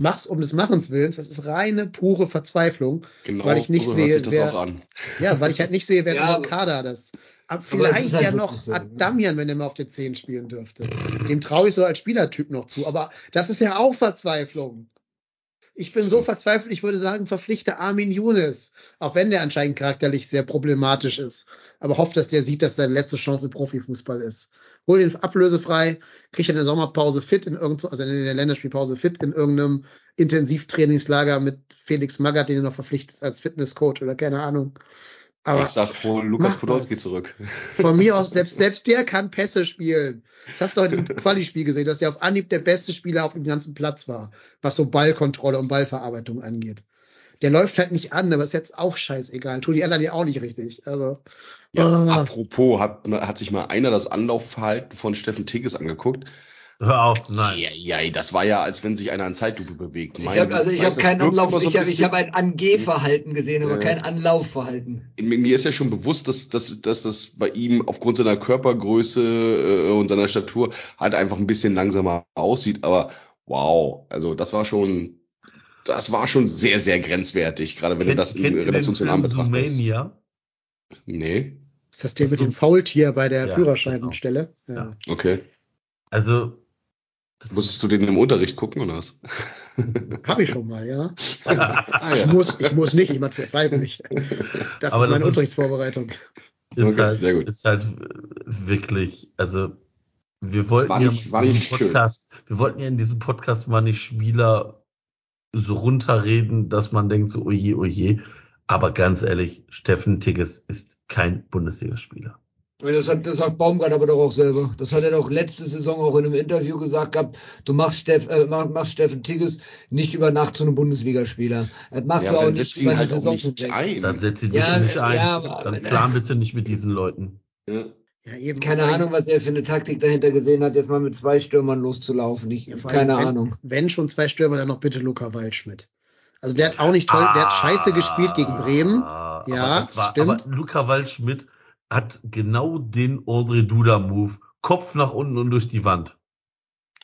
mach's um des Machens Willens, das ist reine, pure Verzweiflung. Genau, Weil ich nicht so sehe, wer- auch an. Ja, weil ich halt nicht sehe, wer Ja, unserem Kader das. Aber Aber vielleicht halt ja noch so? Adamian, wenn er mal auf der 10 spielen dürfte. Dem traue ich so als Spielertyp noch zu. Aber das ist ja auch Verzweiflung. Ich bin so verzweifelt, ich würde sagen, verpflichte Armin Younes. Auch wenn der anscheinend charakterlich sehr problematisch ist. Aber hofft, dass der sieht, dass seine letzte Chance im Profifußball ist. Hol den ablösefrei, krieg in der Sommerpause fit in irgend, also in der Länderspielpause fit in irgendeinem Intensivtrainingslager mit Felix Magath, den du noch verpflichtest als Fitnesscoach oder keine Ahnung. Aber ich sag, hol Lukas Podolski was. zurück. von mir aus, selbst, selbst der kann Pässe spielen. Das hast du heute im Quali-Spiel gesehen, dass der auf Anhieb der beste Spieler auf dem ganzen Platz war, was so Ballkontrolle und Ballverarbeitung angeht. Der läuft halt nicht an, aber ist jetzt auch scheißegal. Tun die anderen ja auch nicht richtig. Also, Ja, ah, apropos, hat, hat sich mal einer das Anlaufverhalten von Steffen Tigges angeguckt? Hör auf, nein. Ja, ja, das war ja, als wenn sich einer in Zeitlupe bewegt. Ich habe also ich das keinen Anlauf, so ich habe habe ein Angehverhalten gesehen, aber Ja. kein Anlaufverhalten. mir ist ja schon bewusst, dass, dass, dass das bei ihm aufgrund seiner Körpergröße äh, und seiner Statur halt einfach ein bisschen langsamer aussieht. Aber wow, also das war schon, das war schon sehr, sehr grenzwertig, gerade wenn du das in kennt Relation zu Namen betrachtest. Nee, ist das der mit so. dem Faultier bei der Ja, Führerscheinstelle? Ja. okay. Also, Musstest du den im Unterricht gucken oder was? Habe ich schon mal, ja. ah, Ich muss, ich muss nicht, ich mache es freiwillig. Das Aber ist meine das Unterrichtsvorbereitung. ist, Okay, halt, sehr gut. ist halt wirklich, also wir wollten War ja nicht- in war diesem nicht schön. Podcast, wir wollten ja in diesem Podcast mal nicht Spieler so runterreden, dass man denkt so, oje, oje. Aber ganz ehrlich, Steffen Tigges ist kein Bundesligaspieler. Das, hat, das sagt Baumgart aber doch auch selber. Das hat er doch letzte Saison auch in einem Interview gesagt gehabt. Du machst, Steff, äh, mach- machst Steffen Tigges nicht über Nacht zu einem Bundesligaspieler. Das machst Ja, du auch nicht setzt über eine halt Saison nicht ein. Dann setz ihn Ja, nicht ein. ja, aber- Dann plan bitte nicht mit diesen Leuten. Ja. Ja, eben. Keine Ahnung, was er für eine Taktik dahinter gesehen hat, jetzt mal mit zwei Stürmern loszulaufen. Ich, Ja, allem, keine wenn, Ahnung. Wenn schon zwei Stürmer, dann noch bitte Luca Waldschmidt. Also der hat auch nicht toll, der hat scheiße gespielt gegen Bremen. Ah, Ja, war, stimmt. aber Luca Waldschmidt hat genau den Audrey Duda Move. Kopf nach unten und durch die Wand.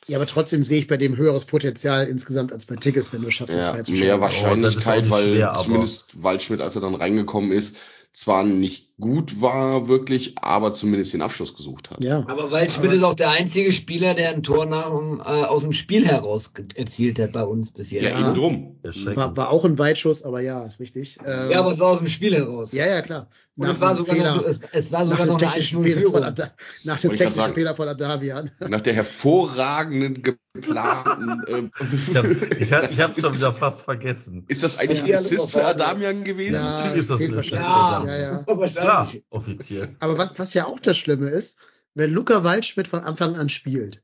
Ja, aber trotzdem sehe ich bei dem höheres Potenzial insgesamt als bei Tigges, wenn du schaffst, es Ja, zu mehr. Wahrscheinlichkeit, Oh, das weil schwer, aber- zumindest Waldschmidt, als er dann reingekommen ist, zwar nicht gut war, wirklich, aber zumindest den Abschluss gesucht hat. Ja. Aber Waldschmidt ist auch der einzige Spieler, der ein Tor nach, äh, aus dem Spiel heraus erzielt hat bei uns bis jetzt. Ja, Ja. eben drum. Erschreckend. War, war auch ein Weitschuss, aber ja, ist richtig. Ähm, Ja, aber es war aus dem Spiel heraus. ja, ja, klar. Und es war sogar Fehler- noch, es, es war nach sogar dem noch eine technischen 1-0 Fehler von Führung. Ada, nach dem technischen sagen. Fehler von Adavian. Nach der hervorragenden, geplanten. Ich hab, ich hab, ich hab's schon wieder fast vergessen. ist das eigentlich Ja, ein Assist für Adamian gewesen? Ja, ist das ein wahrscheinlich. Ja. Ja, ja. Klar, offiziell. Aber was, was ja auch das Schlimme ist, wenn Luca Waldschmidt von Anfang an spielt,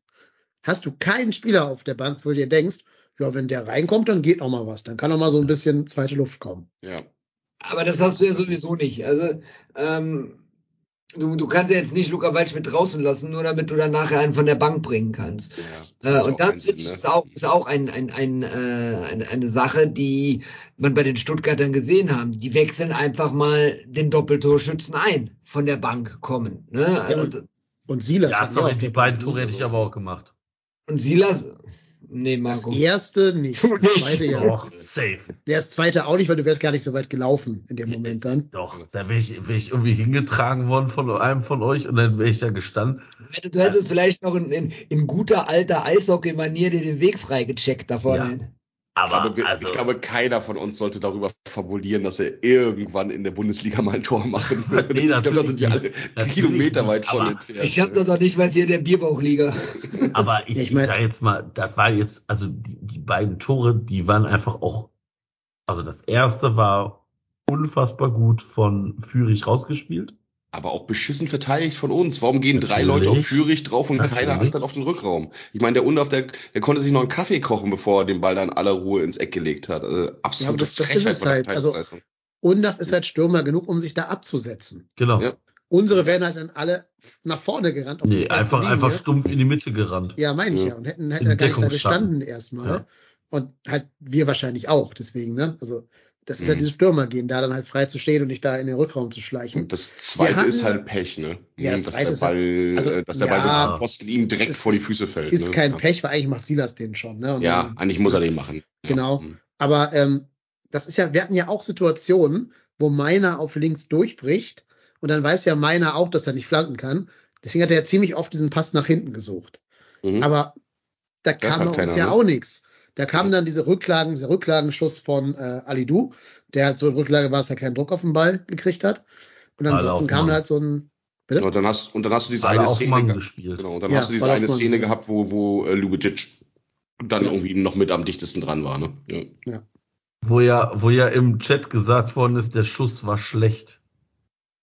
hast du keinen Spieler auf der Bank, wo du dir denkst, ja, wenn der reinkommt, dann geht noch mal was. Dann kann noch mal so ein bisschen zweite Luft kommen. Ja. Aber das hast du ja sowieso nicht. Also, ähm, du, du kannst ja jetzt nicht Luca Waldschmidt draußen lassen, nur damit du dann nachher einen von der Bank bringen kannst. ja. Äh, und das finde ich, ne? ist auch, ist auch ein, ein, ein, äh, eine, eine Sache, die man bei den Stuttgartern gesehen haben. Die wechseln einfach mal den Doppeltorschützen ein, von der Bank kommen. Ne? Also, und- Und Silas. Ja, hat sorry, die beiden. Tore hätte ich aber auch gemacht. und Silas, nee, Das Marco. erste nicht. Du Das nicht. zweite ja. Doch, safe. Das zweite auch nicht, weil du wärst gar nicht so weit gelaufen in dem Moment dann. Doch, da wäre ich, wär ich irgendwie hingetragen worden von einem von euch und dann wäre ich da gestanden. Du hättest, du hättest vielleicht noch in, in, in guter alter Eishockey-Manier dir den Weg freigecheckt da vorne. Ich Aber glaube, wir, also, ich glaube, keiner von uns sollte darüber fabulieren, dass er irgendwann in der Bundesliga mal ein Tor machen wird. Nee, ich glaube, da sind wir alle natürlich nicht. Kilometer weit Natürlich von entfernt. Ich schaff das doch nicht mal hier in der Bierbauchliga. aber ich, ich ich, mein- sag jetzt mal, das war jetzt, also die, die beiden Tore, die waren einfach auch, also das erste war unfassbar gut von Führig rausgespielt. Aber auch beschissen verteidigt von uns. Warum gehen drei Natürlich. Leute auf Führig drauf und keiner Natürlich. achtet auf den Rückraum? Ich meine, der Undorf, der, der konnte sich noch einen Kaffee kochen, bevor er den Ball dann aller Ruhe ins Eck gelegt hat. Also absolut das- das ist es halt. Also- Undaf ist halt Stürmer genug, um sich da abzusetzen. Genau. Ja. Unsere wären halt dann alle nach vorne gerannt. Nee, einfach, Linie. einfach stumpf in die Mitte gerannt. Ja, meine ich Ja. ja. Und hätten, hätten In ja gar nicht da gestanden erstmal. Ja. Und halt wir wahrscheinlich auch, deswegen, ne? Also, das ist Mhm. halt dieses Stürmergehen, da dann halt frei zu stehen und nicht da in den Rückraum zu schleichen. Und das zweite hatten- ist halt Pech, ne? Ja, das dass zweite der halt- Ball, also, äh, dass der ja, Ball den Pfosten ihm direkt ist- vor die Füße fällt. Ist ne? kein ja. Pech, weil eigentlich macht Silas den schon, ne? Und Ja, dann- eigentlich muss er den machen. Ja. Genau. Mhm. Aber ähm, das ist ja, wir hatten ja auch Situationen, wo Meiner auf links durchbricht und dann weiß ja Meiner auch, dass er nicht flanken kann. Deswegen hat er ja ziemlich oft diesen Pass nach hinten gesucht. Mhm. Aber da Das kam bei uns ja ne? auch nichts. Da kam dann diese Rücklagen, dieser Rücklagenschuss von äh, Alidu, der halt so in Rücklage war, dass er keinen Druck auf den Ball gekriegt hat. Und ansonsten kam halt so ein, bitte? und, dann hast, und dann hast du diese Alle eine Szene gespielt. Genau, und dann Ja, hast du diese eine Szene ja. gehabt, wo, wo äh, Lubicic dann Ja. irgendwie noch mit am dichtesten dran war. Ne? Ja. Wo ja, wo ja im Chat gesagt worden ist, der Schuss war schlecht.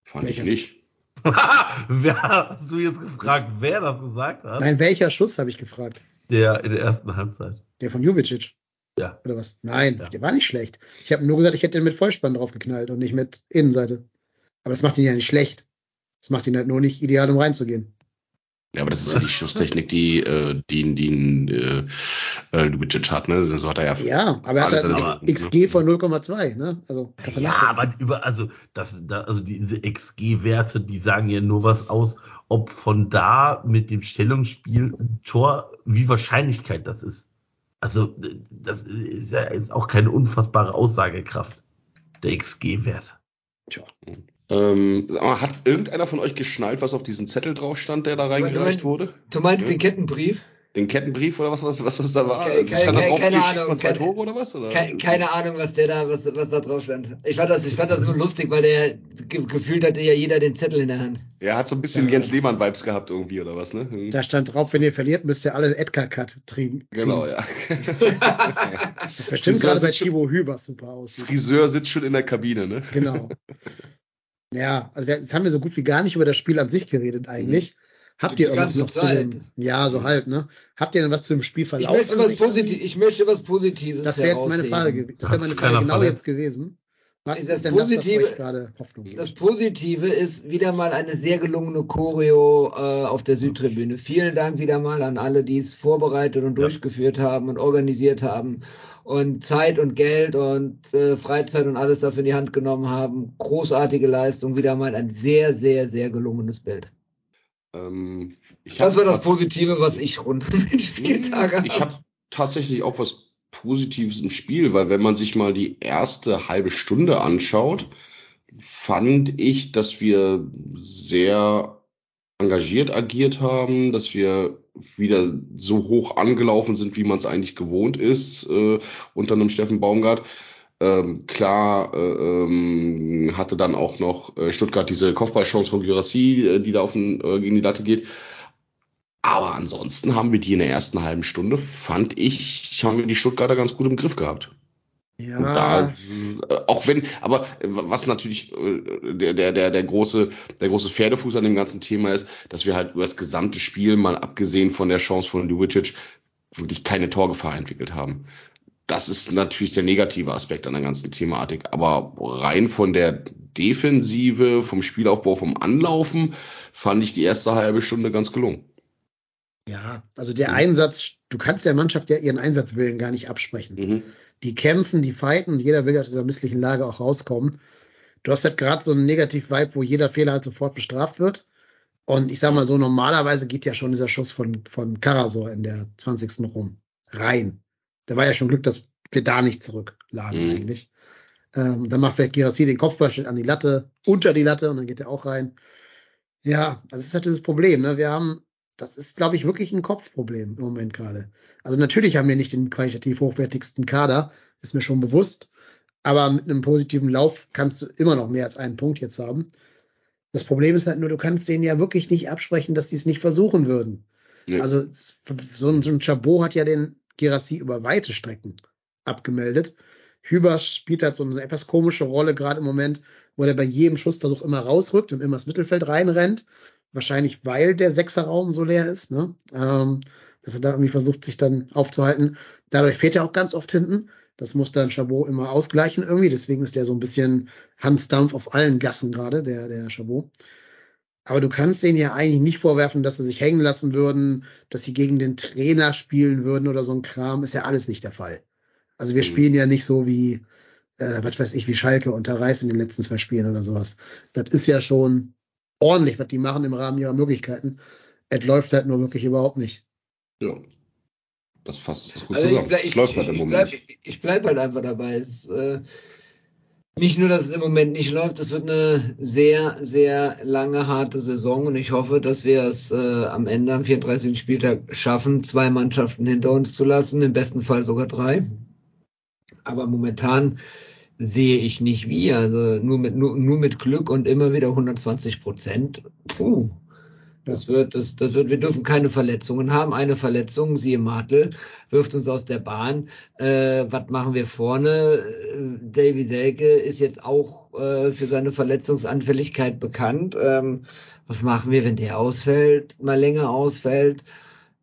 Fand Welcher? ich nicht. wer hast du jetzt gefragt, wer das gesagt hat? Nein, welcher Schuss, habe ich gefragt. Der in der ersten Halbzeit. Der von Jubicic. Ja. Oder was? Nein, Ja. der war nicht schlecht. Ich habe nur gesagt, ich hätte den mit Vollspann drauf geknallt und nicht mit Innenseite. Aber das macht ihn ja nicht schlecht. Das macht ihn halt nur nicht ideal, um reinzugehen. Ja, aber das ist ja die Schusstechnik, die, äh, die, die äh, äh, Lubicic hat. Ne? So hat er ja. Ja, aber er hat halt Leistungen, XG von 0,2, ne? Also, kannst du Ja, aber über, also, das, da, also diese XG-Werte, die sagen ja nur was aus, ob von da mit dem Stellungsspiel ein Tor, wie Wahrscheinlichkeit das ist. Also, das ist ja jetzt auch keine unfassbare Aussagekraft, der XG-Wert. Ähm, sag mal, hat irgendeiner von euch geschnallt, was auf diesem Zettel drauf stand, der da reingereicht wurde? Du meinst Ja. den Kettenbrief? Den Kettenbrief oder was, was, was das da war? Ke- Also, ke- stand da ke- drauf, keine Ahnung, zwei keine- Tore oder was? Oder? Ke keine Ahnung, was der da, was, was da drauf stand. Ich fand das, ich fand das nur lustig, weil der ge gefühlt hatte ja jeder den Zettel in der Hand. Er hat so ein bisschen Ja. Jens Lehmann-Vibes gehabt irgendwie oder was, ne? Hm. Da stand drauf, wenn ihr verliert, müsst ihr alle einen Edgar-Cut kriegen. Genau, ja. Das bestimmt Friseur gerade bei sieht schon- Thibaut Hüber super aus. Friseur sitzt schon in der Kabine, ne? Genau. Ja, also wir, jetzt haben wir so gut wie gar nicht über das Spiel an sich geredet eigentlich. Habt ihr irgendwas noch zu dem, ja, so halt, ne? Habt ihr denn was zu dem Ich Spielverlauf? möchte an was irgendwie? ich möchte was Positives Das wäre jetzt meine. Frage gewesen. Das wäre meine Frage genau verletzt? jetzt gewesen. Was Das ist denn das, was Positive- euch gerade Hoffnung Das gibt? Positive ist wieder mal eine sehr gelungene Choreo äh, auf der Südtribüne. Vielen Dank wieder mal an alle, die es vorbereitet und Ja. durchgeführt haben und organisiert haben und Zeit und Geld und äh, Freizeit und alles dafür in die Hand genommen haben. Großartige Leistung, wieder mal ein sehr, sehr, sehr gelungenes Bild. Ähm, ich Das war das Positive, was ich rund um den Spieltag Ich habe. habe tatsächlich auch was Positives im Spiel, weil wenn man sich mal die erste halbe Stunde anschaut, fand ich, dass wir sehr engagiert agiert haben, dass wir wieder so hoch angelaufen sind, wie man es eigentlich gewohnt ist, äh, unter einem Steffen Baumgart. Ähm, klar äh, ähm, hatte dann auch noch äh, Stuttgart diese Kopfballchance von Gyrassi, äh, die da auf den, äh, gegen die Latte geht. Aber ansonsten haben wir die in der ersten halben Stunde, fand ich, haben wir die Stuttgarter ganz gut im Griff gehabt. Ja. Da, auch wenn, aber was natürlich der, der, der, der große, der große Pferdefuß an dem ganzen Thema ist, dass wir halt über das gesamte Spiel, mal abgesehen von der Chance von Ljubicic, wirklich keine Torgefahr entwickelt haben. Das ist natürlich der negative Aspekt an der ganzen Thematik. Aber rein von der Defensive, vom Spielaufbau, vom Anlaufen, fand ich die erste halbe Stunde ganz gelungen. Ja, also der Einsatz, du kannst der Mannschaft ja ihren Einsatzwillen gar nicht absprechen. Mhm. Die kämpfen, die fighten und jeder will aus dieser misslichen Lage auch rauskommen. Du hast halt gerade so einen Negativ-Vibe, wo jeder Fehler halt sofort bestraft wird. Und ich sag mal so, normalerweise geht ja schon dieser Schuss von, von Karasor in der 20. rum. Rein. Da war ja schon Glück, dass wir da nicht zurücklagen Mhm. eigentlich. Ähm, dann macht vielleicht Girassi den Kopfball an die Latte, unter die Latte und dann geht er auch rein. Ja, das ist halt dieses Problem. Ne? Wir haben, das ist, glaube ich, wirklich ein Kopfproblem im Moment gerade. Also natürlich haben wir nicht den qualitativ hochwertigsten Kader, ist mir schon bewusst. Aber mit einem positiven Lauf kannst du immer noch mehr als einen Punkt jetzt haben. Das Problem ist halt nur, du kannst denen ja wirklich nicht absprechen, dass die es nicht versuchen würden. Nee. Also so ein, so ein Chabot hat ja den Girassi über weite Strecken abgemeldet. Hübers spielt halt so eine etwas komische Rolle gerade im Moment, wo er bei jedem Schussversuch immer rausrückt und immer ins Mittelfeld reinrennt. Wahrscheinlich, weil der Sechserraum so leer ist, ne? Ähm, dass er da irgendwie versucht, sich dann aufzuhalten. Dadurch fehlt er auch ganz oft hinten. Das muss dann Chabot immer ausgleichen irgendwie. Deswegen ist der so ein bisschen Hans Dampf auf allen Gassen gerade, der, der Chabot. Aber du kannst denen ja eigentlich nicht vorwerfen, dass sie sich hängen lassen würden, dass sie gegen den Trainer spielen würden oder so ein Kram. Ist ja alles nicht der Fall. Also wir Mhm. spielen ja nicht so wie, äh, was weiß ich, wie Schalke unter Reis in den letzten zwei Spielen oder sowas. Das ist ja schon ordentlich, was die machen im Rahmen ihrer Möglichkeiten. Es läuft halt nur wirklich überhaupt nicht. Ja. Das fasst gut Also ich zusammen. bleib, ich, halt ich, bleib, ich bleib halt einfach dabei. Es, äh, nicht nur, dass es im Moment nicht läuft, es wird eine sehr, sehr lange, harte Saison und ich hoffe, dass wir es äh, am Ende am 34. Spieltag schaffen, zwei Mannschaften hinter uns zu lassen, im besten Fall sogar drei. Aber momentan sehe ich nicht wie. Also nur mit, nur, nur mit Glück und immer wieder 120 Prozent. Puh. Das wird, das, das wird, wir dürfen keine Verletzungen haben. Eine Verletzung, siehe Martel, wirft uns aus der Bahn. Äh, was machen wir vorne? Äh, Davy Selke ist jetzt auch äh, für seine Verletzungsanfälligkeit bekannt. Ähm, was machen wir, wenn der ausfällt, mal länger ausfällt?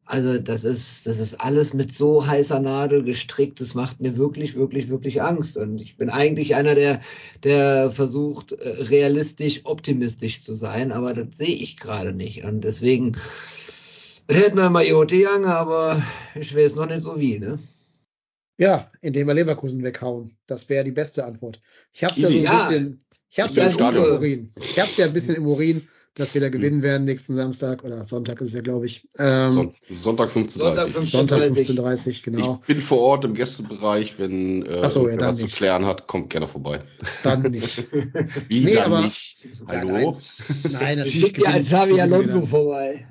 Also das ist, das ist alles mit so heißer Nadel gestrickt. Das macht mir wirklich, wirklich, wirklich Angst. Und ich bin eigentlich einer, der, der versucht, äh, realistisch, optimistisch zu sein, aber das sehe ich gerade nicht. Und deswegen hätten wir mal IoT Young, aber ich weiß noch nicht so wie, ne? Ja, indem wir Leverkusen weghauen. Das wäre die beste Antwort. Ich habe ja so ein Ja. bisschen, ich habe Ja, ja im. Urin. Ich habe ja ein bisschen im Urin, dass wir da gewinnen werden nächsten Samstag oder Sonntag ist es ja, glaube ich. Ähm, Son Sonntag 15.30 Sonntag 15:30. Sonntag 15.30 genau. Ich bin vor Ort im Gästebereich, wenn äh, so, ja, zu klären hat, kommt gerne vorbei. Dann nicht. Wie Nee, dann aber- nicht? Ja, Hallo? Nein, Ich natürlich. dir gewinnen- als Xavi Alonso vorbei.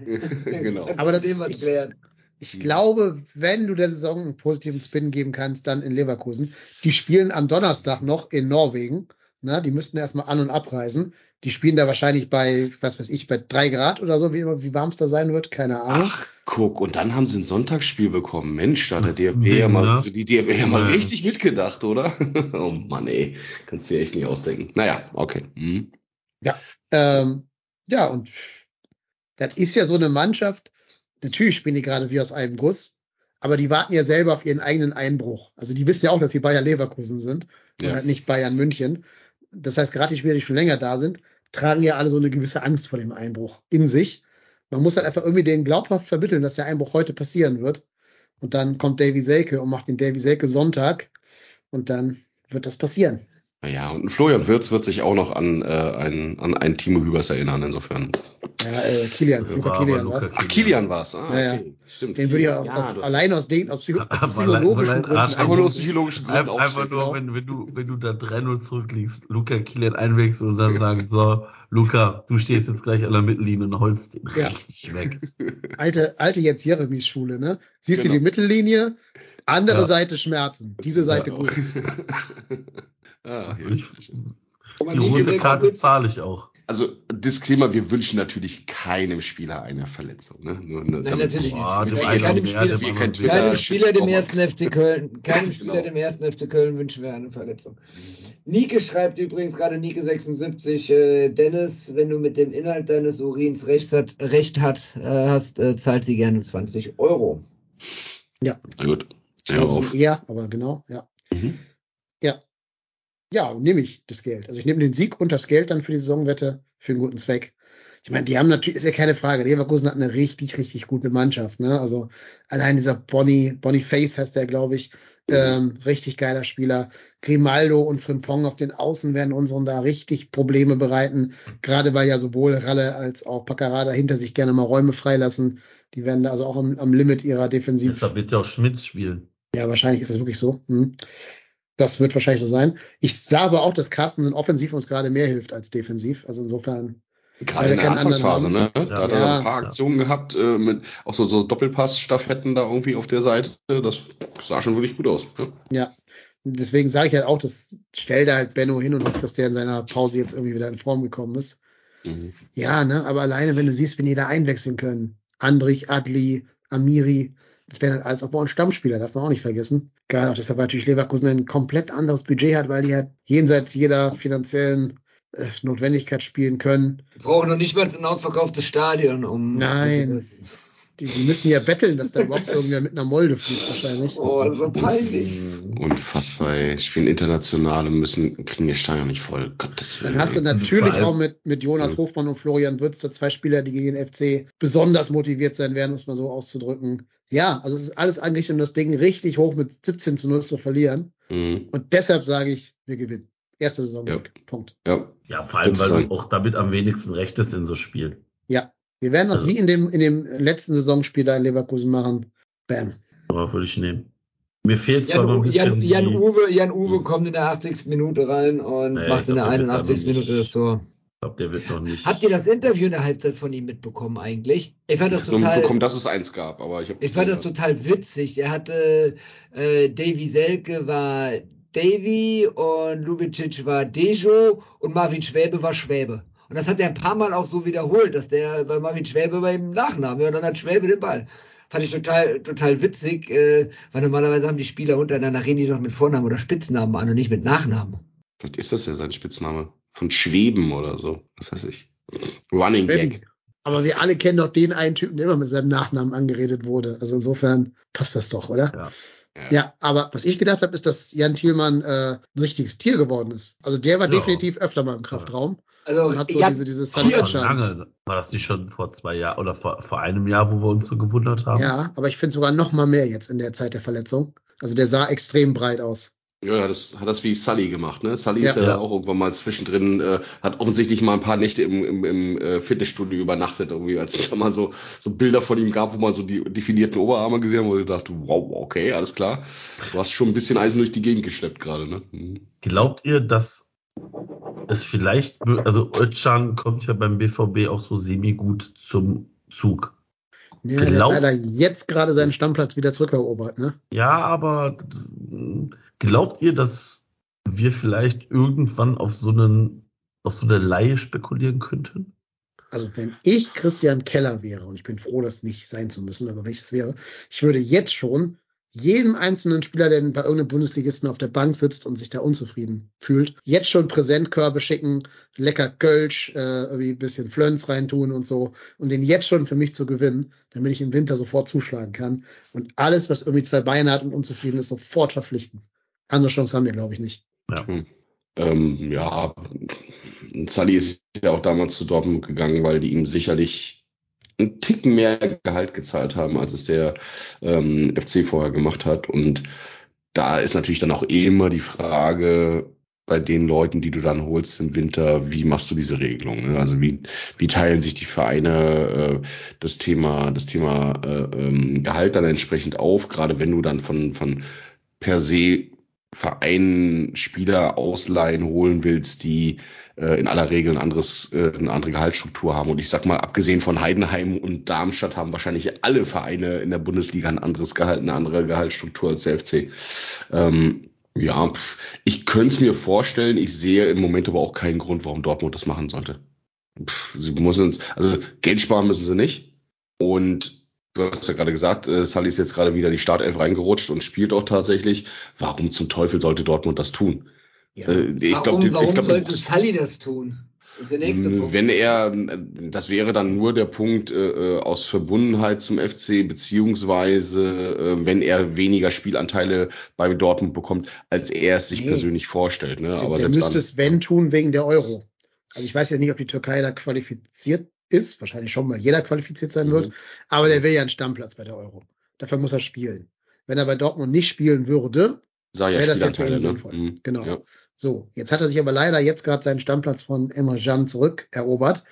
genau. Aber das ist- was klären. Ich glaube, wenn du der Saison einen positiven Spin geben kannst, dann in Leverkusen. Die spielen am Donnerstag noch in Norwegen. Na, die müssten erstmal an- und abreisen. Die spielen da wahrscheinlich bei, was weiß ich, bei drei Grad oder so, wie, immer- wie warm es da sein wird. Keine Ahnung. Ach, guck, und dann haben sie ein Sonntagsspiel bekommen. Mensch, da hat der DFB ja mal, ne? die DFB ja mal Ja. richtig mitgedacht, oder? oh Mann, ey. Kannst du dir echt nicht ausdenken. Naja, okay. Mhm. Ähm, ja, und das ist ja so eine Mannschaft. Natürlich spielen die gerade wie aus einem Guss, aber die warten ja selber auf ihren eigenen Einbruch. Also die wissen ja auch, dass sie Bayer Leverkusen sind und Ja. halt nicht Bayern München. Das heißt, gerade die Spieler, die schon länger da sind, tragen ja alle so eine gewisse Angst vor dem Einbruch in sich. Man muss halt einfach irgendwie denen glaubhaft vermitteln, dass der Einbruch heute passieren wird. Und dann kommt Davy Selke und macht den Davy Selke Sonntag und dann wird das passieren. Ja, und Florian Wirz wird sich auch noch an, äh, ein, an einen Timo Hübers erinnern, insofern. Ja, äh, Kilian, Ja, Luca war Kilian, was? Luca Ach, Kilian war's. Ah, Ja, ja. okay. Stimmt. Den würde ich aus, Ja, aus, allein aus, den, aus psycho Aber psychologischen Gründen. Einfach nur aus psychologischen Gründen Einfach, nur, wenn, wenn du, wenn du da 3-0 zurückliegst, Luca Kilian einwechseln und dann sagen, so, Luca, du stehst jetzt gleich an der Mittellinie und holst den Ja. richtig weg. alte, alte jetzt Jeremies Schule, ne? Siehst Genau. du die Mittellinie, andere Ja. Seite Schmerzen, diese Seite Ja. gut. ah, Ich, die rote 76 Karte zahle ich auch. Also, Disclaimer, wir wünschen natürlich keinem Spieler eine Verletzung. Ne? Nur, nur, Nein, natürlich Boah, nicht. keinem Spieler- kein. Keinem Ja, Spieler dem ersten FC Köln, keinem Genau. Spieler dem ersten FC Köln wünschen wir eine Verletzung. Nike schreibt übrigens gerade Nike 76, äh, Dennis, wenn du mit dem Inhalt deines Urins recht hat, recht hat äh, hast, äh, zahlt sie gerne 20 Euro. Na gut. Ja, aber genau, ja. Mhm. Ja. Nehme ich das Geld. Also ich nehme den Sieg und das Geld dann für die Saisonwette für einen guten Zweck. Ich meine, die haben natürlich, ist ja keine Frage, Leverkusen hat eine richtig, richtig gute Mannschaft, ne? Also allein dieser Bonnie, Bonnie Face heißt der, glaube ich, ähm, richtig geiler Spieler. Grimaldo und Frimpong auf den Außen werden unseren da richtig Probleme bereiten. Gerade weil ja sowohl Ralle als auch Paccarada hinter sich gerne mal Räume freilassen. Die werden da also auch am, am Limit ihrer Defensiv. Deshalb wird ja auch Schmitz spielen. Ja, wahrscheinlich ist das wirklich so. Hm. Das wird wahrscheinlich so sein. Ich sah aber auch, dass Carsten offensiv uns gerade mehr hilft als defensiv. Also insofern, Gerade in der Anfangsphase, ne? Da Ja. hat er Ja. ein paar Aktionen gehabt, äh, mit auch so, so Doppelpass-Staffetten da irgendwie auf der Seite. Das sah schon wirklich gut aus. Ne? ja. Deswegen sage ich halt auch, das stell da halt Benno hin und hoffe, dass der in seiner Pause jetzt irgendwie wieder in Form gekommen ist. Mhm. Ja, ne, aber alleine, wenn du siehst, wenn die da einwechseln können. Andrich, Adli, Amiri, das wären halt alles auch bei uns Stammspieler, darf man auch nicht vergessen. Gerade auch deshalb weil natürlich Leverkusen ein komplett anderes Budget hat, weil die halt jenseits jeder finanziellen äh, Notwendigkeit spielen können. Wir brauchen noch nicht mal ein ausverkauftes Stadion, um. Nein. Die, die müssen ja betteln, dass da überhaupt irgendwer mit einer Molde fliegt wahrscheinlich. Oh, so peinlich. Unfassbar, ey. Spielen international und müssen, kriegen ihr Stadion nicht voll. Gottes Willen. Dann hast du natürlich auch mit, mit Jonas Hofmann und Florian Würz da zwei Spieler, die gegen den FC besonders motiviert sein werden, um es mal so auszudrücken. Ja, also es ist alles angerichtet, um das Ding richtig hoch mit 17 zu 0 zu verlieren. Mhm. Und deshalb sage ich, wir gewinnen. Erste Saison. Ja. Punkt. Ja. Ja, vor allem, weil du auch damit am wenigsten rechtest in so Spielen. Ja. Wir werden das Also- wie in dem, in dem letzten Saisonspiel da in Leverkusen machen. Bam. Aber würde ich nehmen. Mir fehlt zwar noch Jan, ein Jan, bisschen Jan, die, Uwe, Jan Uwe kommt in der 80. Minute rein und Nee, macht ich in der glaub, der wird 81. aber Minute das Tor. ich glaube, der wird noch nicht. Habt ihr das Interview in der Halbzeit von ihm mitbekommen eigentlich? Ich fand Ich das habe nur total. mitbekommen, dass es eins gab, aber ich habe. Ich fand das total witzig. Er hatte äh, Davy Selke war Davy und Lubicic war Dejo und Marvin Schwäbe war Schwäbe. Und das hat er ein paar Mal auch so wiederholt, dass der bei Marvin Schwäbe bei ihm Nachname ja, und dann hat Schwäbe den Ball. Fand ich total, total witzig, äh, weil normalerweise haben die Spieler untereinander reden die doch mit Vornamen oder Spitznamen an und nicht mit Nachnamen. Vielleicht ist das ja sein Spitzname. Von Schweben oder so. Was weiß ich. Running Gag. Aber wir alle kennen doch den einen Typen, der immer mit seinem Nachnamen angeredet wurde. Also insofern passt das doch, oder? Ja. Ja, aber was ich gedacht habe, ist, dass Jan Thielmann äh, ein richtiges Tier geworden ist. Also der war Ja. definitiv öfter mal im Kraftraum Also und hat so ja, diese, diese lange. War das nicht schon vor zwei Jahren oder vor, vor einem Jahr, wo wir uns so gewundert haben? Ja, aber ich finde sogar noch mal mehr jetzt in der Zeit der Verletzung. Also der sah extrem breit aus. Ja, das hat das wie Sully gemacht, ne? Sully Ja. ist ja, Ja. auch irgendwann mal zwischendrin, äh, hat offensichtlich mal ein paar Nächte im, im, im äh, Fitnessstudio übernachtet, irgendwie, als es da mal so, so Bilder von ihm gab, wo man so die definierten Oberarme gesehen hat, wo ich dachte, wow, okay, alles klar. Du hast schon ein bisschen Eisen durch die Gegend geschleppt gerade, ne? Mhm. Glaubt ihr, dass es vielleicht, also Özcan kommt ja beim BVB auch so semi-gut zum Zug. Ja, der Glaubt- hat leider jetzt gerade seinen Stammplatz wieder zurückerobert, ne? Ja, aber glaubt ihr, dass wir vielleicht irgendwann auf so einen, auf so eine Laie spekulieren könnten? Also wenn ich Christian Keller wäre, und ich bin froh, das nicht sein zu müssen, aber wenn ich das wäre, ich würde jetzt schon jedem einzelnen Spieler, der bei irgendeinem Bundesligisten auf der Bank sitzt und sich da unzufrieden fühlt, jetzt schon Präsentkörbe schicken, lecker Kölsch, äh, irgendwie ein bisschen Flöns reintun und so und den jetzt schon für mich zu gewinnen, damit ich im Winter sofort zuschlagen kann und alles, was irgendwie zwei Beine hat und unzufrieden ist, sofort verpflichten. Andere Chance haben wir, glaube ich, nicht. Ähm, ja, Sully ist ja auch damals zu Dortmund gegangen, weil die ihm sicherlich einen Ticken mehr Gehalt gezahlt haben, als es der ähm, FC vorher gemacht hat. Und da ist natürlich dann auch immer die Frage, bei den Leuten, die du dann holst im Winter, wie machst du diese Regelung? Ne? Also wie, wie teilen sich die Vereine äh, das Thema, das Thema äh, ähm, Gehalt dann entsprechend auf, gerade wenn du dann von, von per se Vereinen Spieler ausleihen holen willst, die äh, in aller Regel ein anderes, äh, eine andere Gehaltsstruktur haben. Und ich sag mal, abgesehen von Heidenheim und Darmstadt haben wahrscheinlich alle Vereine in der Bundesliga ein anderes Gehalt, eine andere Gehaltsstruktur als der FC. Ähm, ja, ich könnte es mir vorstellen. Ich sehe im Moment aber auch keinen Grund, warum Dortmund das machen sollte. Pff, sie müssen, also Geld sparen müssen sie nicht. Und du hast ja gerade gesagt, äh, Sully ist jetzt gerade wieder in die Startelf reingerutscht und spielt auch tatsächlich. Warum zum Teufel sollte Dortmund das tun? Ja. Äh, ich warum glaub, warum ich glaub, sollte Sully das tun? Das Punkt. Wenn er, das wäre dann nur der Punkt äh, aus Verbundenheit zum FC, beziehungsweise äh, wenn er weniger Spielanteile bei Dortmund bekommt, als er es sich nee. persönlich vorstellt. Ne? Aber der müsste es wenn tun wegen der Euro. Also ich weiß ja nicht, ob die Türkei da qualifiziert ist, wahrscheinlich schon mal jeder qualifiziert sein mhm. wird, aber der will ja einen Stammplatz bei der Euro. Dafür muss er spielen. Wenn er bei Dortmund nicht spielen würde, wäre das ja für ihn ne? sinnvoll. Mhm. Genau. Ja. So, jetzt hat er sich aber leider jetzt gerade seinen Stammplatz von Emre Can zurückerobert.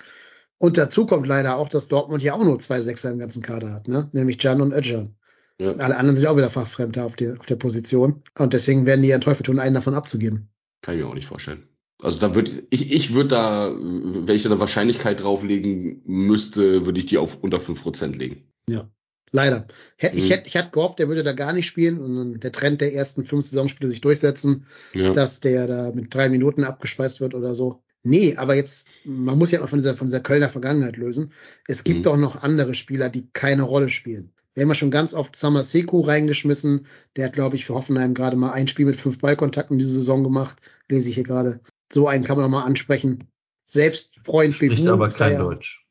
Und dazu kommt leider auch, dass Dortmund ja auch nur zwei Sechser im ganzen Kader hat, ne? nämlich Can und Özcan. Ja. Alle anderen sind auch wieder Fachfremder auf, die, auf der Position. Und deswegen werden die ja Teufel tun, einen davon abzugeben. Kann ich mir auch nicht vorstellen. Also da würde ich, ich würde da, wenn ich da eine Wahrscheinlichkeit drauflegen müsste, würde ich die auf unter fünf Prozent legen. Ja. Leider. Ich, mhm. hätte, ich hatte gehofft, der würde da gar nicht spielen und der Trend der ersten fünf Saisonspiele sich durchsetzen, ja. dass der da mit drei Minuten abgespeist wird oder so. Nee, aber jetzt, man muss ja auch von dieser, von dieser Kölner Vergangenheit lösen. Es gibt mhm. doch noch andere Spieler, die keine Rolle spielen. Wir haben ja schon ganz oft Summer Seku reingeschmissen. Der hat, glaube ich, für Hoffenheim gerade mal ein Spiel mit fünf Ballkontakten diese Saison gemacht. Lese ich hier gerade. So einen kann man noch mal ansprechen. Selbst Freund Spricht Bebu, aber kein Deutsch.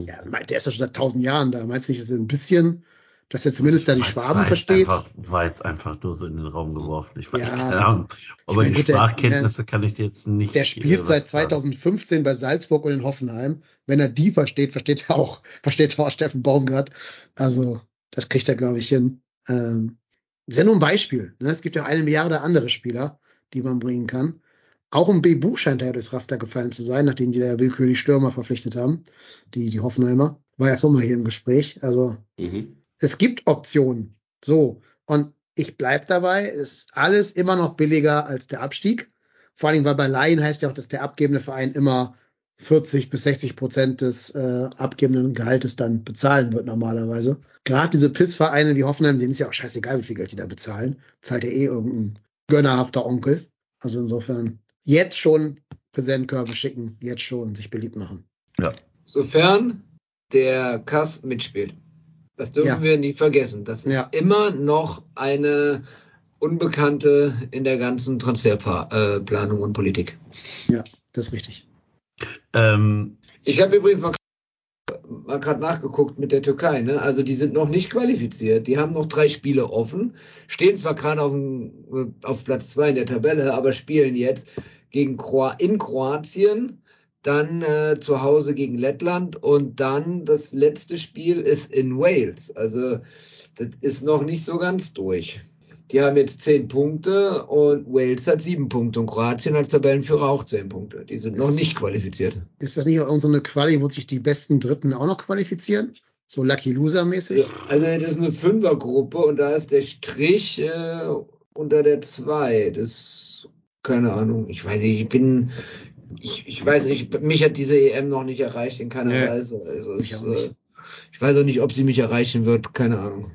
Ja, der ist ja schon seit tausend Jahren da. Meinst du nicht, dass er ein bisschen, dass er zumindest da die Schwaben war versteht? Einfach, war jetzt einfach nur so in den Raum geworfen. Ich weiß ja, keine Ahnung. Aber die gut, Sprachkenntnisse der, kann ich dir jetzt nicht. Der spielt seit 2015 sagen. bei Salzburg und in Hoffenheim. Wenn er die versteht, versteht er auch, versteht er auch Steffen Baumgart. Also, das kriegt er, glaube ich, hin. Ähm, ist ja nur ein Beispiel. Ne? Es gibt ja eine Milliarde andere Spieler, die man bringen kann. Auch ein Bebu scheint ja durchs Raster gefallen zu sein, nachdem die da willkürlich Stürmer verpflichtet haben. Die, die Hoffenheimer. War ja schon mal hier im Gespräch. Also, mhm. es gibt Optionen. So. Und ich bleib dabei. Ist alles immer noch billiger als der Abstieg. Vor allem, weil bei Laien heißt ja auch, dass der abgebende Verein immer 40 bis 60 Prozent des äh, abgebenden Gehaltes dann bezahlen wird normalerweise. Gerade diese Pissvereine wie Hoffenheim, denen ist ja auch scheißegal, wie viel Geld die da bezahlen. Zahlt ja eh irgendein gönnerhafter Onkel. Also insofern jetzt schon Präsentkörbe schicken, jetzt schon sich beliebt machen. Ja. Sofern der Kass mitspielt. Das dürfen ja. wir nie vergessen. Das ist ja. immer noch eine Unbekannte in der ganzen Transferplanung und Politik. Ja, das ist richtig. Ähm, ich habe übrigens mal, mal gerade nachgeguckt mit der Türkei. Ne? Also die sind noch nicht qualifiziert. Die haben noch drei Spiele offen, stehen zwar gerade auf, auf Platz zwei in der Tabelle, aber spielen jetzt gegen Kro in Kroatien, dann äh, zu Hause gegen Lettland und dann das letzte Spiel ist in Wales. Also das ist noch nicht so ganz durch. Die haben jetzt zehn Punkte und Wales hat sieben Punkte und Kroatien als Tabellenführer auch zehn Punkte. Die sind ist, noch nicht qualifiziert. Ist das nicht auch so eine Quali, wo sich die besten Dritten auch noch qualifizieren? So Lucky Loser mäßig? Ja, also das ist eine Fünfergruppe und da ist der Strich äh, unter der zwei. Das keine Ahnung. Ich weiß nicht, ich bin, ich, ich weiß nicht, mich hat diese EM noch nicht erreicht in keiner nee, Weise. Also es, äh, ich weiß auch nicht, ob sie mich erreichen wird, keine Ahnung.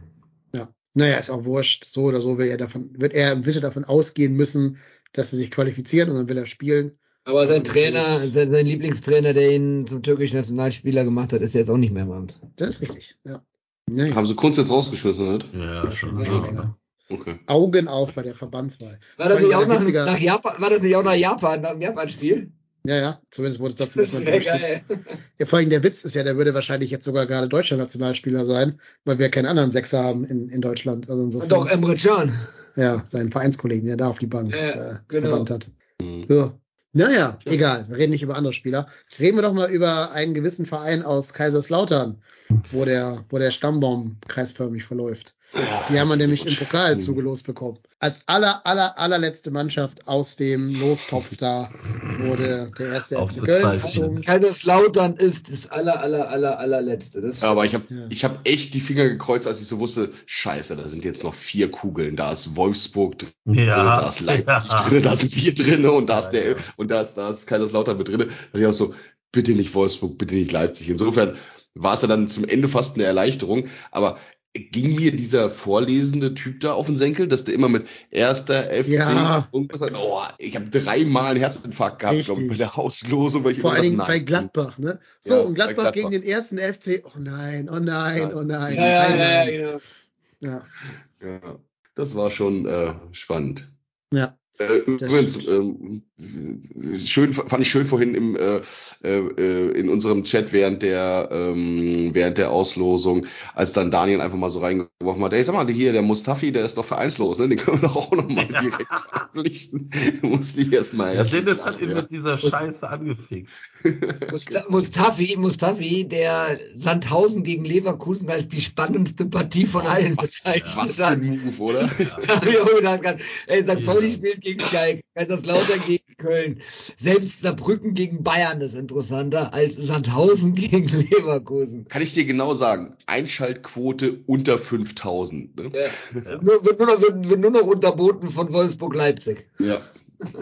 Ja, naja, ist auch wurscht. So oder so wird er davon, wird er bitte davon ausgehen müssen, dass sie sich qualifizieren und dann will er spielen. Aber sein Trainer, sein, sein Lieblingstrainer, der ihn zum türkischen Nationalspieler gemacht hat, ist jetzt auch nicht mehr im Amt. Das ist richtig, ja. Naja. Haben sie Kunst jetzt rausgeschmissen, nicht? Ja, ja schon. schon länger. Okay. Augen auf bei der Verbandswahl. War das, nicht auch nach, nach, Japan, war das nicht auch nach Japan, nach dem Japan-Spiel? Ja, ja, zumindest wurde es dafür das ist geil. Ja, vor allem der Witz ist ja, der würde wahrscheinlich jetzt sogar gerade deutscher Nationalspieler sein, weil wir keinen anderen Sechser haben in, in Deutschland. Also insofern, Doch, Emre Can. Ja, seinen Vereinskollegen, der da auf die Bank ja, äh, genau. verbannt hat. Mhm. So. Naja, ja. egal, wir reden nicht über andere Spieler. Reden wir doch mal über einen gewissen Verein aus Kaiserslautern, wo der, wo der Stammbaum kreisförmig verläuft. Die haben wir nämlich im gut. Pokal Hm. zugelost bekommen. Als aller, aller, allerletzte Mannschaft aus dem Lostopf da wurde der erste FC Köln. Kaiserslautern ist das aller, aller, aller, allerletzte. Das Ja, aber ich habe Ja. ich hab echt die Finger gekreuzt, als ich so wusste, scheiße, da sind jetzt noch vier Kugeln. Da ist Wolfsburg drin, Ja. da ist Leipzig ja. drin, da sind wir drin und da ist Ja, der ja. und da ist, da ist Kaiserslautern mit drin. Da dachte ich auch so, bitte nicht Wolfsburg, bitte nicht Leipzig. Insofern war es ja dann zum Ende fast eine Erleichterung. Aber ging mir dieser vorlesende Typ da auf den Senkel, dass der immer mit erster FC Ja. irgendwas sagt, oh, ich habe dreimal einen Herzinfarkt gehabt, glaube ich, bei der Auslosung, weil ich Vor allen Dingen bei. Gladbach, ne? So, Ja, und Gladbach, Gladbach. gegen den ersten FC. Oh nein, oh nein, oh nein. ja, ja, Nein, ja, ja, genau. ja. Ja, das war schon äh, spannend. ja. Äh, übrigens, ähm, schön, fand ich schön vorhin im, äh, äh, in unserem Chat während der, ähm, während der Auslosung, als dann Daniel einfach mal so reingeworfen hat, ey, sag mal, hier, der Mustafi, der ist doch vereinslos, ne? Den können wir doch auch nochmal direkt verpflichten. Musste ich erst mal Ja, Dennis hat ihn ja. mit dieser Scheiße angefixt. Musta Mustafi, Mustafi, der Sandhausen gegen Leverkusen als die spannendste Partie von allen Was, bezeichnet was für ein Move, oder? Da hab ich auch gedacht, gehabt, ey, St. Pauli spielt gegen Schalke, Kaiserslautern gegen Köln. Selbst Saarbrücken gegen Bayern ist interessanter als Sandhausen gegen Leverkusen. Kann ich dir genau sagen, Einschaltquote unter 5000. Ne? Ja. Nur, wird, nur noch, wird, wird nur noch unterboten von Wolfsburg-Leipzig. Ja,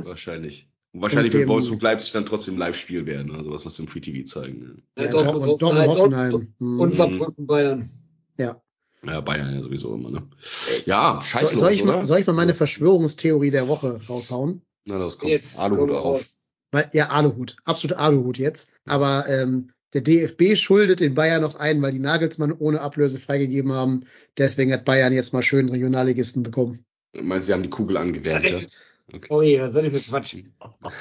wahrscheinlich. Und wahrscheinlich wird dem- Wolfsburg-Leipzig dann trotzdem Live-Spiel werden, also was, was im Free TV zeigen. Ja, Ja, Dortmund, Dortmund, Dortmund, Hoffenheim, Hoffenheim. Hm. Und Saarbrücken-Bayern. Ja. Ja, Bayern ja sowieso immer, ne? Ja, So, scheiße. soll, ich oder? mal, soll ich mal meine Verschwörungstheorie der Woche raushauen? Na, das kommt. Jetzt Aluhut auf. raus. Weil, ja, Aluhut. Absolut Aluhut jetzt. Aber ähm, der DFB schuldet den Bayern noch ein, weil die Nagelsmann ohne Ablöse freigegeben haben. Deswegen hat Bayern jetzt mal schön Regionalligisten bekommen. Meinst du, sie haben die Kugel angewärmt, ja? Sorry, was soll ich für Quatsch?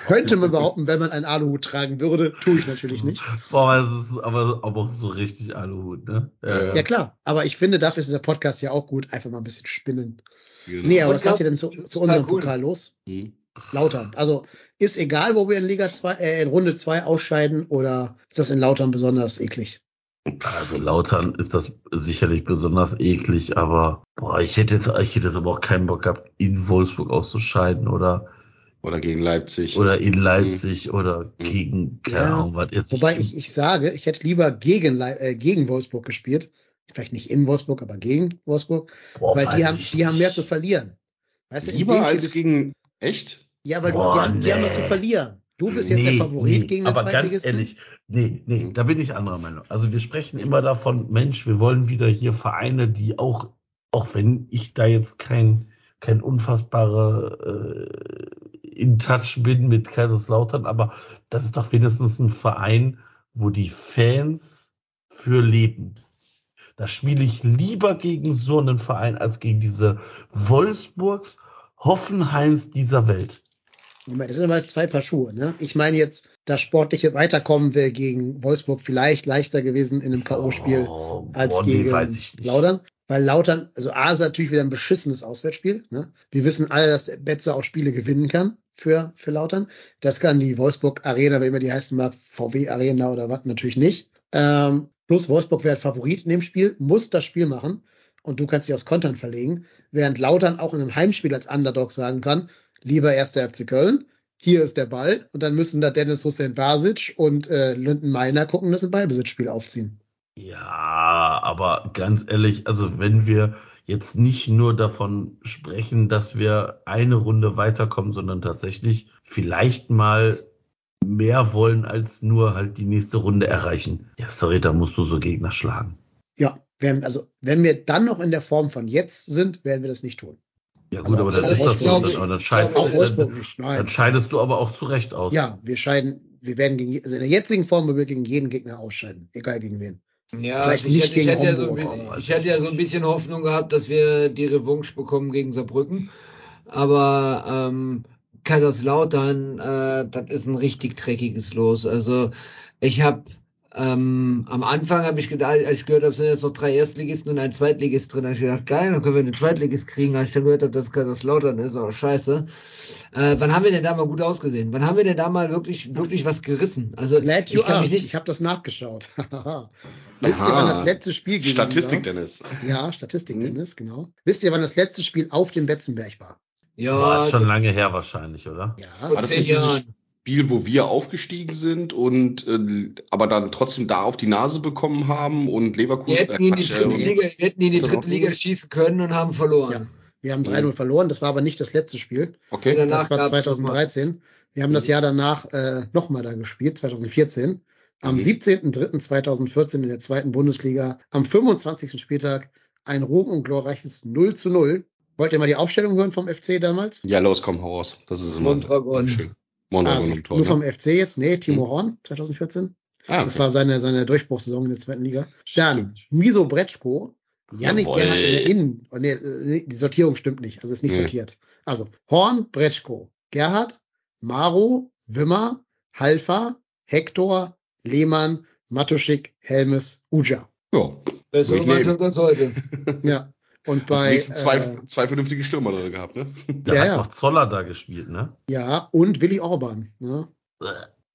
Könnte man behaupten, wenn man einen Aluhut tragen würde. Tue ich natürlich nicht. Boah, es ist aber, aber auch so richtig Aluhut, ne? Ja, Ja klar, aber ich finde, dafür ist dieser Podcast ja auch gut. Einfach mal ein bisschen spinnen. Genau. Nee, aber was sagt ihr denn zu, zu unserem cool. Pokal los? Hm. Lautern. Also ist egal, wo wir in Liga 2, äh, in Runde 2 ausscheiden oder ist das in Lautern besonders eklig? Also Lautern ist das sicherlich besonders eklig, aber boah, ich hätte jetzt, ich hätte jetzt aber auch keinen Bock gehabt, in Wolfsburg auszuscheiden oder Oder gegen Leipzig. oder in Leipzig oder Mhm. gegen, keine Ja, Ahnung, was jetzt. Wobei ich, ich sage, ich hätte lieber gegen, äh, gegen Wolfsburg gespielt. Vielleicht nicht in Wolfsburg, aber gegen Wolfsburg. boah, weil die haben, die haben mehr zu verlieren. Weißt Lieber als gegen. Echt? Ja, weil Boah, du, die, haben, die haben was zu verlieren. Du bist jetzt Nee, der Favorit nee, gegen den Aber ganz ehrlich, nee, nee, da bin ich anderer Meinung. Also wir sprechen immer davon, Mensch, wir wollen wieder hier Vereine, die auch, auch wenn ich da jetzt kein, kein unfassbare äh, in Touch bin mit Kaiserslautern, aber das ist doch wenigstens ein Verein, wo die Fans für leben. Da spiele ich lieber gegen so einen Verein als gegen diese Wolfsburgs, Hoffenheims dieser Welt. Ich meine, das sind aber jetzt zwei Paar Schuhe. Ne? Ich meine jetzt, das sportliche Weiterkommen wäre gegen Wolfsburg vielleicht leichter gewesen in einem K.O.-Spiel Oh, als boah, nee, gegen nicht. Lautern. Weil Lautern, also A ist natürlich wieder ein beschissenes Auswärtsspiel. Ne? Wir wissen alle, dass der Betze auch Spiele gewinnen kann für, für Lautern. Das kann die Wolfsburg Arena, wie immer die heißen mag, VW Arena oder was, natürlich nicht. Ähm, plus Wolfsburg wäre Favorit in dem Spiel, muss das Spiel machen und du kannst dich aufs Kontern verlegen, während Lautern auch in einem Heimspiel als Underdog sagen kann, lieber erster FC Köln, hier ist der Ball und dann müssen da Dennis Hussein Basic und äh, Lünden Meiner gucken, dass sie ein Ballbesitzspiel aufziehen. Ja, aber ganz ehrlich, also wenn wir jetzt nicht nur davon sprechen, dass wir eine Runde weiterkommen, sondern tatsächlich vielleicht mal mehr wollen als nur halt die nächste Runde erreichen. Ja, sorry, da musst du so Gegner schlagen. Ja, wenn, also wenn wir dann noch in der Form von jetzt sind, werden wir das nicht tun. Ja gut, Aber aber dann ist das so. Dann, aber dann, scheidest, dann, dann scheidest du aber auch zu Recht aus. Ja, wir scheiden, wir werden gegen, also in der jetzigen Form, wir gegen jeden Gegner ausscheiden, egal gegen wen. Ja, Vielleicht ich, nicht hätte, ich, gegen hätte ja so, Homburg, ein bi- aber- ich hätte ja so ein bisschen Hoffnung gehabt, dass wir die Revanche bekommen gegen Saarbrücken. Aber ähm, Kaiserslautern, äh, das ist ein richtig dreckiges Los. Also ich habe ähm, am Anfang habe ich gedacht, als ich gehört habe, sind jetzt noch drei Erstligisten und ein Zweitligist drin, habe ich gedacht, geil, dann können wir einen Zweitligist kriegen. Als ich dann gehört habe, dass es Kaiserslautern ist, aber scheiße. Äh, wann haben wir denn da mal gut ausgesehen? Wann haben wir denn da mal wirklich, wirklich was gerissen? Also you ich kann mich asked. nicht, Ich habe das nachgeschaut. Wisst ihr, wann das letzte Spiel gewesen Statistik, war? Dennis. Ja, Statistik, Mhm. Dennis, genau. Wisst ihr, wann das letzte Spiel auf dem Betzenberg war? ja, ist schon lange her wahrscheinlich, oder? Ja, Vor War das zehn dieses Jahren. Spiel, wo wir aufgestiegen sind und äh, aber dann trotzdem da auf die Nase bekommen haben und Leverkusen wir hätten ihn in die dritte Liga, hätten ihn in die dritte Liga schießen können und haben verloren. Ja. wir haben 3-0 verloren. Das war aber nicht das letzte Spiel. Okay. Danach Das war gab's 2013. Wir haben das Jahr danach äh, nochmal da gespielt, 2014. Am Mhm. 17.03.2014 in der zweiten Bundesliga, am 25. Spieltag, ein ruhm und glorreiches 0 zu 0. Wollt ihr mal die Aufstellung hören vom FC damals? Ja, los, komm, hau raus. Das ist immer schön. Mondragon Also, Tor. nur Ne? vom FC jetzt? Nee, Timo Mhm. Horn, 2014. Ah, Das okay. war seine, seine Durchbruchssaison in der zweiten Liga. Dann Miso Bretschko, Yannick Jawohl. Gerhard in der Innen. Oh, nee, äh, die Sortierung stimmt nicht. Also ist nicht Nee. sortiert. Also Horn, Bretschko, Gerhard, Maro, Wimmer, Halfa, Hector, Lehmann, Matuschik, Helmes, Uja. ja. Bessere. Mannschaft als heute. Ja. Und Hast bei wenigstens zwei, äh, zwei vernünftige Stürmer drin gehabt, ne? Der Ja, hat ja. auch Zoller da gespielt, ne? ja und Willi Orban. Ne?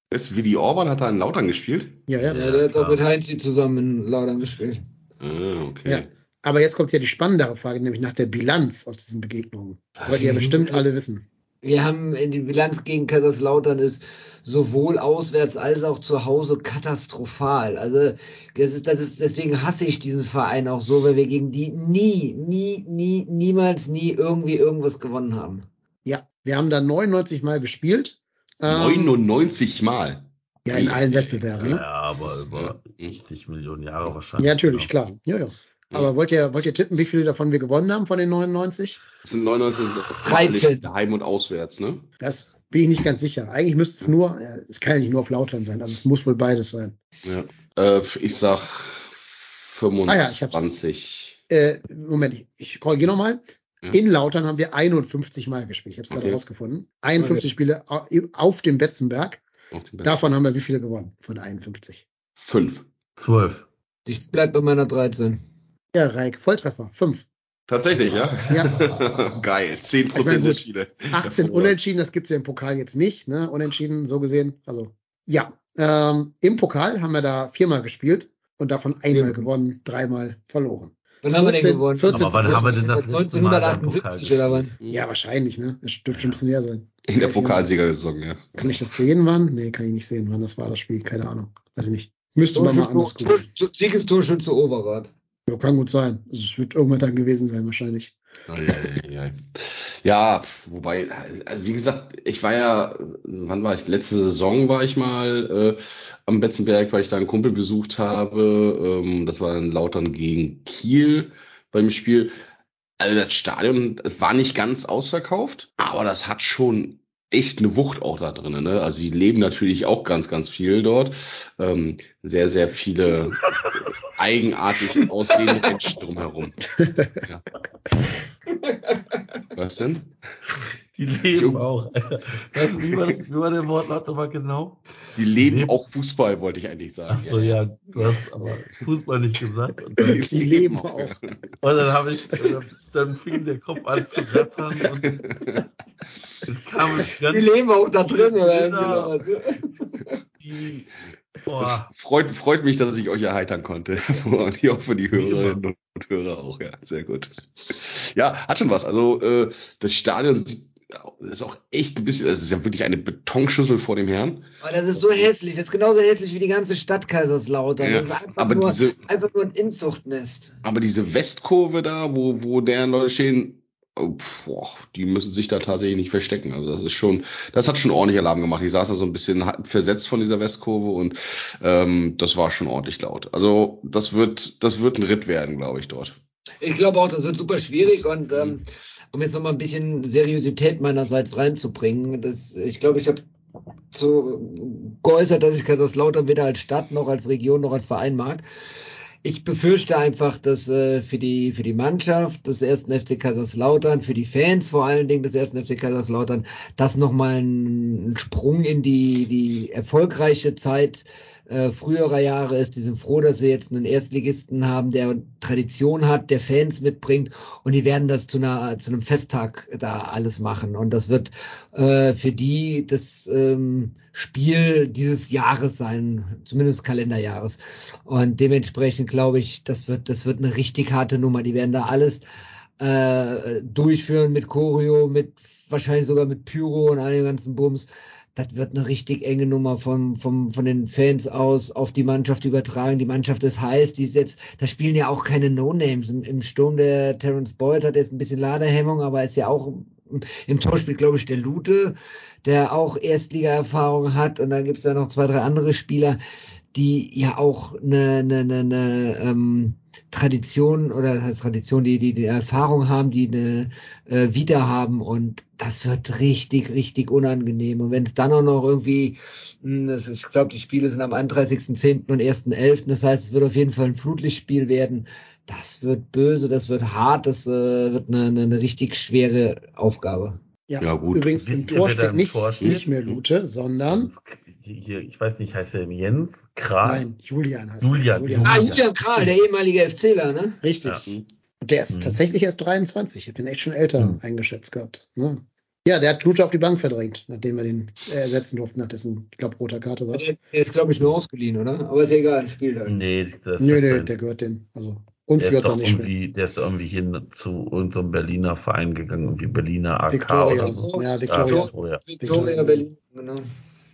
Ist Willi Orban hat da in Lautern gespielt? Ja, ja. Ja, der hat auch mit Heinzi zusammen in Laudern gespielt. Ah, okay. Ja. Aber jetzt kommt ja die spannendere Frage, nämlich nach der Bilanz aus diesen Begegnungen. Wollt ihr ja bestimmt alle wissen. Wir haben in die Bilanz gegen Kaiserslautern ist sowohl auswärts als auch zu Hause katastrophal. Also das ist, das ist, deswegen hasse ich diesen Verein auch so, weil wir gegen die nie, nie, nie, niemals, nie irgendwie irgendwas gewonnen haben. Ja, wir haben da 99 Mal gespielt. Ähm, 99 Mal. Ja, in allen Wettbewerben. Ja, Ne? aber über 60 Millionen Jahre wahrscheinlich. Ja, natürlich, genau. klar. Ja, ja. Aber wollt ihr, wollt ihr tippen, wie viele davon wir gewonnen haben von den 99? Das sind 99 13. Heim und auswärts, ne? Das bin ich nicht ganz sicher. Eigentlich müsste es nur, ja, es kann ja nicht nur auf Lautern sein, also es muss wohl beides sein. Ja. Äh, ich sag Ah ja, ich hab's. 25. Äh, Moment, ich, ich korrigiere nochmal. Ja. In Lautern haben wir 51 Mal gespielt. Ich habe es gerade Okay. rausgefunden. 51 Okay. Spiele au- auf dem Betzenberg. Auf. Davon haben wir wie viele gewonnen? Von 51. Fünf. 12. Ich bleib bei meiner 13. Ja, Reik, Volltreffer. Fünf. Tatsächlich, ja? Ja. Geil. 10 Ich mein, Prozent der gut. Spiele. 18 Hervorragend. Unentschieden, das gibt's ja im Pokal jetzt nicht, ne? Unentschieden, so gesehen. Also, ja. Ähm, Im Pokal haben wir da viermal gespielt und davon einmal Ja. gewonnen, dreimal verloren. Wann haben wir denn 14 gewonnen? 14 Aber wann zu haben wir 14. denn das letzte Mal beim 1978 oder Pokal wann? Ja, wahrscheinlich, ne? Das dürfte schon ein bisschen näher sein. In der ich Pokalsiegersaison, ja. Kann ich das sehen, wann? Nee, kann ich nicht sehen, wann das war, das Spiel. Keine Ahnung. Weiß ich nicht. Müsste man mal anders gucken. Siegestorschütze Overath. Ja, kann gut sein. Also, es wird irgendwann dann gewesen sein, wahrscheinlich. Ei, ei, ei, ei. Ja, wobei, also wie gesagt, ich war ja, wann war ich? Letzte Saison war ich mal äh, am Betzenberg, weil ich da einen Kumpel besucht habe. Ähm, das war in Lautern gegen Kiel beim Spiel. Also das Stadion es war nicht ganz ausverkauft, aber das hat schon echt eine Wucht auch da drin. Ne? Also die leben natürlich auch ganz, ganz viel dort. Ähm, sehr, sehr viele eigenartig aussehende Menschen drumherum. Ja. Was denn? Die leben auch. Was, wie, war das, wie war der Wortlaut nochmal genau? Die leben Leben- auch Fußball, wollte ich eigentlich sagen. Ach so, ja, du hast aber Fußball nicht gesagt. Und dann, Die leben auch. und dann habe ich, dann, dann fing der Kopf an zu rattern und Die leben auch da drin, oder? Genau. Genau. die, Das boah, freut, freut mich, dass ich euch erheitern konnte. Und ich hoffe, die Hörerinnen und Hörer auch. Ja, sehr gut. Ja, hat schon was. Also äh, das Stadion sieht, ist auch echt ein bisschen, es ist ja wirklich eine Betonschüssel vor dem Herrn. Aber das ist so hässlich. Das ist genauso hässlich wie die ganze Stadt Kaiserslautern. Ja, das ist einfach, aber nur, diese- einfach nur ein Inzuchtnest. Aber diese Westkurve da, wo, wo deren Leute stehen, boah, die müssen sich da tatsächlich nicht verstecken. Also das ist schon, das hat schon ordentlich Alarm gemacht. Ich saß da so ein bisschen versetzt von dieser Westkurve und ähm, das war schon ordentlich laut. Also das wird, das wird ein Ritt werden, glaube ich, dort. Ich glaube auch, das wird super schwierig und ähm, um jetzt nochmal ein bisschen Seriosität meinerseits reinzubringen, das, ich glaube, ich habe zu, geäußert, dass ich Kaiserslautern weder als Stadt noch als Region noch als Verein mag. Ich befürchte einfach, dass äh, für die für die Mannschaft des ersten FC Kaiserslautern, für die Fans vor allen Dingen des ersten FC Kaiserslautern, das nochmal ein, ein Sprung in die die erfolgreiche Zeit äh, früherer Jahre ist. Die sind froh, dass sie jetzt einen Erstligisten haben, der Tradition hat, der Fans mitbringt und die werden das zu einer zu einem Festtag da alles machen und das wird äh, für die das ähm, Spiel dieses Jahres sein, zumindest Kalenderjahres und dementsprechend glaube ich, das wird das wird eine richtig harte Nummer. Die werden da alles äh, durchführen mit Choreo, mit wahrscheinlich sogar mit Pyro und all den ganzen Bums das wird eine richtig enge Nummer vom, vom, von den Fans aus auf die Mannschaft übertragen. Die Mannschaft ist heiß, die ist jetzt, da spielen ja auch keine No-Names. Im, Im, Sturm der Terence Boyd hat jetzt ein bisschen Ladehemmung, aber ist ja auch im Tor glaube ich, der Lute, der auch Erstliga-Erfahrung hat. Und dann gibt's da noch zwei, drei andere Spieler, die ja auch eine, eine, eine, eine ähm, Tradition oder das heißt Tradition, die, die die Erfahrung haben, die eine äh, Vita haben und das wird richtig, richtig unangenehm. Und wenn es dann auch noch irgendwie, mh, hm, das, ich glaube, die Spiele sind am 31.10. und 1.11., das heißt, es wird auf jeden Fall ein Flutlichtspiel werden. Das wird böse, das wird hart, das äh, wird eine, eine, eine richtig schwere Aufgabe. Ja, ja gut. Übrigens im Tor steht nicht, nicht mehr Lute, sondern hier, ich weiß nicht, heißt er Jens Kral? Nein, Julian heißt Julian, er. Julian. Ah, Julian Kral, der ehemalige FCler, ne? Richtig. Ja. Der ist mhm. tatsächlich erst 23. Ich bin echt schon älter mhm. eingeschätzt gehabt. Ne? Ja, der hat Lute auf die Bank verdrängt, nachdem wir den ersetzen durften, nach dessen, ich glaube, roter Karte war Der ist, glaube ich, nur ausgeliehen, oder? Aber ist ja egal, spielt halt. Nee, das nee, nee der gehört den. Also uns der gehört er nicht irgendwie, mehr. Der ist irgendwie hin zu irgendeinem Berliner Verein gegangen, irgendwie Berliner AK Victoria. oder so. Ja, Victoria. Ja, Victoria. Victoria Berlin, genau.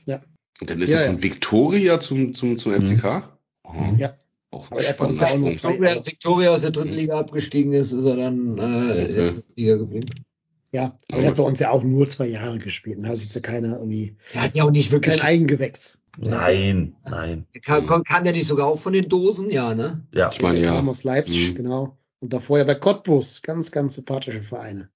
Ja. Und dann ist ja, er von ja. Victoria zum, zum, zum FCK? Mhm. Ja. Auch Aber er kommt ja auch nur zwei Victoria, als Victoria aus der dritten Liga abgestiegen ist, ist er dann äh, okay. in der dritten Liga geblieben. Ja, aber er hat bei uns ja auch nur zwei Jahre gespielt. Da sieht ja keiner irgendwie. Er hat ja auch nicht wirklich. Kein Eigengewächs. Nein, nein. Kann, kann der nicht sogar auch von den Dosen? Ja, ne? Ja, ich meine, ja. Aus Leipzig, mhm. genau. Und davor ja bei Cottbus. Ganz, ganz sympathische Vereine.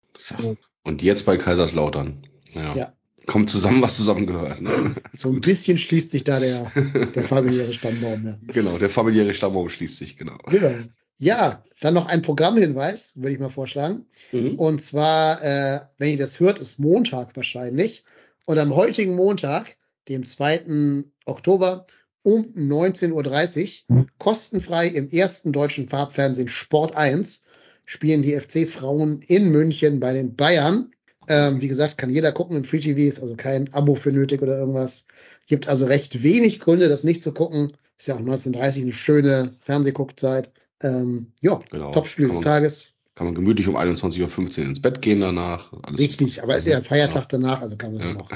Und jetzt bei Kaiserslautern. Ja. ja kommt zusammen, was zusammengehört. Ne? So ein bisschen schließt sich da der, der familiäre Stammbaum. Ja. Genau, der familiäre Stammbaum schließt sich, genau. genau. Ja, dann noch ein Programmhinweis, würde ich mal vorschlagen. Mhm. Und zwar, äh, wenn ihr das hört, ist Montag wahrscheinlich. Und am heutigen Montag, dem 2. Oktober um 19.30 Uhr, kostenfrei im ersten deutschen Farbfernsehen Sport 1, spielen die FC-Frauen in München bei den Bayern ähm, wie gesagt, kann jeder gucken im Free TV, ist also kein Abo für nötig oder irgendwas. Gibt also recht wenig Gründe, das nicht zu gucken. Ist ja auch 1930 eine schöne Fernsehguckzeit. Ähm, ja, genau. Topspiel des Tages. Kann man gemütlich um 21.15 Uhr ins Bett gehen danach. Alles Richtig, aber ist ja ein Feiertag ja. danach, also kann man ja. noch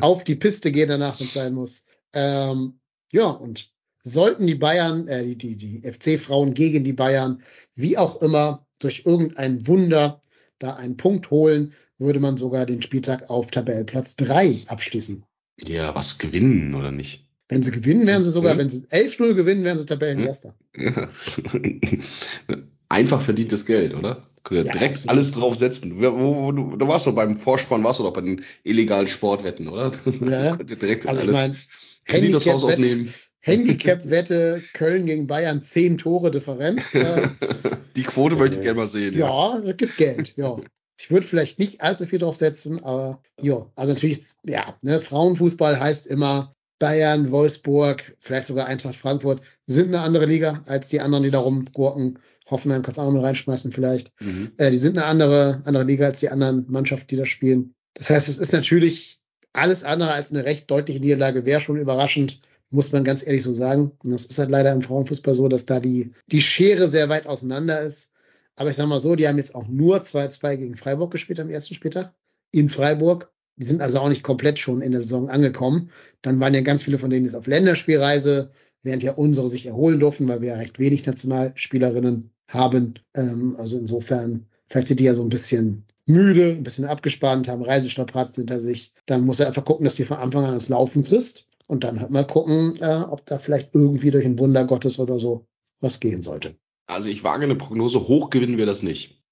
auf die Piste gehen danach, wenn es sein muss. Ähm, ja, und sollten die Bayern, äh, die, die, die FC-Frauen gegen die Bayern, wie auch immer, durch irgendein Wunder da einen Punkt holen, würde man sogar den Spieltag auf Tabellenplatz 3 abschließen. Ja, was gewinnen oder nicht? Wenn sie gewinnen, wären sie sogar, mhm. wenn sie 11-0 gewinnen, wären sie Tabellenerster. Ja. Einfach verdientes Geld, oder? Könnt ihr ja, direkt absolut. alles drauf setzen. Du, warst doch beim Vorspann, warst du doch bei den illegalen Sportwetten, oder? Ja. Könnt ihr direkt also alles ich mein, Handicap, aufnehmen. Handicap-Wette Köln gegen Bayern, 10 Tore Differenz. Die Quote möchte ich gerne mal sehen. Ja, das gibt Geld, ja. Ich würde vielleicht nicht allzu viel drauf setzen, aber ja, also natürlich, ja, ne, Frauenfußball heißt immer Bayern, Wolfsburg, vielleicht sogar Eintracht Frankfurt sind eine andere Liga als die anderen, die da rumgurken. Hoffenheim kannst du auch noch reinschmeißen vielleicht. Mhm. Äh, die sind eine andere, andere Liga als die anderen Mannschaften, die da spielen. Das heißt, es ist natürlich alles andere als eine recht deutliche Niederlage, wäre schon überraschend, muss man ganz ehrlich so sagen. Und das ist halt leider im Frauenfußball so, dass da die, die Schere sehr weit auseinander ist. Aber ich sag mal so, die haben jetzt auch nur 2-2 gegen Freiburg gespielt am ersten Spieltag in Freiburg. Die sind also auch nicht komplett schon in der Saison angekommen. Dann waren ja ganz viele von denen jetzt auf Länderspielreise, während ja unsere sich erholen durften, weil wir ja recht wenig Nationalspielerinnen haben. Ähm, also insofern, vielleicht sind die ja so ein bisschen müde, ein bisschen abgespannt, haben Reisestrapazen hinter sich. Dann muss er einfach gucken, dass die von Anfang an das Laufen kriegst. Und dann halt mal gucken, äh, ob da vielleicht irgendwie durch ein Wunder Gottes oder so was gehen sollte. Also ich wage eine Prognose, hoch gewinnen wir das nicht.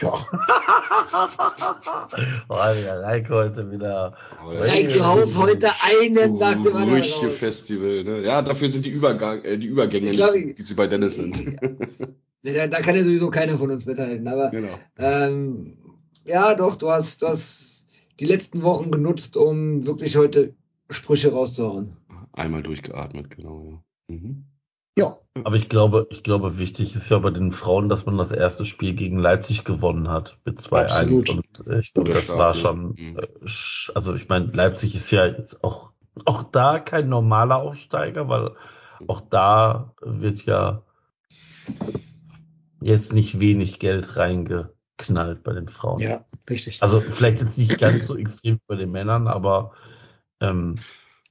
Ja. oh, der Reik heute wieder. Reik haut heute einen nach dem anderen raus. Festival, ne? Ja, dafür sind die, Übergang, äh, die Übergänge glaub, nicht, wie sie bei Dennis sind. Ja. da, da, kann ja sowieso keiner von uns mithalten. Aber genau. ähm, ja, doch, du hast, du hast die letzten Wochen genutzt, um wirklich heute Sprüche rauszuhauen. Einmal durchgeatmet, genau, ja. Mhm. Ja, Aber ich glaube, ich glaube, wichtig ist ja bei den Frauen, dass man das erste Spiel gegen Leipzig gewonnen hat mit 2-1. Absolut. Und äh, ich glaube, das war schon, Mhm. äh, also ich meine, Leipzig ist ja jetzt auch, auch da kein normaler Aufsteiger, weil auch da wird ja jetzt nicht wenig Geld reingeknallt bei den Frauen. ja, richtig. Also vielleicht jetzt nicht ganz so extrem bei den Männern, aber ähm,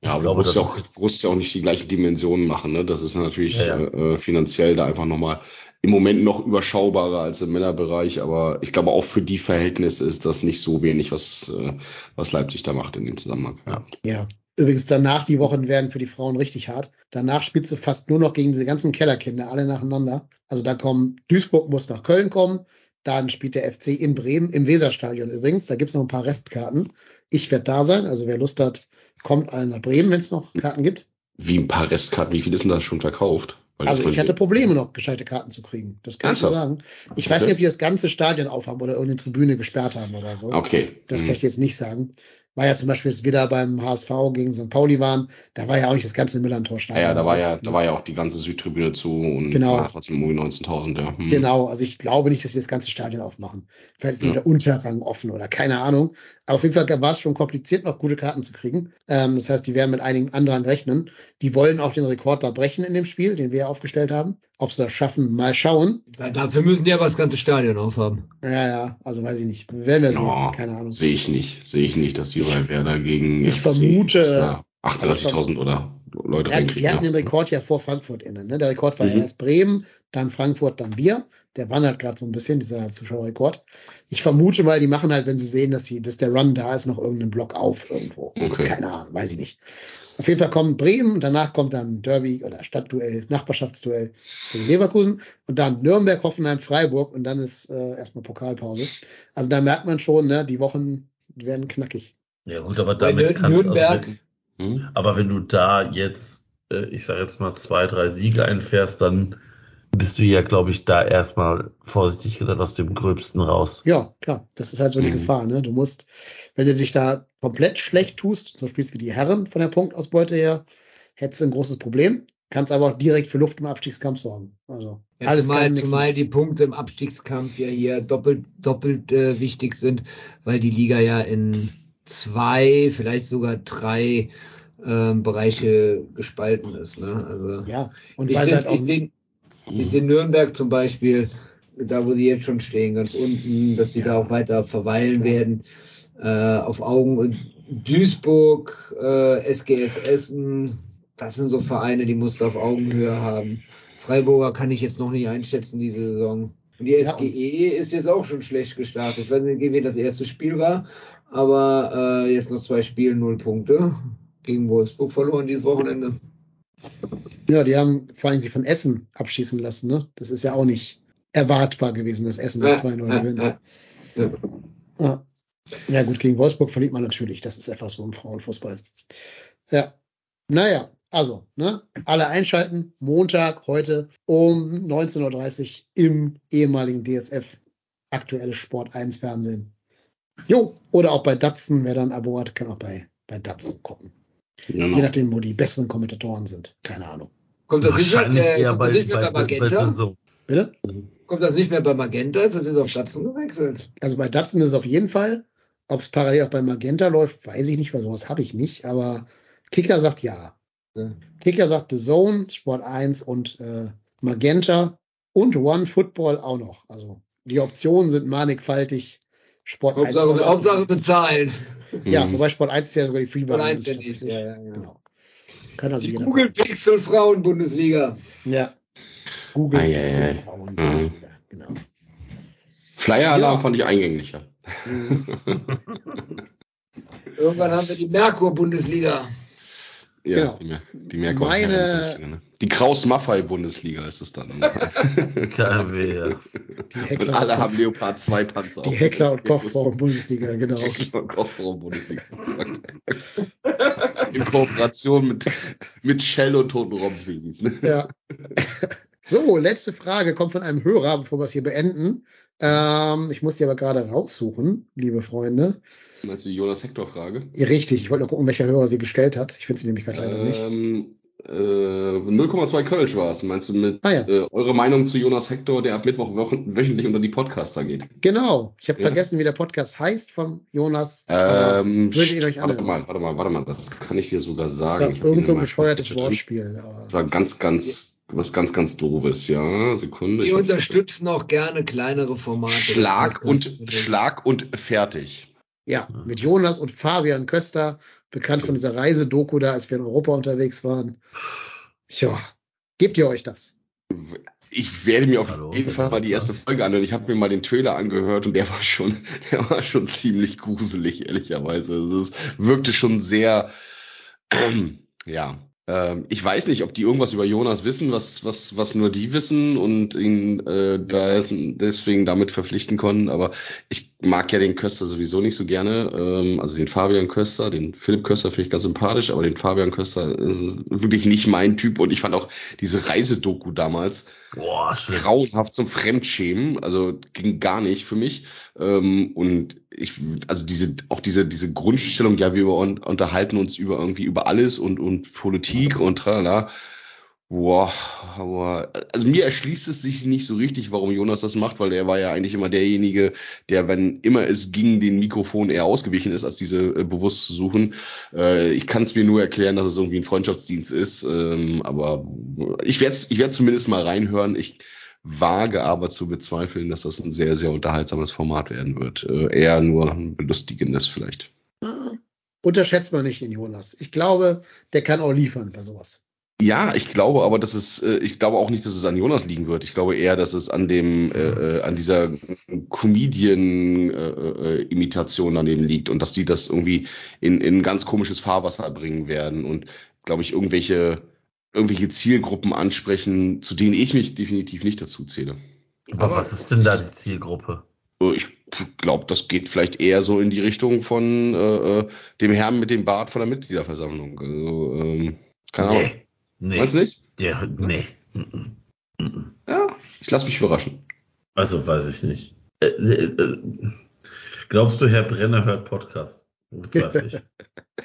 Ja, aber glaube, du musst das ja, auch, musst ja auch nicht die gleichen Dimensionen machen. Ne? Das ist natürlich Ja, ja. Äh, äh, finanziell da einfach nochmal im Moment noch überschaubarer als im Männerbereich. Aber ich glaube, auch für die Verhältnisse ist das nicht so wenig, was, äh, was Leipzig da macht in dem Zusammenhang. Ja. Ja. Übrigens, danach, die Wochen werden für die Frauen richtig hart. Danach spielst du fast nur noch gegen diese ganzen Kellerkinder, alle nacheinander. Also da kommen, Duisburg muss nach Köln kommen, dann spielt der FC in Bremen, im Weserstadion übrigens. Da gibt's noch ein paar Restkarten. Ich werde da sein, also wer Lust hat, kommt alle nach Bremen, wenn es noch Karten gibt. Wie ein paar Restkarten, wie viel ist denn da schon verkauft? Weil Also ich hatte Probleme noch, gescheite Karten zu kriegen. Das kann ich Ernsthaft? sagen. Ich weiß Okay. nicht, ob die das ganze Stadion aufhaben oder irgendeine Tribüne gesperrt haben oder so. Okay. Das Mhm. kann ich dir jetzt nicht sagen. War ja zum Beispiel, als wir da beim HSV gegen St. Pauli waren, da war ja auch nicht das ganze Millantor Ja, ja, da war ja, da war ja auch die ganze Südtribüne zu und Genau. trotzdem irgendwie 19.000, ja. Hm. Genau, also ich glaube nicht, dass sie das ganze Stadion aufmachen. Vielleicht ist Ja. der Unterrang offen oder keine Ahnung. Aber auf jeden Fall war es schon kompliziert, noch gute Karten zu kriegen. Ähm, das heißt, die werden mit einigen anderen rechnen. Die wollen auch den Rekord da brechen in dem Spiel, den wir aufgestellt haben. Ob sie das schaffen, mal schauen. Da- Dafür müssen die aber das ganze Stadion aufhaben. Ja, ja, also weiß ich nicht. Werden wir sehen. Ja, Keine Ahnung. Sehe ich nicht. Sehe ich nicht, dass die bei Werder gegen ich FC vermute- das war 38.000 oder Leute Ja, die, reinkriegen. die hatten ja. den Rekord ja vor Frankfurt innen. Ne? Der Rekord war Mhm. ja erst Bremen, dann Frankfurt, dann wir. Der wandert gerade so ein bisschen, dieser Zuschauerrekord. Ich vermute mal, die machen halt, wenn sie sehen, dass, die, dass der Run da ist, noch irgendeinen Block auf irgendwo. Okay. Keine Ahnung, weiß ich nicht. Auf jeden Fall kommt Bremen und danach kommt dann Derby oder Stadtduell, Nachbarschaftsduell gegen Leverkusen und dann Nürnberg, Hoffenheim, Freiburg und dann ist äh, erstmal Pokalpause. Also da merkt man schon, ne, die Wochen werden knackig. ja gut, aber damit kannst Nürnberg- also, wenn, Hm? Aber wenn du da jetzt, äh, ich sage jetzt mal zwei, drei Siege einfährst, dann bist du ja, glaube ich, da erstmal vorsichtig gesagt aus dem Gröbsten raus. Ja, klar, das ist halt so die Mhm. Gefahr. Ne? Du musst, wenn du dich da komplett schlecht tust, so spielst wie die Herren von der Punktausbeute her, hättest du ein großes Problem. Kannst aber auch direkt für Luft im Abstiegskampf sorgen. Also Ja, alles zumal, zumal die Punkte im Abstiegskampf ja hier doppelt, doppelt äh, wichtig sind, weil die Liga ja in zwei, vielleicht sogar drei ähm, Bereiche gespalten ist. Ne? Also Ja, und ich weil sehe halt auch ich ich seh Nürnberg zum Beispiel, da wo sie jetzt schon stehen, ganz unten, dass sie Ja, da auch weiter verweilen klar. werden, äh, auf Augen. Duisburg, äh, SGS Essen, das sind so Vereine, die musst du auf Augenhöhe haben. Freiburger kann ich jetzt noch nicht einschätzen, diese Saison. Und die Ja, SGE ist jetzt auch schon schlecht gestartet. Ich weiß nicht, wie das erste Spiel war, aber äh, jetzt noch zwei Spiele, null Punkte. Gegen Wolfsburg verloren dieses Wochenende. ja, die haben vor allem sie von Essen abschießen lassen. Ne? Das ist ja auch nicht erwartbar gewesen, dass Essen mit 2-0 gewinnt. ja. Ja. Ja, gut, gegen Wolfsburg verliert man natürlich. Das ist einfach so im Frauenfußball. Ja. Naja, also, ne? Alle einschalten. Montag, heute um 19.30 Uhr im ehemaligen DSF. Aktuelles Sport 1 Fernsehen. Jo, oder auch bei Datsen. Wer dann ein Abo hat, kann auch bei, bei Datsen gucken. Genau. Je nachdem, wo die besseren Kommentatoren sind. Keine Ahnung. Kommt das nicht mehr, äh, kommt bei, das nicht mehr bei, bei bei, bei Magenta? so. Bitte? Kommt das nicht mehr bei Magenta? Ist das jetzt auf Datsen gewechselt? Also bei Datsen ist es auf jeden Fall. Ob es parallel auch bei Magenta läuft, weiß ich nicht, weil sowas habe ich nicht. Aber Kicker sagt ja. Ja. Kicker sagt The Zone, Sport 1 und äh, Magenta und One Football auch noch. Also die Optionen sind mannigfaltig. Sport 1. Hauptsache, Hauptsache bezahlen. Ja, Mhm. wobei Sport 1 ist ja sogar die Sport Free-Variante. 1 ja nicht. Ja, ja, ja. Genau. Kann also Die. Google Pixel Frauen Bundesliga. Ja. Google Ei, ei, Pixel. Frauen. Mhm. Genau. Flyer-Alarm Ja. fand ich eingänglicher. Mhm. Irgendwann haben wir die Merkur Bundesliga. Ja, Genau. die, Mer die Merkur Meine- ne? Die Kraus-Maffei-Bundesliga ist es dann. KMW, ja. Die Und alle und, haben Kopf, Leopard 2 Panzer. die. Heckler und Kochfrauen Bundesliga, genau. Heckler und Kopfraum-Bundesliga. In Kooperation mit, mit Shell und Toten Robbenwegis. Ne? Ja. So, letzte Frage kommt von einem Hörer, bevor wir es hier beenden. Ähm, ich muss die aber gerade raussuchen, liebe Freunde. Meinst du die Jonas Hector-Frage? Richtig, ich wollte noch gucken, welcher Hörer sie gestellt hat. Ich finde sie nämlich gerade leider nicht. Ähm, äh, 0,2 Kölsch war es. Meinst du mit Ah, ja. äh, eure Meinung zu Jonas Hector, der ab Mittwoch wöchentlich unter die Podcaster geht? Genau, ich habe Ja. vergessen, wie der Podcast heißt vom Jonas. Ähm, würdet ihr euch warte mal, warte mal, warte mal, das kann ich dir sogar Das sagen. war Ich hab ihn irgend so ein bescheuertes. Wortspiel. Das war ganz, ganz, was ganz, ganz doofes, ja. Sekunde. Wir unterstützen auch gerne kleinere Formate. Schlag und. Schlag und fertig. Ja, mit Jonas und Fabian Köster, bekannt von dieser Reisedoku da, als wir in Europa unterwegs waren. Tja, gebt ihr euch das? Ich werde mir auf Hallo, jeden Fall mal die erste? Folge anhören. Ich habe mir mal den Trailer angehört und der war schon, der war schon ziemlich gruselig, ehrlicherweise. Also es wirkte schon sehr, ähm, ja. Ähm, ich weiß nicht, ob die irgendwas über Jonas wissen, was, was, was nur die wissen und ihn äh, da deswegen damit verpflichten konnten. Aber ich mag ja den Köster sowieso nicht so gerne. Ähm, also den Fabian Köster, den Philipp Köster finde ich ganz sympathisch, aber den Fabian Köster ist wirklich nicht mein Typ. Und ich fand auch diese Reisedoku damals, Boah, grauenhaft zum Fremdschämen, also ging gar nicht für mich. Ähm, und ich, also diese, auch diese, diese Grundstellung, ja, wir un unterhalten uns über irgendwie über alles und, und Politik und tralala. Boah, aber, also mir erschließt es sich nicht so richtig, warum Jonas das macht, weil er war ja eigentlich immer derjenige, der, wenn immer es ging, den Mikrofon eher ausgewichen ist, als diese äh, bewusst zu suchen. Äh, ich kann es mir nur erklären, dass es irgendwie ein Freundschaftsdienst ist, ähm, aber ich werde ich werd zumindest mal reinhören. Ich wage aber zu bezweifeln, dass das ein sehr, sehr unterhaltsames Format werden wird. Äh, eher nur ein belustigendes vielleicht. Unterschätzt man nicht den Jonas. Ich glaube, der kann auch liefern bei sowas. Ja, ich glaube aber, dass es, äh, ich glaube auch nicht, dass es an Jonas liegen wird. Ich glaube eher, dass es an dem, äh, äh, an dieser Comedian-Imitation daneben liegt und dass die das irgendwie in, in ganz komisches Fahrwasser bringen werden und, glaube ich, irgendwelche, irgendwelche Zielgruppen ansprechen, zu denen ich mich definitiv nicht dazu zähle. Aber, Aber- was ist denn da die Zielgruppe? Äh, Ich glaube, das geht vielleicht eher so in die Richtung von äh, äh, dem Herrn mit dem Bart von der Mitgliederversammlung. Also, ähm, keine Ahnung. Nee. Nee. Du nicht? Der, nee. Mhm. Mhm. Ja, ich lasse mich überraschen. Also weiß ich nicht. Äh, äh, äh, glaubst du, Herr Brenner hört Podcast? Der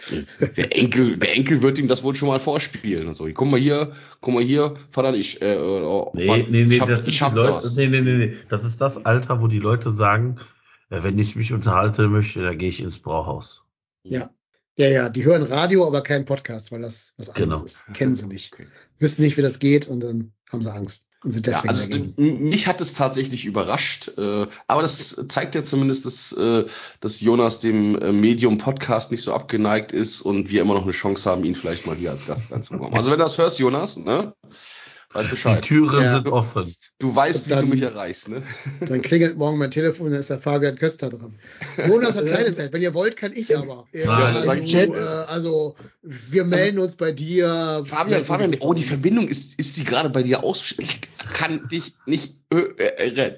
Enkel, der Enkel wird ihm das wohl schon mal vorspielen und so. Guck mal hier, guck mal hier, Vater, ich, äh, äh, Nee, Mann, nee, nee, ich hab, das, ich hab die Leute, das. nee, nee, nee, nee. Das ist das Alter, wo die Leute sagen, äh, wenn ich mich unterhalten möchte, dann gehe ich ins Brauhaus. Ja. Ja, ja, die hören Radio, aber keinen Podcast, weil das was anderes Genau. ist. Kennen sie nicht. Okay. Wissen nicht, wie das geht und dann haben sie Angst und sind Ja, deswegen also dagegen. m- mich hat es tatsächlich überrascht, äh, aber das zeigt ja zumindest, dass, äh, dass Jonas dem äh, Medium Podcast nicht so abgeneigt ist und wir immer noch eine Chance haben, ihn vielleicht mal hier als Gast reinzubekommen. Also wenn du das hörst, Jonas, ne, weiß Die Bescheid. Türen Ja. sind offen. Du weißt, Und wie dann- du mich erreichst, ne? Dann klingelt morgen mein Telefon, dann ist der Fabian Köster dran. Jonas hat keine Zeit. Wenn ihr wollt, kann ich aber. Ja, Nein, also, sag ich äh, also, wir melden uns bei dir. Fabian, Fabian, oh, die Verbindung ist, ist die gerade bei dir aus? Ich kann dich nicht äh, äh,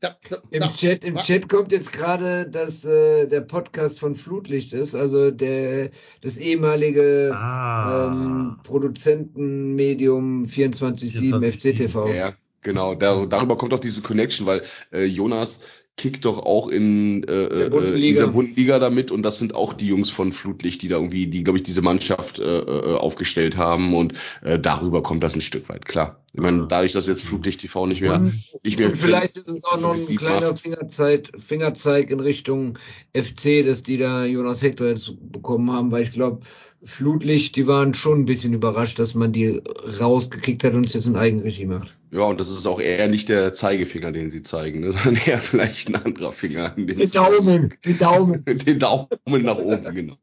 da, Im. Chat, im Chat kommt jetzt gerade, dass äh, der Podcast von Flutlicht ist, also der das ehemalige Ah. ähm, Produzentenmedium 24/7 FCTV. Ja, genau. Dar darüber kommt auch diese Connection, weil äh, Jonas kickt doch auch in äh, Der äh, dieser bunten Liga damit und das sind auch die Jungs von Flutlicht, die da irgendwie, die glaube ich diese Mannschaft äh, äh, aufgestellt haben und äh, darüber kommt das ein Stück weit klar. Ich meine, dadurch, dass jetzt Flutlicht TV nicht mehr, Und, nicht mehr und vielleicht ist es auch noch ein 24/7 kleiner. Fingerzeig, Fingerzeig in Richtung FC, dass die da Jonas Hector jetzt bekommen haben, weil ich glaube, Flutlicht, die waren schon ein bisschen überrascht, dass man die rausgekickt hat und es jetzt in Eigenregie macht. Ja, und das ist auch eher nicht der Zeigefinger, den sie zeigen, ne, sondern eher vielleicht ein anderer Finger. Den Die Daumen, die Daumen. Den Daumen nach oben, genau.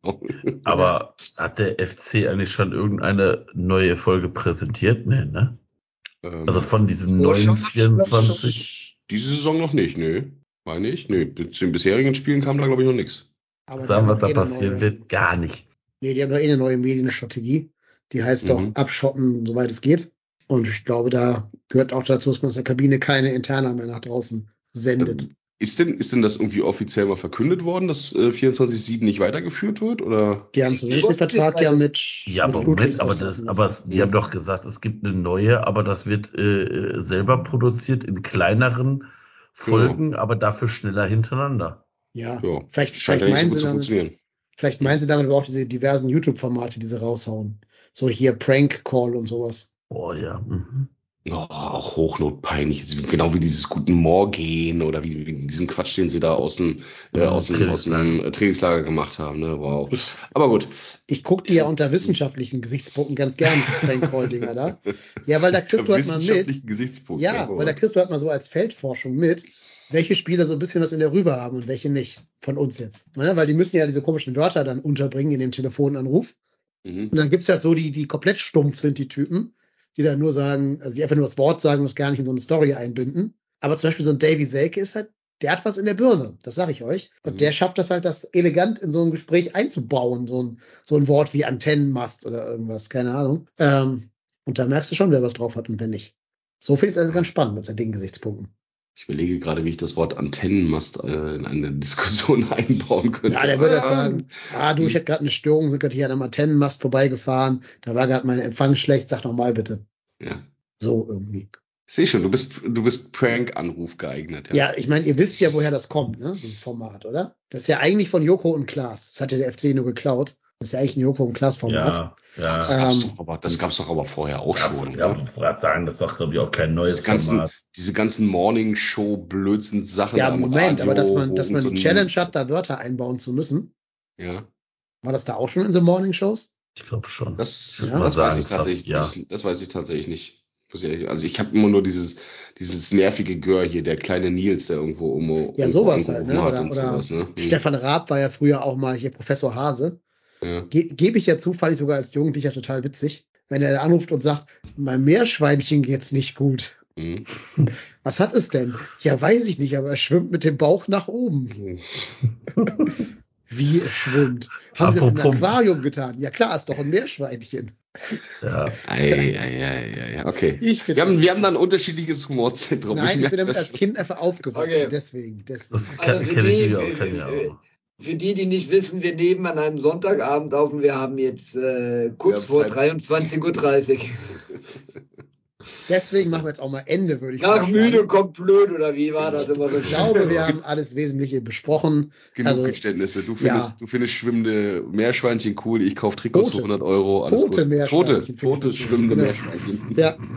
Aber hat der FC eigentlich schon irgendeine neue Folge präsentiert? Nee, ne? Ähm, Also von diesem neuen 24. Diese Saison noch nicht, nö. Meine ich? Nö. Zu den bisherigen Spielen kam da, glaube ich, noch nichts. Sagen, haben was da passieren neue- wird? Gar nichts. Nee, die haben doch eh eine neue Medienstrategie. Die heißt doch Mhm. abschotten, soweit es geht. Und ich glaube, da gehört auch dazu, dass man aus der Kabine keine Interna mehr nach draußen sendet. Ist denn, ist denn das irgendwie offiziell mal verkündet worden, dass äh, 24-7 nicht weitergeführt wird? Oder? Die haben zumindest den Vertrag ja mit. Ja, mit aber Flutlicht Moment, aber das, aber die haben doch gesagt, es gibt eine neue, aber das wird äh, selber produziert in kleineren Folgen, aber dafür schneller hintereinander. Ja, Ja, vielleicht, scheint vielleicht, ja meinen nicht so gut sie damit. Vielleicht meinen sie damit aber auch diese diversen YouTube-Formate, die sie raushauen. So hier Prank Call und sowas. Oh ja. Mhm. Oh, auch hochnotpeinlich. Genau wie dieses Guten Morgen oder wie, wie diesen Quatsch, den sie da aus dem, äh, aus dem, aus dem Trainingslager gemacht haben. Ne? Wow. Aber gut. ich gucke die ja unter wissenschaftlichen Gesichtspunkten ganz gern, diese Prank Call-Dinger da. Ja, weil da kriegst du halt mal mit. Wissenschaftlichen Gesichtspunkt. Ja, weil da kriegst du halt mal so als Feldforschung mit, welche Spieler so ein bisschen was in der Rübe haben und welche nicht. Von uns jetzt. Ne? Weil die müssen ja diese komischen Wörter dann unterbringen in dem Telefonanruf. Mhm. Und dann gibt's halt so die, die komplett stumpf sind, die Typen, die dann nur sagen, also die einfach nur das Wort sagen und es gar nicht in so eine Story einbinden. Aber zum Beispiel so ein Davy Selke ist halt, der hat was in der Birne, das sage ich euch. Und Mhm. der schafft das halt, das elegant in so ein Gespräch einzubauen, so ein, so ein Wort wie Antennenmast oder irgendwas, keine Ahnung. Ähm, und da merkst du schon, wer was drauf hat und wer nicht. So finde ich es also ganz spannend mit den Gesichtspunkten. Ich überlege gerade, wie ich das Wort Antennenmast äh, in eine Diskussion einbauen könnte. Ja, der würde halt sagen, ah du, ich hatte gerade eine Störung, sind gerade hier an einem Antennenmast vorbeigefahren, da war gerade mein Empfang schlecht, sag noch mal bitte. Ja. So irgendwie. Ich sehe schon, du bist, du bist Prank-Anruf geeignet. Ja, ich meine, ihr wisst ja, woher das kommt, ne? Dieses Format, oder? Das ist ja eigentlich von Joko und Klaas. Das hat ja der FC nur geklaut. Das ist ja eigentlich ein Joko und Klaas Format. Ja, ja. Das gab's, Ähm, doch aber, das gab's doch aber vorher auch schon. Ja, ne? ich wollte sagen, das ist doch, glaube ich, auch kein neues Diese ganzen, Format. diese ganzen Morning-Show-Blödsinn-Sachen. Ja, Moment, Radio, aber dass man, dass man die Challenge hat, da Wörter einbauen zu müssen. Ja, War das da auch schon in so Morning Shows? Ich glaube schon. das, Ja. das weiß ich tatsächlich ja. nicht. Das weiß ich tatsächlich nicht. Also ich habe immer nur dieses, dieses nervige Gör hier, der kleine Nils, der irgendwo um Ja, irgendwo sowas halt, ne? Oder, und oder sowas, ne? Hm. Stefan Raab war ja früher auch mal hier Professor Hase. Ja. Ge Gebe ich ja zufällig sogar als Jugendlicher total witzig, wenn er anruft und sagt, mein Meerschweinchen geht's nicht gut. Hm. Was hat es denn? Ja, weiß ich nicht, aber er schwimmt mit dem Bauch nach oben. Wie er schwimmt. Haben sie das im Apropos- Aquarium getan? Ja klar, ist doch ein Meerschweinchen. Ja. Ei, ei, ei, okay. Ich Wir haben, wir haben da ein unterschiedliches Humorzentrum. Nein, ich merke bin damit als. Kind einfach aufgewachsen. Okay. Deswegen, deswegen. Das kann, Also ich mir auch. Kenn ich auch. Für die, die nicht wissen, wir nehmen an einem Sonntagabend auf und wir haben jetzt äh, kurz vor haben 23.30 Uhr. Deswegen machen wir jetzt auch mal Ende, würde ich Nach vorschlagen. müde kommt blöd oder wie war das immer so? Ich glaube, wir haben alles Wesentliche besprochen. Genug Also, Geständnisse. Du ja. findest, du findest schwimmende Meerschweinchen cool. Ich kaufe Trikots Tote. für 100 Euro. Alles Tote gut. Meerschweinchen. Tote, tote schwimmende Genau. Meerschweinchen. Ja.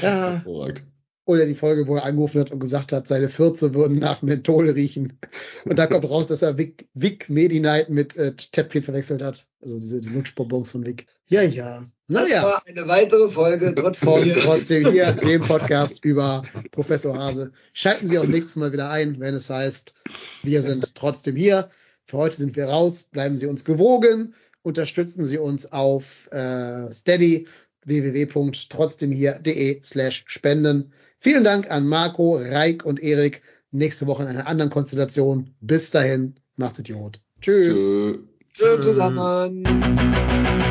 Ja. Hervorragend. Oder die Folge, wo er angerufen hat und gesagt hat, seine Fürze würden nach Menthol riechen. Und da kommt raus, dass er Vic, Vic Medi-Night mit äh, Täpfchen verwechselt hat. Also diese, diese Lutschbonbons von Vic. Ja, ja. Das Naja. war eine weitere Folge trotzdem. Von hier. trotzdem hier, dem Podcast über Professor Hase. Schalten Sie auch nächstes Mal wieder ein, wenn es heißt, wir sind trotzdem hier. Für heute sind wir raus. Bleiben Sie uns gewogen. Unterstützen Sie uns auf äh, Steady www.trotzdemhier.de slash spenden. Vielen Dank an Marco, Reik und Erik. Nächste Woche in einer anderen Konstellation. Bis dahin, macht Idiot. Tschüss. Tschö. Schön zusammen.